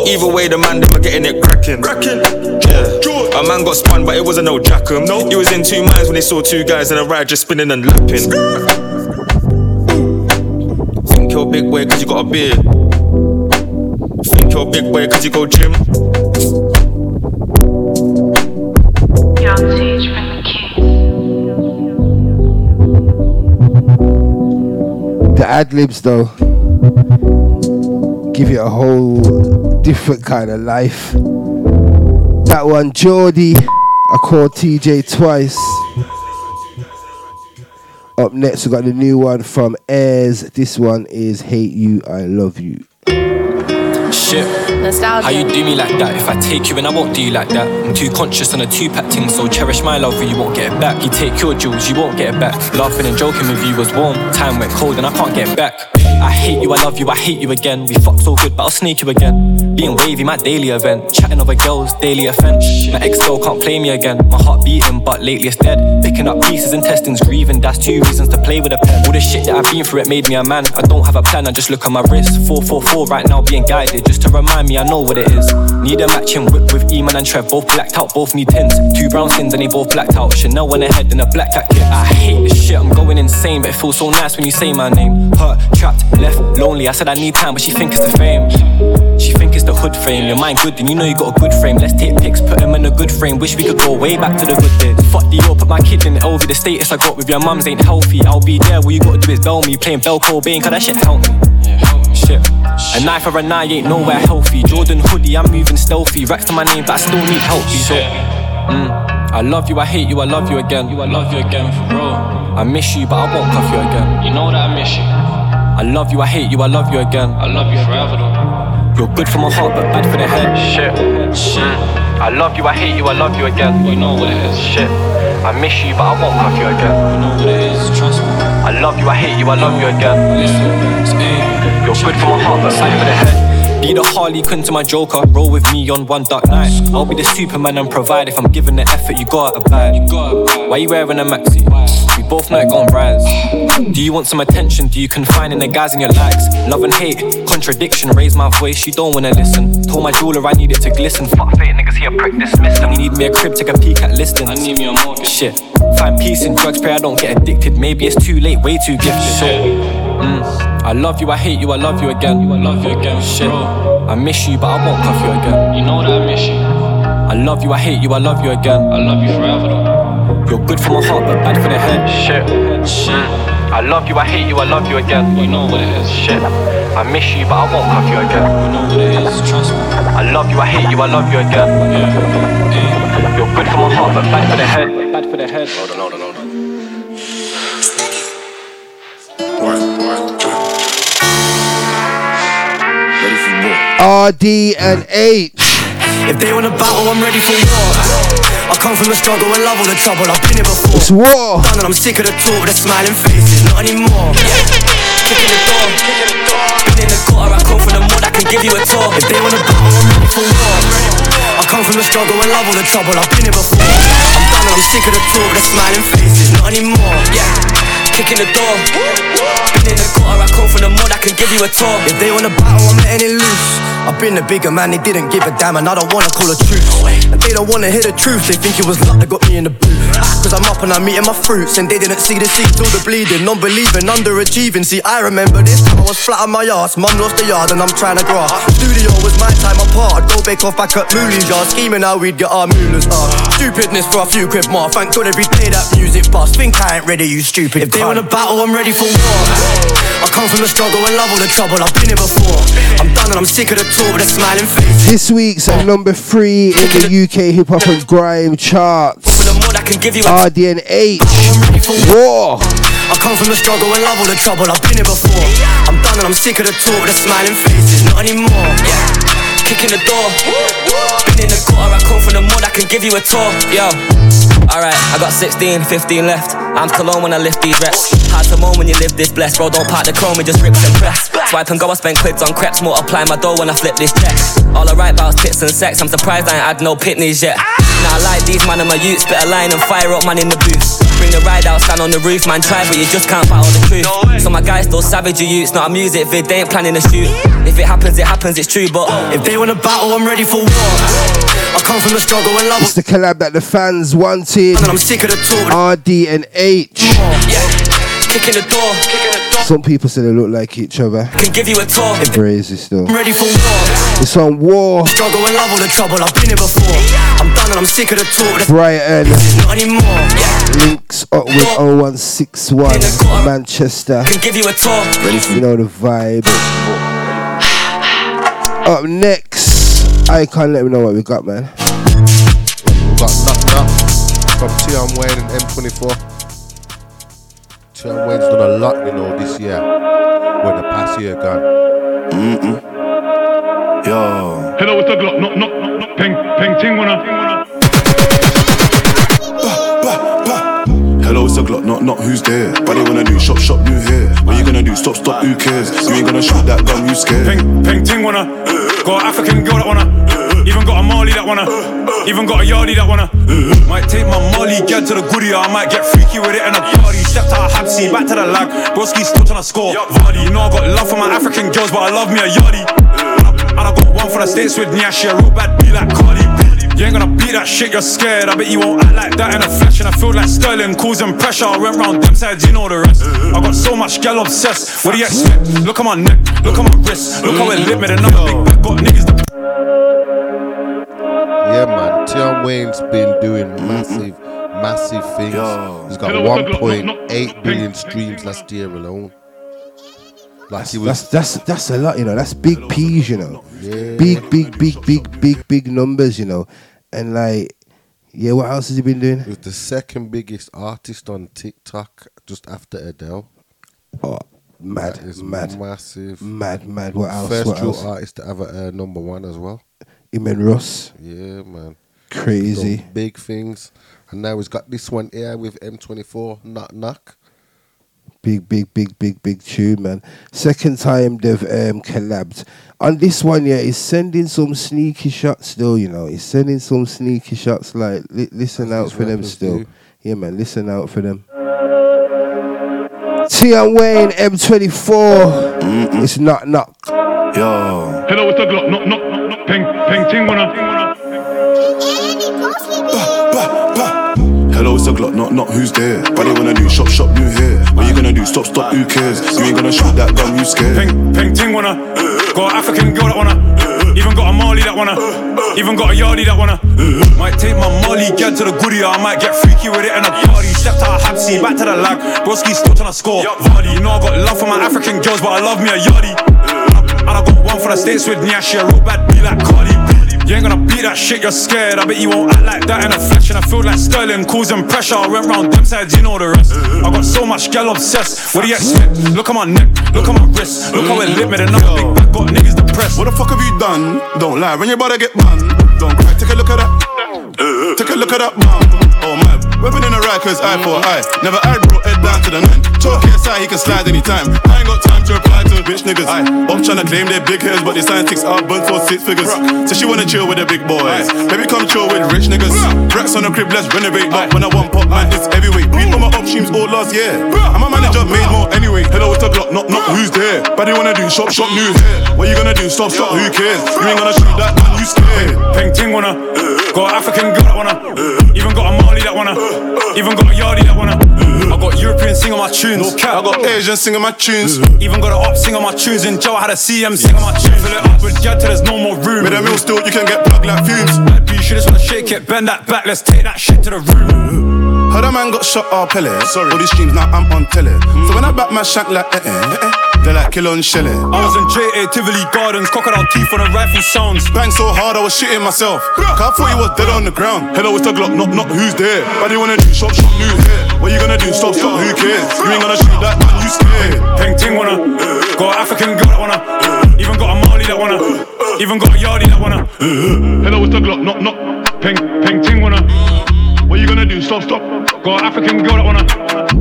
Either way, the man them are getting it cracking. Cracking. Yeah. A man got spun, but it wasn't no jackum. No. He was in two minds when he saw two guys in a ride just spinning and lapping. Think you're big boy cause you got a beard. Think you're big boy cause you go gym. The ad libs, though, give it a whole different kind of life. That one, Jordy, I called TJ twice. Up next, we got the new one from Airs. This one is Hate You, I Love You. Shit. How you do me like that? If I take you and I won't do you like that. I'm too conscious on a two pack thing, so cherish my love, or you won't get it back. You take your jewels, you won't get it back. Laughing and joking with you was warm. Time went cold and I can't get back. I hate you, I love you, I hate you again. We fuck so good, but I'll snake you again. Being wavy, my daily event. Chatting over girls, daily offense. My ex girl can't play me again. My heart beating, but lately it's dead. Picking up pieces, intestines grieving. That's two reasons to play with a pen. All the shit that I've been through, it made me a man. I don't have a plan, I just look at my wrist. 444 right now, being guided. Just to remind me, I know what it is. Need a matching whip with Eman and Trev, both blacked out, both need tints. Two brown skins and they both blacked out. Chanel on their head and a black cat kit. I hate this shit, I'm going insane, but it feels so nice when you say my name. Hurt, trapped, left, lonely. I said I need time, but she think it's the fame. She think it's the hood frame. Your mind good, then you know you got a good frame. Let's take pics, put him in a good frame. Wish we could go way back to the good days. Fuck the yo, put my kid in over. The status I got with your mums ain't healthy. I'll be there, what you gotta do is bell me. Playing Bell Cobain, cause that shit help me. Shit. A knife for a knife ain't nowhere healthy. Jordan hoodie, I'm moving stealthy. Racks to my name, but I still need help. Shit. Mm. I love you, I hate you, I love you again. You, I love you again, for real. I miss you, but I won't cuff you again. You know that I miss you. I love you, I hate you, I love you again. I love you forever though. You're good for my heart, but bad for the head. Shit, shit. I love you, I hate you, I love you again. You know what it is. Shit. I miss you, but I won't cuff you again. You know what it is, trust me. I love you, I hate you, I love you again. Listen, You're good for my heart, but bad for the head. Be the Harley Quinn to my Joker. Roll with me on one dark night. I'll be the Superman and provide. If I'm giving the effort, you gotta abide. Why you wearing a maxi? We both know it gon' rise. Do you want some attention? Do you confine in the guys in your likes? Love and hate, contradiction. Raise my voice, you don't wanna listen. Told my jeweler I need it to glisten. Fuck fate, niggas here, prick dismiss them. Need me a crib, take a peek at listings. I need me a mortgage. Shit. Find peace in drugs, pray I don't get addicted. Maybe it's too late, way too gifted. Shit. Mm. I love you, I hate you, I love you again. You, I love you again. Shit. I miss you, but I won't cuff you again. You know that I miss you. I love you, I hate you, I love you again. I love you forever though. You're good for my heart, but bad for the head. Shit. Shit. I love you, I hate you, I love you again. You know what it is. Shit. I miss you, but I won't cuff you again. You know what it is, trust me. I love you, I hate you, I love you again. Yeah. You're good for my heart, but bad for the head. Bad for the head. Hold on, hold on, RD and H. If they wanna battle, I'm ready for war. I come from the struggle and love all the trouble. I've been here before. It's war. Done and I'm sick of the talk the smiling faces. Not anymore. Yeah. Kicking the door. Been in the gutter. I come from the mud. I can give you a tour. If they wanna battle, I'm ready for war. I come from the struggle and love all the trouble. I've been here before. I'm done and I'm sick of the talk the smiling faces. Not anymore. Yeah. Kicking the door. Been in the gutter. I come from the mud. I can give you a tour. If they wanna battle, I'm letting it loose. I've been the bigger man, they didn't give a damn, and I don't wanna call a truce. And they don't wanna hear the truth, they think it was luck that got me in the booth. Cause I'm up and I'm eating my fruits, and they didn't see the seeds till the bleeding. Non believing, underachieving. See, I remember this time I was flat on my ass. Mum lost the yard, and I'm trying to grass. Studio was my time apart. I'd go bake off back at Mooley's yard, scheming how we'd get our moolahs. Uh, stupidness for a few quid more. Thank God every day that music bust. Think I ain't ready, you stupid. If they wanna battle, I'm ready for war. I come from the struggle and love all the trouble. I've been here before. I'm done and I'm sick of the talk with a smiling face. This week's at number three in the UK hip hop and grime charts. I can give you a RD and H. War. I come from the struggle and love all the trouble. I've been here before. I'm done and I'm sick of the talk with the smiling faces. Not anymore. Yeah. Kicking the door. Been in the gutter. I come from the mud. I can give you a tour. Yo. Alright, I got 16, 15 left. I'm cologne when I lift these reps. Hard to moan when you live this blessed. Bro, don't part the chrome, it just rips and press. Swipe and go, I spend quids on crepes. Multiply my dough when I flip this check. All I write about is tits and sex. I'm surprised I ain't had no pitneys yet. Now I like these man and my youth. Spit a line and fire up man in the booth. Bring the ride out, stand on the roof, man. Try, but you just can't battle the truth. So my guys still savage, you youths. Not a music vid, they ain't planning to shoot. If it happens, it happens, it's true. But if they wanna battle, I'm ready for war. I come from the struggle and love. It's the collab that the fans wanted. And I'm sick of the talk. RD and H. Yeah. Kicking the door. Some people say they look like each other. Can give you a tour. Crazy still. I'm ready for war. It's on War. Struggle and love all the trouble. I've been here before. I'm done and I'm sick of the talk. The Brighton. Not anymore. Yeah. Links up with 0161 Manchester. Can give you a tour. You know the vibe. Up next, I can't let me know what we got, man. We got knocked up from Tion Wayne and M24. Tion Wayne's done a lot, you know, this year. When the past year gone. Mm-mm. Yo. Hello, it's the Glock. No, no, no, no. Ping, ping, ting, wanna. Hello, it's a Glock, not not who's there. But they wanna do shop shop new hair. What you gonna do? Stop stop, who cares? You ain't gonna shoot that gun, you scared? Ping, ping, ting, wanna. Got an African girl that wanna. Even got a Mali that wanna. Even got a Yardie that wanna. Might take my Mali girl to the goodie, I might get freaky with it in a party. Stepped out of Habsy, back to the lag. Broski still trying to score. Vardy, you know I got love for my African girls, but I love me a Yardie. And I got one for the States with Nyashi, a real bad be like Cardi You ain't gonna beat that shit, you're scared. I bet you won't act like that in the flesh. And I feel like Sterling causing pressure. I went round them sides, you know the rest. I got so much gal obsessed. What do you expect? Look at my neck, look at my wrist, look how it lit me. Another big back got niggas Yeah, man. Tion Wayne's been doing massive, massive things. He's got 1.8 billion streams last year alone. Like he was. That's that's that's a lot, you know. That's big peas, you know. Yeah. Big, big, big, big, big, big numbers, you know. And like, Yeah, what else has he been doing? He was the second biggest artist on TikTok, just after Adele. Oh, mad, That is mad, massive. mad, mad. What else? First what dual else? artist to have a uh, number one as well. Iman Ross. Yeah, man. Crazy. Done big things. And now he's got this one here with M24, Knock Knock. Big, big, big, big, big tune, man. Second time they've um, collabed. On this one, yeah, he's sending some sneaky shots still, you know. He's sending some sneaky shots. Like, li- listen out for them still. do. Yeah, man, listen out for them. Tion Wayne, M24. It's not knock. Yo. Hello, it's the Glock. No, no, no, no. Ping, ping, ting, wanna. Hello, it's a Glock, not not who's there. But they wanna do shop shop new hair. What you gonna do? Stop stop, who cares? You ain't gonna shoot that gun, you scared. Ping, ping, ting, wanna. Got an African girl that wanna. Even got a Mali that wanna. Even got a Yardie that wanna. Might take my Mali girl to the goodie. I might get freaky with it in a party. Stepped out of Hapsi, back to the lag. Broski still tryna score. Vardy, you know I got love for my African girls, but I love me a Yardie. And I got one for the states with Nyashi, a real bad be like Cardi. You ain't gonna beat that shit, you're scared. I bet you won't act like that in a flesh. And I feel like Sterling causing pressure. I went round them sides, you know the rest. I got so much gal obsessed. What do you expect? Look at my neck, look at my wrist. Look how it lit me, another big back got niggas depressed. What the fuck have you done? Don't lie, when your brother get banned. Don't cry, take a look at that. Take a look at that oh, man. Oh my, weapon in the right, cause eye for eye. Never eye bro, head down to the nine. Talk aside, he can slide anytime. I ain't got time to reply to bitch niggas. Aye. Off tryna claim their big heads, but they sign ticks out burnt for six figures. So she wanna chill with the big boys. Baby, come chill with rich niggas. Racks on the crib, let's renovate. But when I want pop, man, it's heavyweight. Beat on my options all last year. I'm a manager, made more anyway. Hello, it's the Glock, not not who's there. But they wanna do shop shop new hair. What you gonna do? Stop stop, who cares? You ain't gonna shoot that gun, you scared. Peng ting wanna. Got an African girl that wanna. Uh. Even got a Mali that wanna. Uh. Uh. Even got a Yardie that wanna. Uh-huh. I got European singing my tunes. No cap. I got Asian singing my tunes. Uh-huh. Even got a op singing my tunes. In Joe, I had a CM singing my tunes. Fill it up with gal till there's no more room. With a meal still, you can get plugged like fumes. You should just wanna shake it, bend that back. Let's take that shit to the room. Uh-huh. Heard a man got shot or Pele. Sorry. All these streams now I'm on tele. So when I back my shank like eh eh, eh, eh they like kill on Shelley. I was in JA Tivoli Gardens, crocodile teeth on the rifle sounds. Bang so hard I was shitting myself. Cause I thought he was dead on the ground. Hello, it's the Glock, not not who's there. But they wanna do shop shop new hair. What you gonna do? Stop stop, who cares? You ain't gonna shoot that man, you scared. Peng ting wanna. Got an African girl that wanna. Even got a Mali that wanna. Even got a Yardie that wanna. Hello, it's the Glock, not not. Peng peng ting wanna. What you gonna do? Stop stop. Got an African girl that wanna.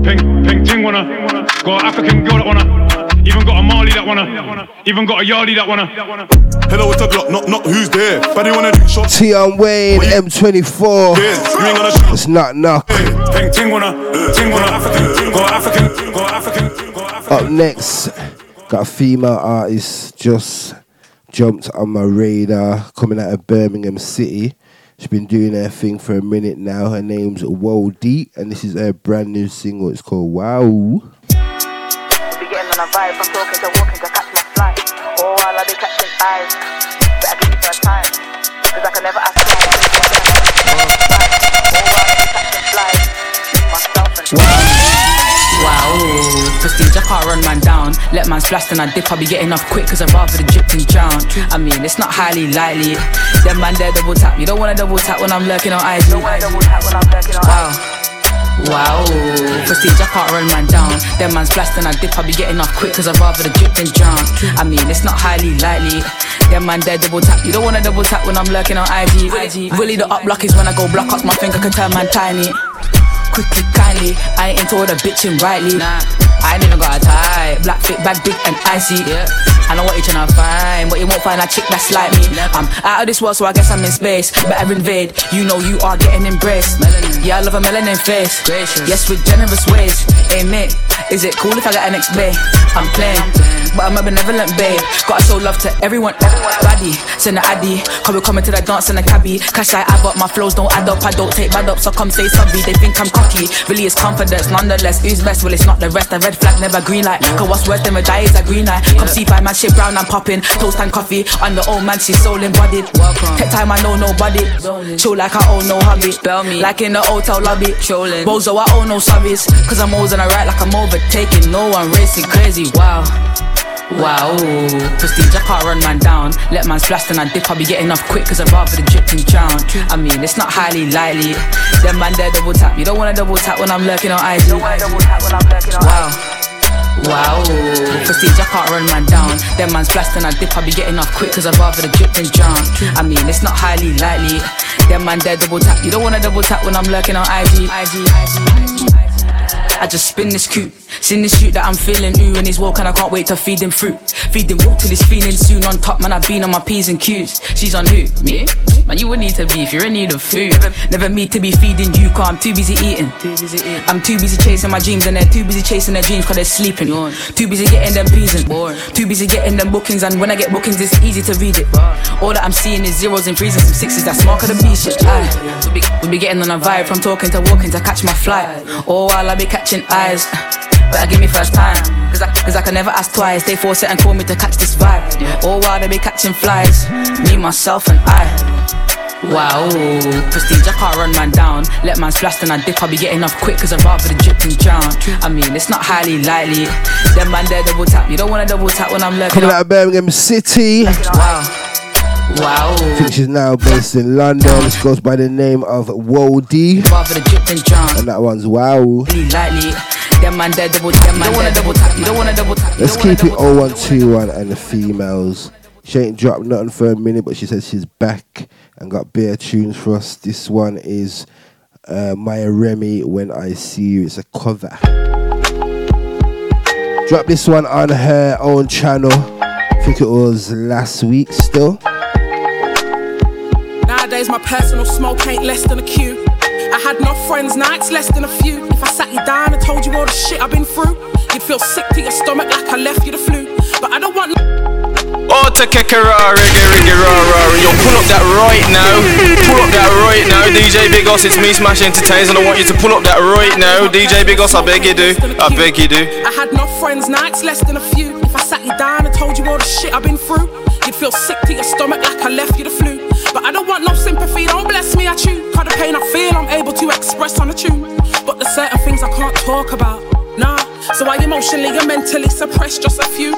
Peng peng ting wanna. Got an African girl that wanna. Even got a Mali that wanna. Even got a Yardie that wanna. Hello, it's the Glock, not not who's there. But they wanna do shop. Tion Wayne, M24. Yes, you ain't gonna shoot. It's not knock. Peng ting wanna. Ting wanna. African. Got African. Got African. Got African. Up next, got a female artist just jumped on my radar coming out of Birmingham City. She's been doing her thing for a minute now. Her name's Woe D, and this is her brand new single. It's called Wow. Prestige, I can't run man down. Let man splash, then I dip, I'll be getting off quick, cause I'd rather the drip than drown. I mean, it's not highly likely. Them man, there double tap. You don't wanna double tap when I'm lurking on IG. Wow. Wow, prestige, I can't run man down. Them man's blast and I dip, I'll be getting off quick cause I'd rather the drip than drown. I mean, it's not highly likely. Them man there double tap. You don't wanna double tap when I'm lurking on IG. Really, the up block is when I go block ups, my finger can turn man tiny. Quickly, kindly, I ain't into all the bitching rightly. Nah. I ain't even got a tie. Black fit, bag big and icy. Yeah. I know what you're tryna find, but you won't find a chick that's like me. I'm out of this world, so I guess I'm in space. Better invade. You know you are getting embraced. Yeah, I love a melanin face. Gracious. Yes, with generous ways. Hey mate, is it cool if I get an next bay? I'm playing, but I'm a benevolent babe. Gotta show love to everyone. Baddie, send a addy. Come we coming to the dance in a cabbie. Cash I add up, my flows don't add up. I don't take bad up, so come say sorry. They think I'm Really, it's confidence. Nonetheless, who's best? Well, it's not the rest. The red flag never green light. Cause what's worse than a die is a green light. Come see by my shit brown, I'm popping. Toast and coffee. On the old man, she's soul embodied. Take time, I know nobody. Chill like I own no hobby. Spell me. Like in the hotel lobby. Trolling. Bozo, I own no sorries. Cause I'm always on the right, like I'm overtaking. No one racing crazy. Wow. Wow, prestige, I can't run man down. Let man splash, then I dip, I'll be getting off quick, cause I'd rather the drip than drown. I mean, it's not highly likely. Them man, there double tap. You don't wanna double tap when I'm lurking on IG. Wow. Wow, prestige, I can't run man down. Them man splash, then I dip, I'll be getting off quick, cause I'd rather the drip than drown. I mean, it's not highly likely. Them man, there double tap. You don't wanna double tap when I'm lurking on IG. I just spin this coupe. Seen this shoot that I'm feeling ooh and he's woke and I can't wait to feed him fruit. Feed him walk till he's feeling soon on top, man. I've been on my P's and Q's. She's on who? Me? Man, you would need to be if you're in need of food. Never me to be feeding you, cause I'm too busy eating. I'm too busy chasing my dreams and they're too busy chasing their dreams cause they're sleeping. Too busy getting them peas and too busy getting them bookings and when I get bookings it's easy to read it. All that I'm seeing is zeros and threes and some sixes. That's mark of the beast shit. Aye. We be, we be getting on a vibe from talking to walking to catch my flight. All while I be catching eyes. Better give me first time. Cause I, cause I can never ask twice. They force it and call me to catch this vibe. All oh, while they be catching flies. Me, myself, and I. Wow, prestige, I can't run man down. Let man splash, then I dip, I'll be getting off quick, cause I'd rather the drip than drown. I mean, it's not highly likely. Them man, there double tap. You don't wanna double tap when I'm lurking. Coming out of Birmingham City. Wow. Wow. I think she's now based in London. This goes by the name of Wody. Rather the drip drown. And that one's wow. Really lightly. Them man, there double tap. You don't double tap. You don't wanna double tap. Let's keep it 0121 and the females. She ain't dropped nothing for a minute, but she says she's back and got bare tunes for us. This one is uh, Maya Remy, When I See You. It's a cover. Drop this one on her own channel. I think it was last week still. Nowadays, my personal smoke ain't less than a cue. I had no friends, now it's less than a few. If I sat you down and told you all the shit I've been through, you'd feel sick to your stomach like I left you the flu. But I don't want. Oh, to kick a raw, reggae, reggae, raw, raw. Yo, pull up that right now. Pull up that right now. DJ Biggoss, it's me, Smash Entertains, and I want you to pull up that right now. DJ Biggoss, I beg you do. I beg you do. I had no friends, now it's less than a few. If I sat you down and told you all the shit I've been through, you'd feel sick to your stomach like I left you the flu. But I don't want no sympathy, don't bless me, I chew. Cause the pain I feel, I'm able to express on a tune. But there's certain things I can't talk about, nah. So I emotionally and mentally suppress just a few.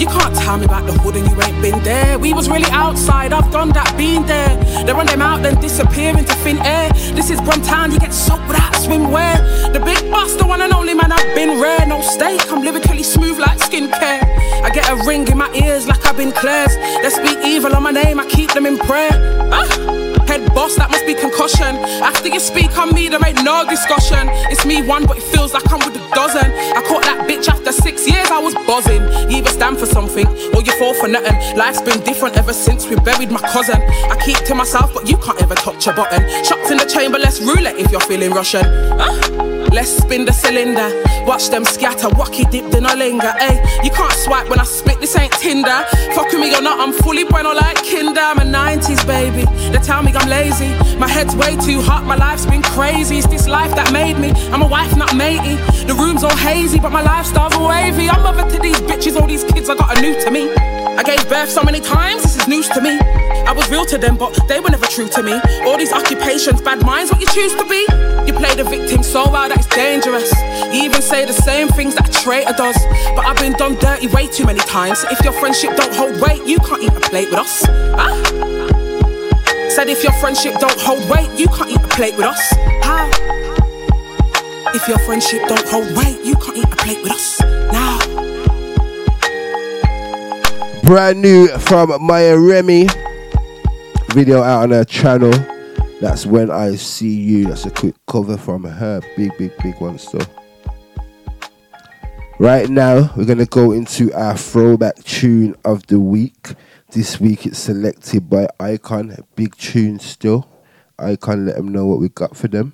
You can't tell me about the hood and you ain't been there. We was really outside, I've done that, been there. They run them out, then disappear into thin air. This is Brumtown, you get soaked without swimwear. The big boss, the one and only man, I've been rare. No steak, I'm lyrically smooth like skincare. I get a ring in my ears like I've been Claire's. They speak evil on my name, I keep them in prayer. Ah. Head boss, that must be concussion. After you speak on me, there ain't no discussion. It's me one, but it feels like I'm with a dozen. I caught that bitch after six years, I was buzzing. You either stand for something or you fall for nothing. Life's been different ever since we buried my cousin. I keep to myself, but you can't ever touch a button. Shots in the chamber, let's roulette if you're feeling Russian. Ah. Let's spin the cylinder. Watch them scatter, wacky dipped in a linger. Ay, you can't swipe when I spit, this ain't Tinder. Fuck with me or not, I'm fully bueno like Kinder. I'm a 90s baby. They tell me I'm lazy. My head's way too hot, my life's been crazy. It's this life that made me. I'm a wife, not matey. The room's all hazy, but my lifestyle's wavy. I'm mother to these bitches, all these kids I got are new to me. I gave birth so many times, this is news to me. I was real to them, but they were never true to me. All these occupations, bad minds, what you choose to be. You play the victim so well that it's dangerous. You even say the same things that a traitor does. But I've been done dirty way too many times. If your friendship don't hold weight, you can't eat a plate with us. Huh? Said if your friendship don't hold weight, you can't eat a plate with us. How? If your friendship don't hold weight, you can't eat a plate with us. Now. Brand new from Maya Remy. Video out on her channel. That's when I see you. That's a quick cover from her. Big, big, big one still. Right now, we're gonna go into our throwback tune of the week. This week it's selected by Icon. Big tune still. Icon, let them know what we got for them.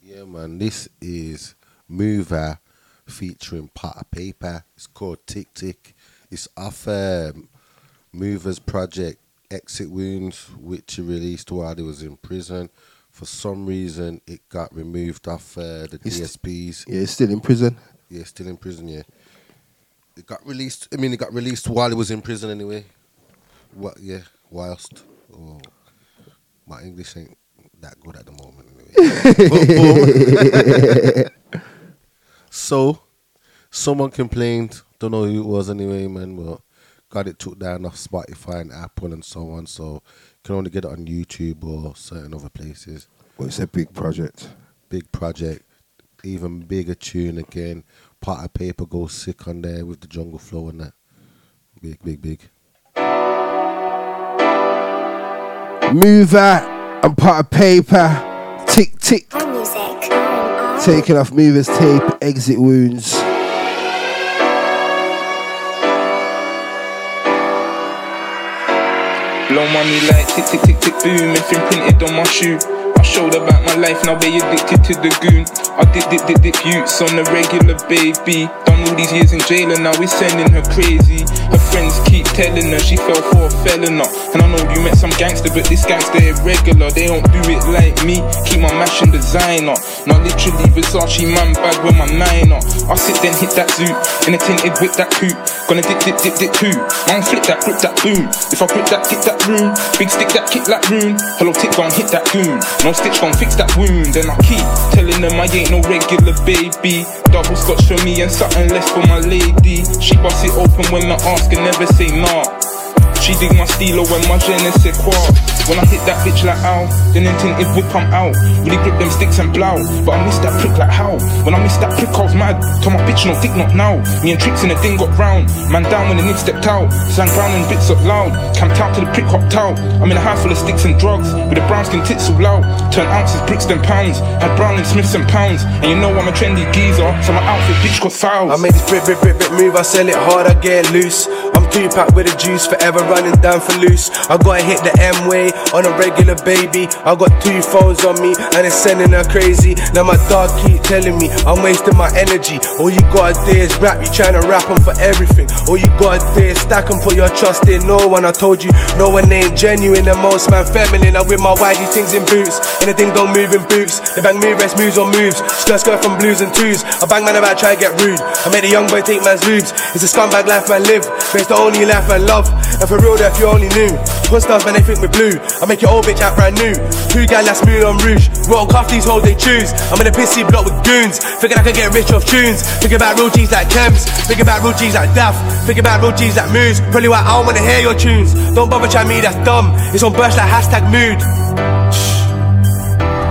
Yeah, man. This is Mover featuring Pot of Paper. It's called Tick Tick. It's off um, Mover's project Exit Wounds, which he released while he was in prison. For some reason, it got removed off uh, the It's- DSPs. Yeah, it's still in prison. Yeah, still in prison. Yeah, it got released. I mean, it got released while he was in prison anyway. What? Yeah, whilst. Oh, my English ain't that good at the moment. Anyway. So, someone complained Don't know who it was anyway, man. But got it took down off Spotify and Apple and so on. So you can only get it on YouTube or certain other places. Well, it's a big project. Big project. Even bigger tune again. Potter Payper goes sick on there with the jungle flow and that. Big, big, big. Mover and Potter Payper. Tick tick. Taking off Mover's tape. Exit wounds. Blow money like tick tick tick tick boom, everything printed on my shoe. I showed about my life, now they addicted to the goon. I did dip dip dip youths on the regular, baby. Done all these years in jail and now we're sending her crazy. Her friends keep telling her she fell for a felon. And I know you met some gangster, but this gangster irregular. They don't do it like me. Keep my mash and designer. Not literally Versace man bag with my nine up. I sit then hit that zoot in a tinted whip that coupe. Gonna dip dip dip dip too. Man flip that grip that boom. If I grip that kick that room, big stick that kick that room. Hello tick gon' hit that goon. No stitch gon' fix that wound. And I keep telling them I ain't no regular baby. Double scotch for me and something less for my lady. She bust it open when I ask and never say nah. She dig my stilo when my je ne sais. When I hit that bitch like ow, then in tinted whip I'm out. Really grip them sticks and blow. But I miss that prick like how? When I miss that prick, I was mad. Told my bitch no dick not now. Me and tricks in the thing got round. Man down when the nigga stepped out. Sang brown and bits up loud. Camped out to the prick hopped out. I'm in a house full of sticks and drugs. With the brown skin tits so loud. Turn ounces, bricks, then pounds. Had brown and smiths and pounds. And you know I'm a trendy geezer. So my outfit bitch got fouls. I made this brick, brick, brick, brick move, I sell it hard, I get loose. I'm two pack with the juice, forever running down for loose. I gotta hit the M way on a regular baby. I got two phones on me and it's sending her crazy. Now my dog keep telling me I'm wasting my energy. All you gotta do is rap, you trying to rap 'em for everything. All you gotta do is stack 'em, put your trust in no one. I told you, no one ain't genuine, the most man feminine. I with my whitey things in boots, anything don't move in boots. They bang move, rest moves on moves. Skirt, skirt from blues and twos. I bang man about try to get rude. I made a young boy take man's lubes. It's a scumbag life man live, but it's the only life man love. And for real, that if you only knew. Put stuff man, they think we're blue. I make your old bitch act brand new. Two gal that's smooth on rouge. Roll cuff these hoes they choose. I'm in a pissy block with goons. Thinking I can get rich off tunes. Think about real G's like Kems. Think about real G's like Daft. Think about real G's like Moose. Probably why I don't wanna hear your tunes. Don't bother trying me, that's dumb. It's on burst like hashtag mood.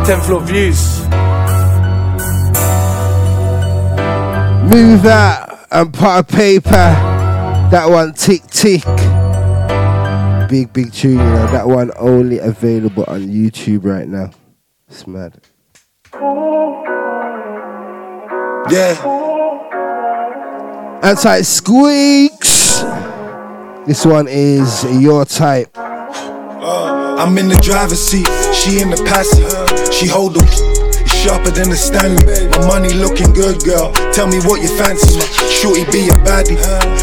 10 floor views. Move that and Potter Payper. That one tick tick. Big big tune, you know. That one only available on YouTube right now. It's mad. Yeah. Anti squeaks. This one is your type. Uh, I'm in the driver's seat, she in the passenger. She hold the sharper than the Stanley. My money looking good, girl. Tell me what you fancy. Shorty be a baddie.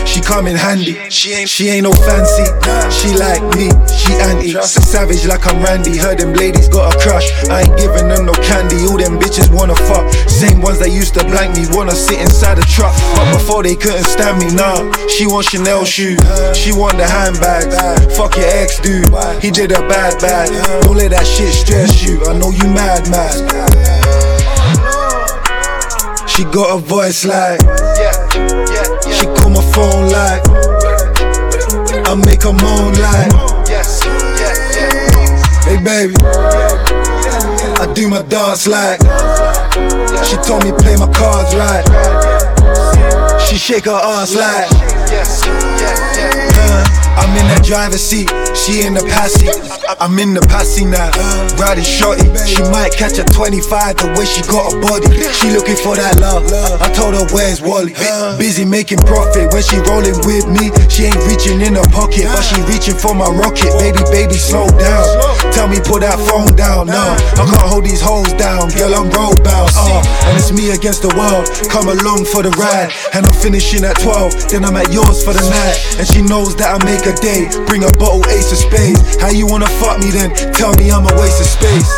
She come in handy. She ain't she ain't no fancy. She like me. She anti. So savage like I'm Randy. Heard them ladies got a crush. I ain't giving them no candy. All them bitches wanna fuck. Same ones that used to blank me wanna sit inside the truck. But before they couldn't stand me, nah. She want Chanel shoes. She want the handbags. Fuck your ex dude. He did a bad bad. Don't let that shit stress you. I know you mad mad. She got a voice like She call my phone like I make her moan like Hey baby I do my dance like She told me play my cards right She shake her ass like Uh, I'm in that driver's seat, she in the posse, I'm in the posse now, riding shorty. She might catch a 25 the way she got a body. She looking for that love. I told her where's Wally. Busy making profit when she rolling with me. She ain't reaching in her pocket, but she reaching for my rocket. Baby, baby, slow down. Tell me put that phone down. No, I can't hold these hoes down. Girl, I'm road bound. Uh, and it's me against the world. Come along for the ride, and I'm finishing at 12. Then I'm at yours for the night, and she knows that I make a day. Bring a bottle, ace of spades. How you wanna fuck me then? Tell me I'm a waste of space.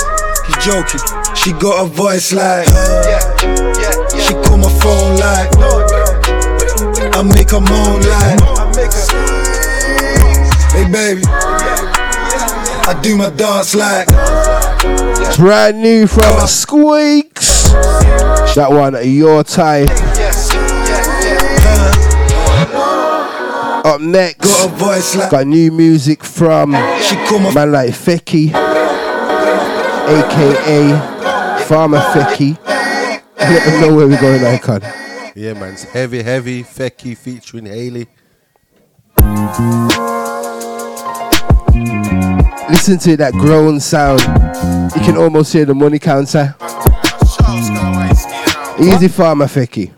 You joking? She got a voice like. She call my phone like. I make her moan like. Hey baby, I do my dance like. Brand new from Squeaks. That one, your type. Up next, Got a voice like- got new music from man like Fecky, aka Farmer Fecky. Let them know where we're going, Icon. Yeah, man. It's heavy, heavy. Fecky featuring Haley. Listen to that groan sound. You can almost hear the money counter. Easy Farmer Fecky.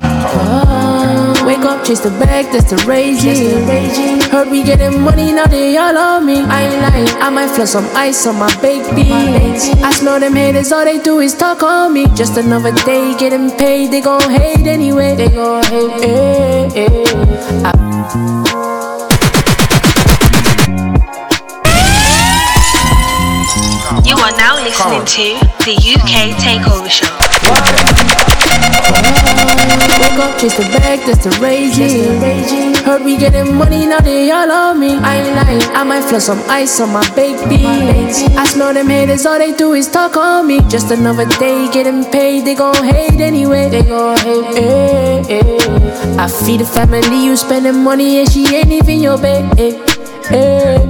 Chase the bag, that's the raging. Heard we getting money, now they all on me. I ain't lying, I might flush some ice on my baked beans. I smell them haters, all they do is talk on me. Just another day getting paid, they gon' hate anyway. They gon' hate, eh, eh. I- listening to the UK Takeover Show. Wake up, chase the bag, that's the raging. Heard we getting money, now they all on me. I ain't lying, I might flush some ice on my baked beans. I smell them haters, all they do is talk on me. Just another day getting paid, they gon' hate anyway. They gon' hate, eh, eh. I feed the family, you spending money, and she ain't even your babe. Eh, eh, eh. Eh.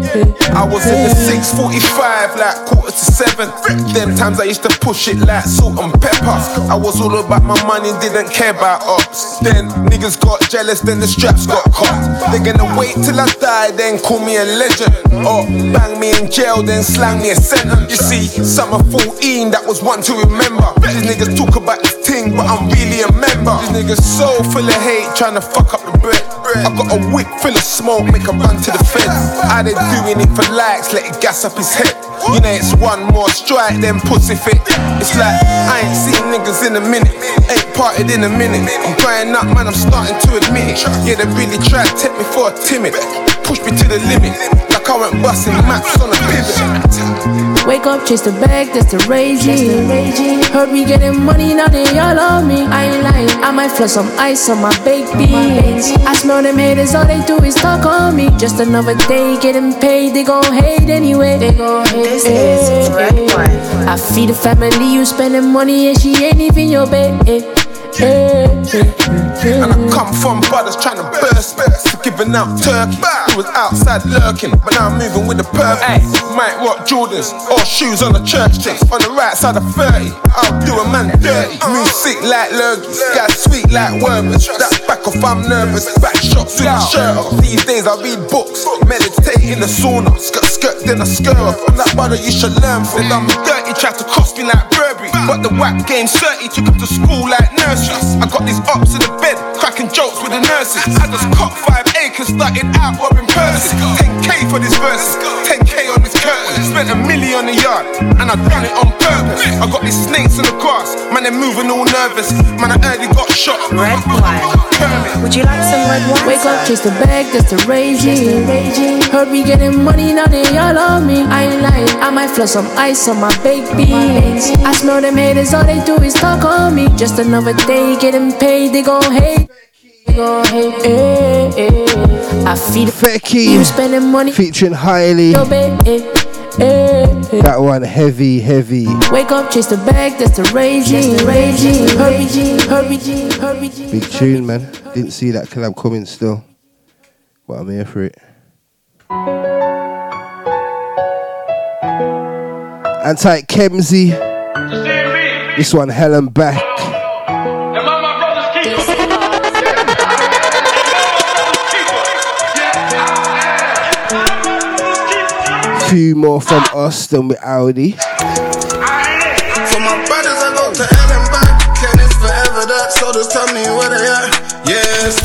I was in the eh. 645, like quarter to seven. Them times I used to push it like salt and pepper. I was all about my money, didn't care about ops. Then niggas got jealous, then the straps got caught. They're gonna wait till I die, then call me a legend. Or bang me in jail, then slang me a sentence. You see, summer 14, that was one to remember. These niggas talk about this thing, but I'm really a member. These niggas so full of hate, trying to fuck up the bread. I got a whip full of smoke, make a run to the fence. I they doing it for likes, let it gas up his head. You know it's one more strike, then pussy fit. It's like I ain't seen niggas in a minute, ain't parted in a minute. I'm growing up, man, I'm starting to admit it. Yeah, they really tried to take me for a timid, push me to the limit, like I went busting maps on a pivot. Wake up, chase the bag, that's the raging. Heard me getting money, now they all on me. I ain't lying, I might flush some ice on my baked beans. I smell them haters, all they do is talk on me. Just another day getting paid, they gon' hate anyway. They gon' hate. This is eh, eh. I feed the family, you spending money, and she ain't even your babe. And I come from brothers trying to burst for giving out turkey. Who was outside lurking, but now I'm moving with a purpose. Might rock Jordans or shoes on the church thing. On the right side of 30, I'll do a man dirty. Uh-huh. Move sick like lurgies, got sweet like wormers. That back off, I'm nervous. Back shots with my shirt off. These days I read books, meditate in the sauna. Skirt, skirt, then I skirt off. I'm that brother you should learn from. I'm dirty, tried to cost me like Burberry. But the whack game 30 took him to school like nurseries. I got these ops in the bed, cracking jokes with the nurses. I just caught five acres, started out robbing purses. 10k for this verse, 10k on this curtain. Spent a million a yard, and I done it on purpose. I got these snakes in the grass, man, they're moving all nervous. Man, I early got shot. Red wine. Would you like some red wine? Wake up, chase the bag, that's the raging. Heard we getting money, now they all on me. I ain't lying, I might flush some ice on my baked beans. I smell them haters, all they do is talk on me. Just another day getting paid, they gon' hate. They gon' hate. Eh, eh. I feed the Fecky. You spending money, Featuring Highly. your babe. Eh, eh, eh. That one heavy, heavy. Wake up, chase the bag, that's the raging, raging. Hurry, G, hurry, hurry, Big tune, man. Didn't see that collab coming still. But I'm here for it. And Anti Kemsey. This one, Helen back. Few more from us than with Audi. For my brothers, I go to back. Can forever that, tell me where they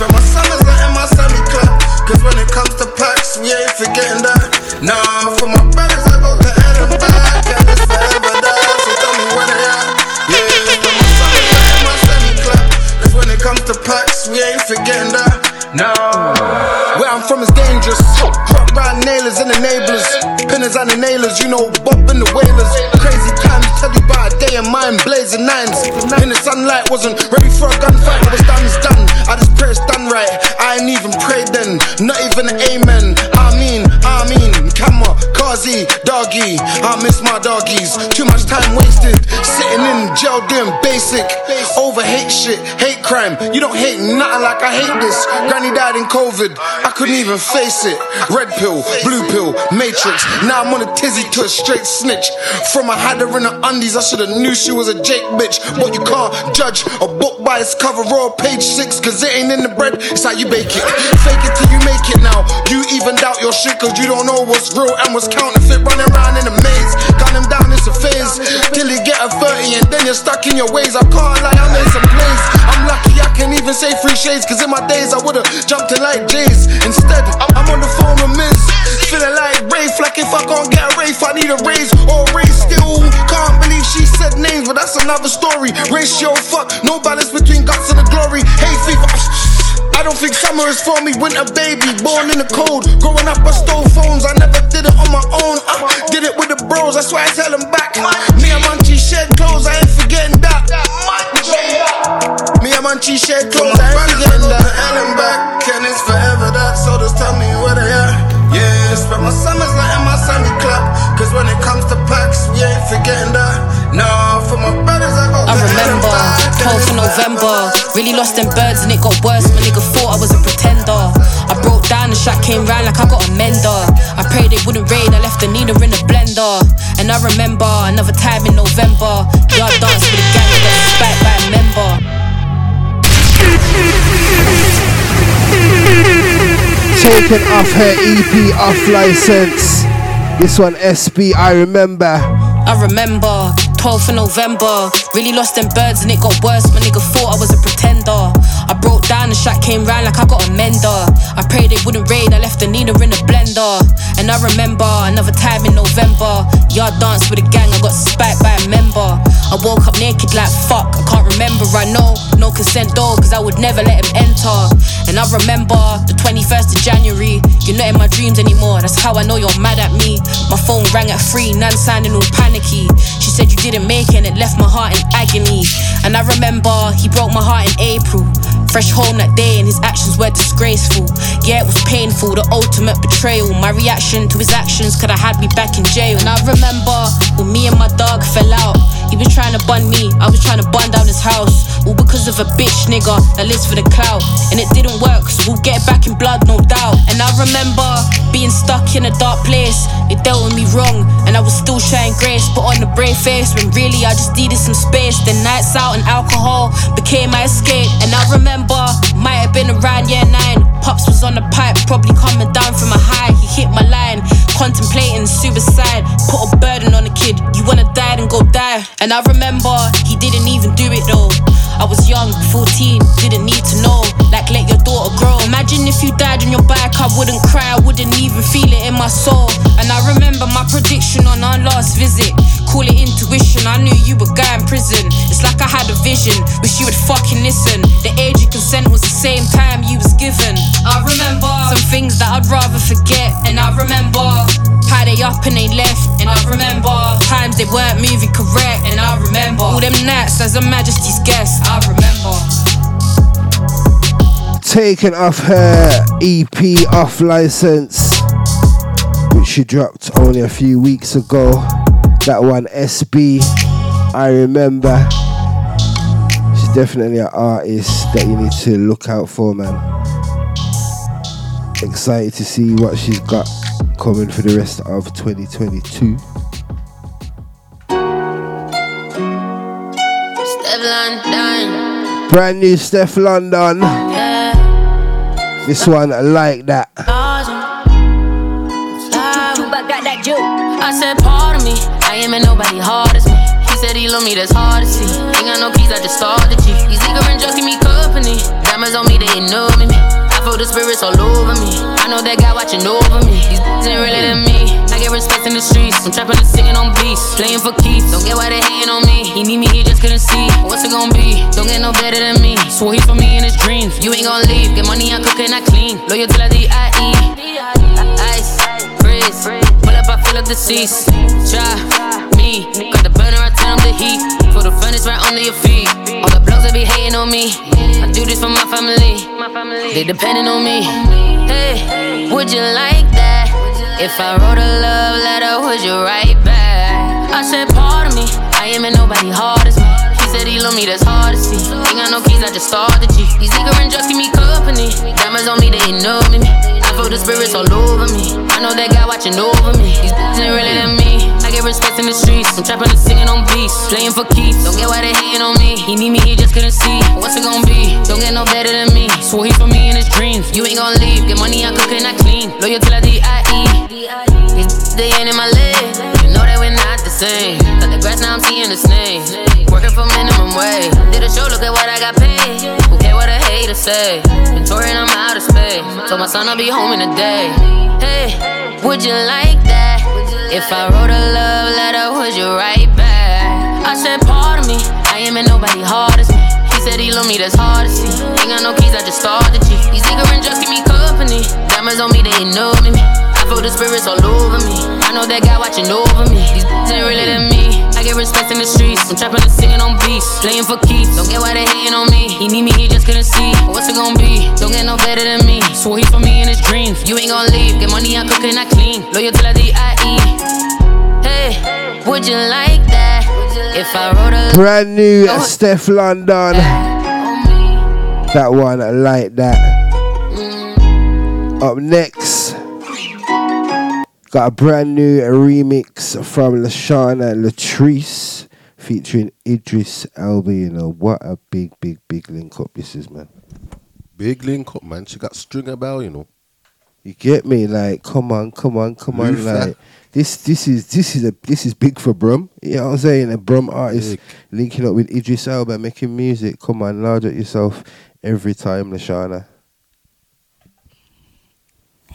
my summers in my semi club. Cause when it comes to packs, we ain't forgetting that. Nah, for my brothers, I go to back. Can forever that, tell me where they my summers in my semi club. Cause when it comes to packs, we ain't forgetting that. Nah, nailers and enablers. Pinners and the nailers, you know, and the whalers. Crazy times, tell you a day of mine, blazing nines. In the sunlight, wasn't ready for a gunfight, but was done is done. I just pray it's done right. I ain't even prayed then, not even an amen. I mean, I mean, car Muzzy, doggy, I miss my doggies. Too much time wasted, sitting in jail doing basic. Over hate shit, hate crime. You don't hate nothing like I hate this. Granny died in COVID, I couldn't even face it. Red pill, blue pill, matrix. Now I'm on a tizzy to a straight snitch. From a had her in her undies, I should've knew she was a Jake bitch. But you can't judge a book by its cover or page six, cause it ain't in the bread, it's how you bake it. Fake it till you make it now. You even doubt your shit, cause you don't know what's real and what's counterfeit. Running around in a maze, gun him down, it's a phase. Till you get a 30 and then you're stuck in your ways. I can't lie, I made some plays. I'm lucky I can even say three shades, cause in my days I would've jumped in like J's. Instead, I'm on the phone with Miz. Feeling like Rafe, like if I can't get a Rafe, I need a raise or a raise still. Can't believe she said names, but that's another story. Ratio, fuck, no balance between guts and the glory. Hey, fever. Don't think summer is for me, winter baby, born in the cold. Growing up, I stole phones, I never did it on my own. I did it with the bros, that's why I tell them back. Me and Munchie shed clothes, I ain't forgetting that. Me and Munchie shed clothes, I ain't forgetting that. Ellen back, and it's forever that, so just tell me where they at. Yeah, spent my summers letting my Sunday clap. Cause when it comes to packs, we ain't forgetting that. Nah, for my brothers, I go I remember 12th of November. Really lost them birds and it got worse. My nigga thought I was a pretender. I broke down, the shot came round like I got a mender. I prayed it wouldn't rain, I left the needle in a blender. And I remember another time in November. Yard dance with a gang, I got spat by a member. Taken off her EP off license. This one SB, I remember. I remember 12th of November. Really lost them birds and it got worse. My nigga thought I was a pretender. I broke down, the shot came round like I got a mender. I prayed it wouldn't rain, I left the needle in a blender. And I remember another time in November. Yard dance with a gang, I got spiked by a member. I woke up naked like fuck, I can't remember. I know, no consent though, cause I would never let him enter. And I remember the 21st of January. You're not in my dreams anymore, that's how I know you're mad at me. My phone rang at three, Nan sounding all panicky. She said you didn't make it and it left my heart in agony. And I remember he broke my heart in April. Fresh home that day and his actions were disgraceful. Yeah, it was painful, the ultimate betrayal. My reaction to his actions could have had me back in jail. And I remember when me and my dog fell out. He was trying to bun me, I was trying to bun down his house. All because of a bitch nigga that lives for the clout. And it didn't work, so we'll get back in blood, no doubt. And I remember being stuck in a dark place. It dealt with me wrong, and I was still showing grace. Put on the brave face when really I just needed some space. Then nights out and alcohol became my escape. And I remember, might have been around year nine. Pops was on the pipe, probably coming down from a high. He hit my line, contemplating suicide. Put a burden on the kid. You wanna die, then go die. And I remember he didn't even do it though. I was young, 14, didn't need to know. Like, let your daughter grow. Imagine if you died on your bike, I wouldn't cry, I wouldn't even feel it in my soul. And I remember my prediction on our last visit. Call it intuition, I knew you were guy in prison. It's like I had a vision, wish you would fucking listen. The age of consent was the same time you was given. I remember some things that I'd rather forget. And I remember how they up and they left. And I remember times they weren't moving correct. And I remember all them nights as a majesty's guest. I remember. Taking off her EP off license, which she dropped only a few weeks ago. That one, SB, I remember. She's definitely an artist that you need to look out for, man. Excited to see what she's got coming for the rest of 2022. Steph London. Brand new Steph London. This one, I like that. I said, pardon me, I ain't met nobody hard as me. He said he love me, that's hard to see. Ain't got no keys, I just started G. These ignorant just give me company. Diamonds on me, they know me. Feel the spirits all over me. I know that guy watching over me. These ain't really than me. I get respect in the streets. I'm trapping and singing on beats. Playing for keeps. Don't get why they hating on me. He need me, he just couldn't see. What's it gonna be? Don't get no better than me. Swore he for me in his dreams. You ain't gonna leave. Get money, I cook and I clean. Loyal till I D.I.E. Ice, freeze. Pull up, I fill up the seats. Try me. Got the burner, I turn up the heat. Put the furnace right under your feet. All the blogs that be hating on me. I do this for my family. They depending on me. Hey, would you like that? If I wrote a love letter, would you write back? I said, pardon me, I ain't met nobody hard as me. He said he love me, that's hard to see. Ain't got no keys, I just started G. These and just keep me company. Diamonds on me, they know me. Feel the spirits all over me. I know that guy watching over me. These ain't really than me. I get respect in the streets. I'm trapping and singing on beats. Playing for keeps. Don't get why they hating on me. He need me, he just couldn't see. What's it gonna be? Don't get no better than me. Swore he for me in his dreams. You ain't gonna leave. Get money, I cook and I clean. Loyal till I D.I.E. These they ain't in my leg. You know that we're not the same. Cut the grass, now I'm seeing the snakes. Working for minimum wage. Did a show, look at what I got paid. Who care what a hater say? Been touring, I'm out of space. Told my son I'll be home in a day. Hey, would you like that? If I wrote a love letter, would you write back? I said, pardon me, I ain't met nobody hard as me. He said he love me, that's hard to see. Ain't got no keys, I just started G. These ignorant just keep me company. Diamonds on me, they know me. I feel the spirits all over me. I know that guy watching over me. These ain't really than me. I get respect in the streets. I'm trapping and singing on beats. Playing for keeps. Don't get why they hating on me. He need me, he just couldn't see. What's it gonna be? Don't get no better than me. Swore he for me in his dreams. You ain't gonna leave. Get money, I cook and I clean. Loyal till I D.I.E. Hey, would you like that? If I wrote a Brand new Steph London. That one, I like that. Mm. Up next, got a brand new remix from Lashana Latrice featuring Idris Elba. You know, what a big, big, big link up this is, man. Big link up, man. She got stringer bell, you know. You get me? Like, come on, come on, come on. Move that. Like, this, this is this is a this is big for Brum. You know what I'm saying? A Brum artist linking up with Idris Elba, making music. Come on, large at yourself every time, Lashana.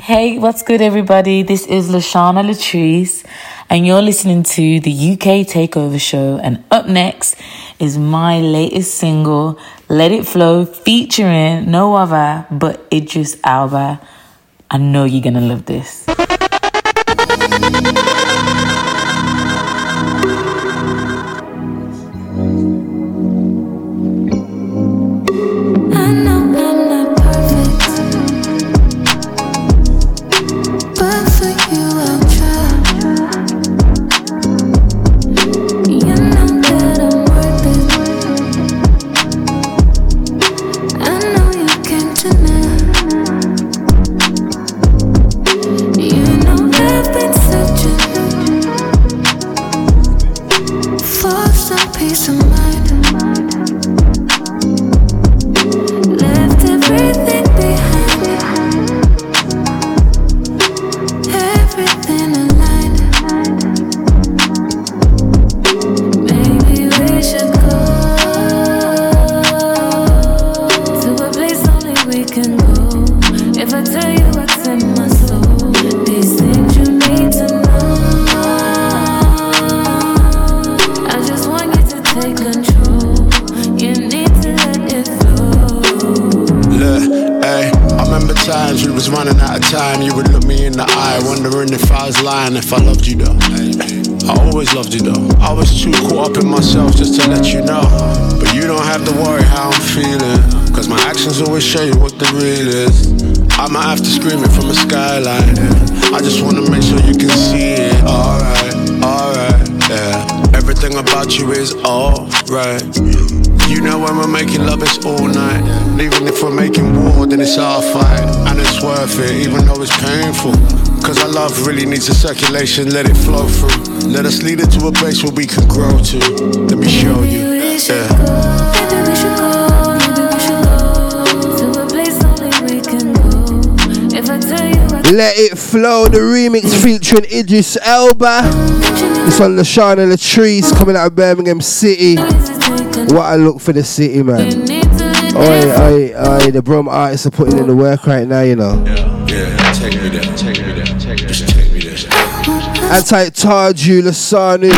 Hey, what's good, everybody? This is Lashana Latrice, and you're listening to the UK Takeover Show. And up next is my latest single, Let It Flow, featuring no other but Idris Elba. I know you're gonna love this. It's it, even though it's painful. Cause our love really needs a circulation, let it flow through. Let us lead it to a place where we can grow to. Let me show you. Yeah. Maybe we should go, maybe we should go to a place only we can go. If I tell you what Let It Flow, the remix featuring Idris Elba. It's on Lashana Latrice coming out of Birmingham City. What a look for the city, man. Oi, oi, oi, the Brum artists are putting in the work right now, you know. Yeah, take me there, take me there, take me there. Take me there. Anti Lasanu,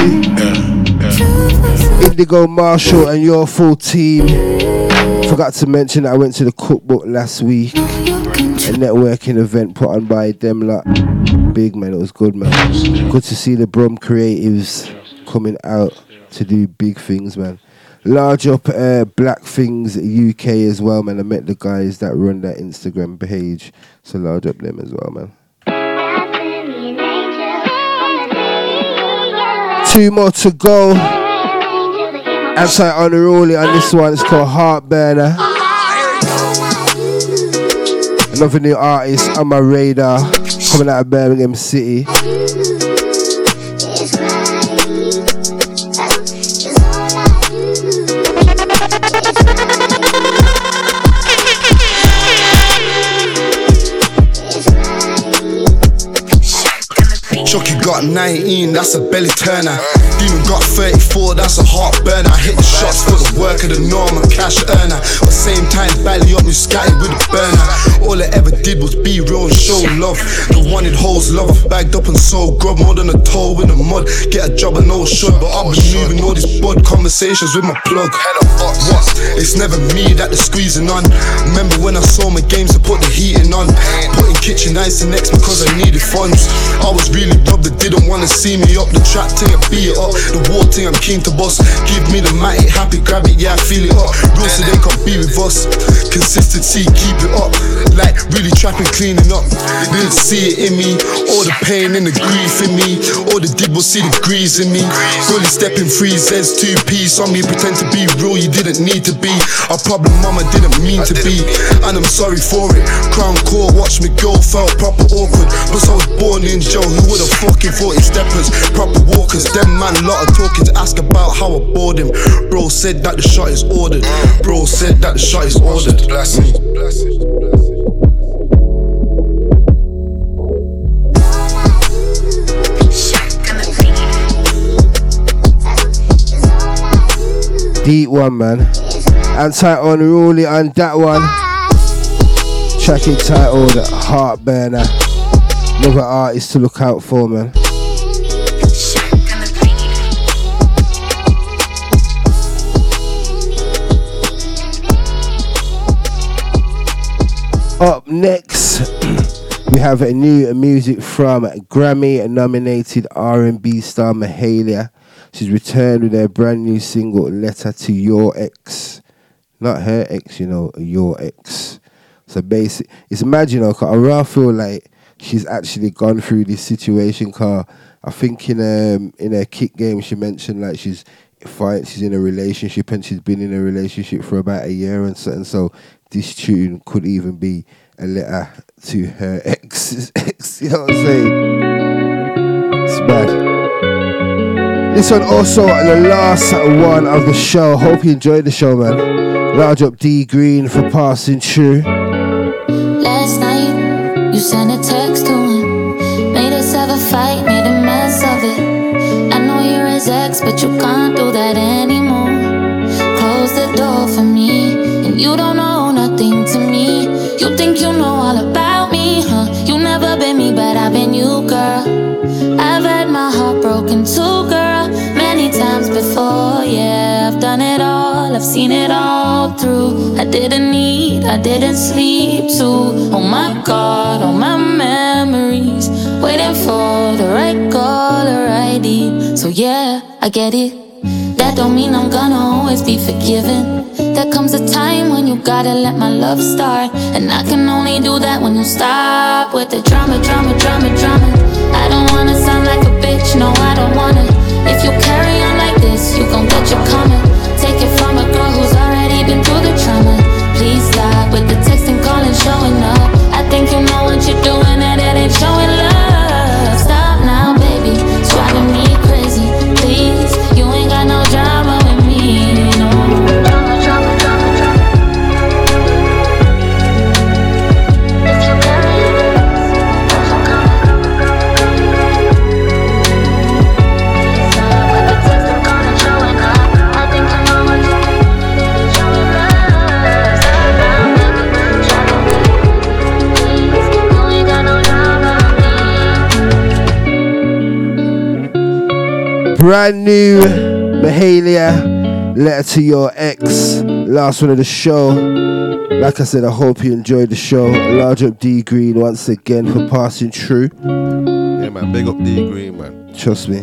Indigo Marshall, and your full team. Forgot to mention that I went to the cookbook last week, a networking event put on by them lot. Big man, it was good, man. Good to see the Brum creatives coming out to do big things, man. Large up uh, Black Things UK as well, man. I met the guys that run that Instagram page, so large up them as well, man. Two more to go. Outside Unruly on this one, it's called Heartburner. Another new artist on my radar coming out of Birmingham City. Chucky 19, that's a belly turner. Demon got 34, that's a heart burner. I hit the shots for the work of the norm, cash earner. But same time, belly up me scattered with a burner. All I ever did was be real and show love. The wanted hoes, love, I bagged up and sold grub more than a toe in the mud. Get a job and no should, but I've been moving all these bud conversations with my plug. What? It's never me that they're squeezing on. Remember when I saw my games to put the heating on? Putting kitchen ice next because I needed funds. I was really rubbed, they didn't wanna see me up. The track thing, I beat it up. The war thing, I'm keen to boss. Give me the matic, happy, grab it, yeah, I feel it up. Real so they can't be with us. Consistency, keep it up. Like really trapping, cleaning up. Didn't see it in me. All the pain and the grief in me. All the was see the grease in me. Fully stepping free, says two piece on me. Pretend to be real, you didn't need to be. A problem, mama didn't mean to be. And I'm sorry for it. Crown core, watch me go, felt proper awkward. Plus I was born in jail, who would've fucking 40 steppers? Proper walkers, them man, lot of talking to ask about how I bored him. Bro said that the shot is ordered. Bro said that the shot is ordered. Mm. Deep one, man. Anti unruly on that one. Track entitled Heartburner. Another artist to look out for, man. Up next, we have a new music from Grammy-nominated R&B star Mahalia. She's returned with her brand new single "Letter to Your Ex," not her ex, you know, your ex. So basic, it's mad, you know. 'cause I really feel like she's actually gone through this situation. Cause I think in um in her kick game she mentioned like she's fight she's in a relationship and she's been in a relationship for about a year and so and so this tune could even be a letter to her ex ex you know what I'm saying it's bad this one also the last one of the show hope you enjoyed the show man large up Dee Green for passing through Last night, you sent a text to him. Made us have a fight, made a mess of it. I know you're his ex, but you can't do that anymore. Close the door for me, and you don't know all, I've seen it all through. I didn't eat, I didn't sleep too. Oh my god, all my memories. Waiting for the right call, the right deed. So yeah, I get it. That don't mean I'm gonna always be forgiven. There comes a time when you gotta let my love start. And I can only do that when you stop with the drama, drama, drama, drama. I don't wanna sound like a bitch, no, I don't wanna. If you carry on like this, you gon' get your karma. Showing up. I think you know what you're doing, brand new Mahalia letter to your ex last one of the show like I said I hope you enjoyed the show large up Dee Green once again for passing through Yeah, man. Big up Dee Green, man. trust me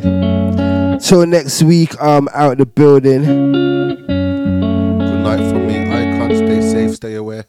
till next week I'm out the building Good night from me. Icon. Stay safe. Stay aware.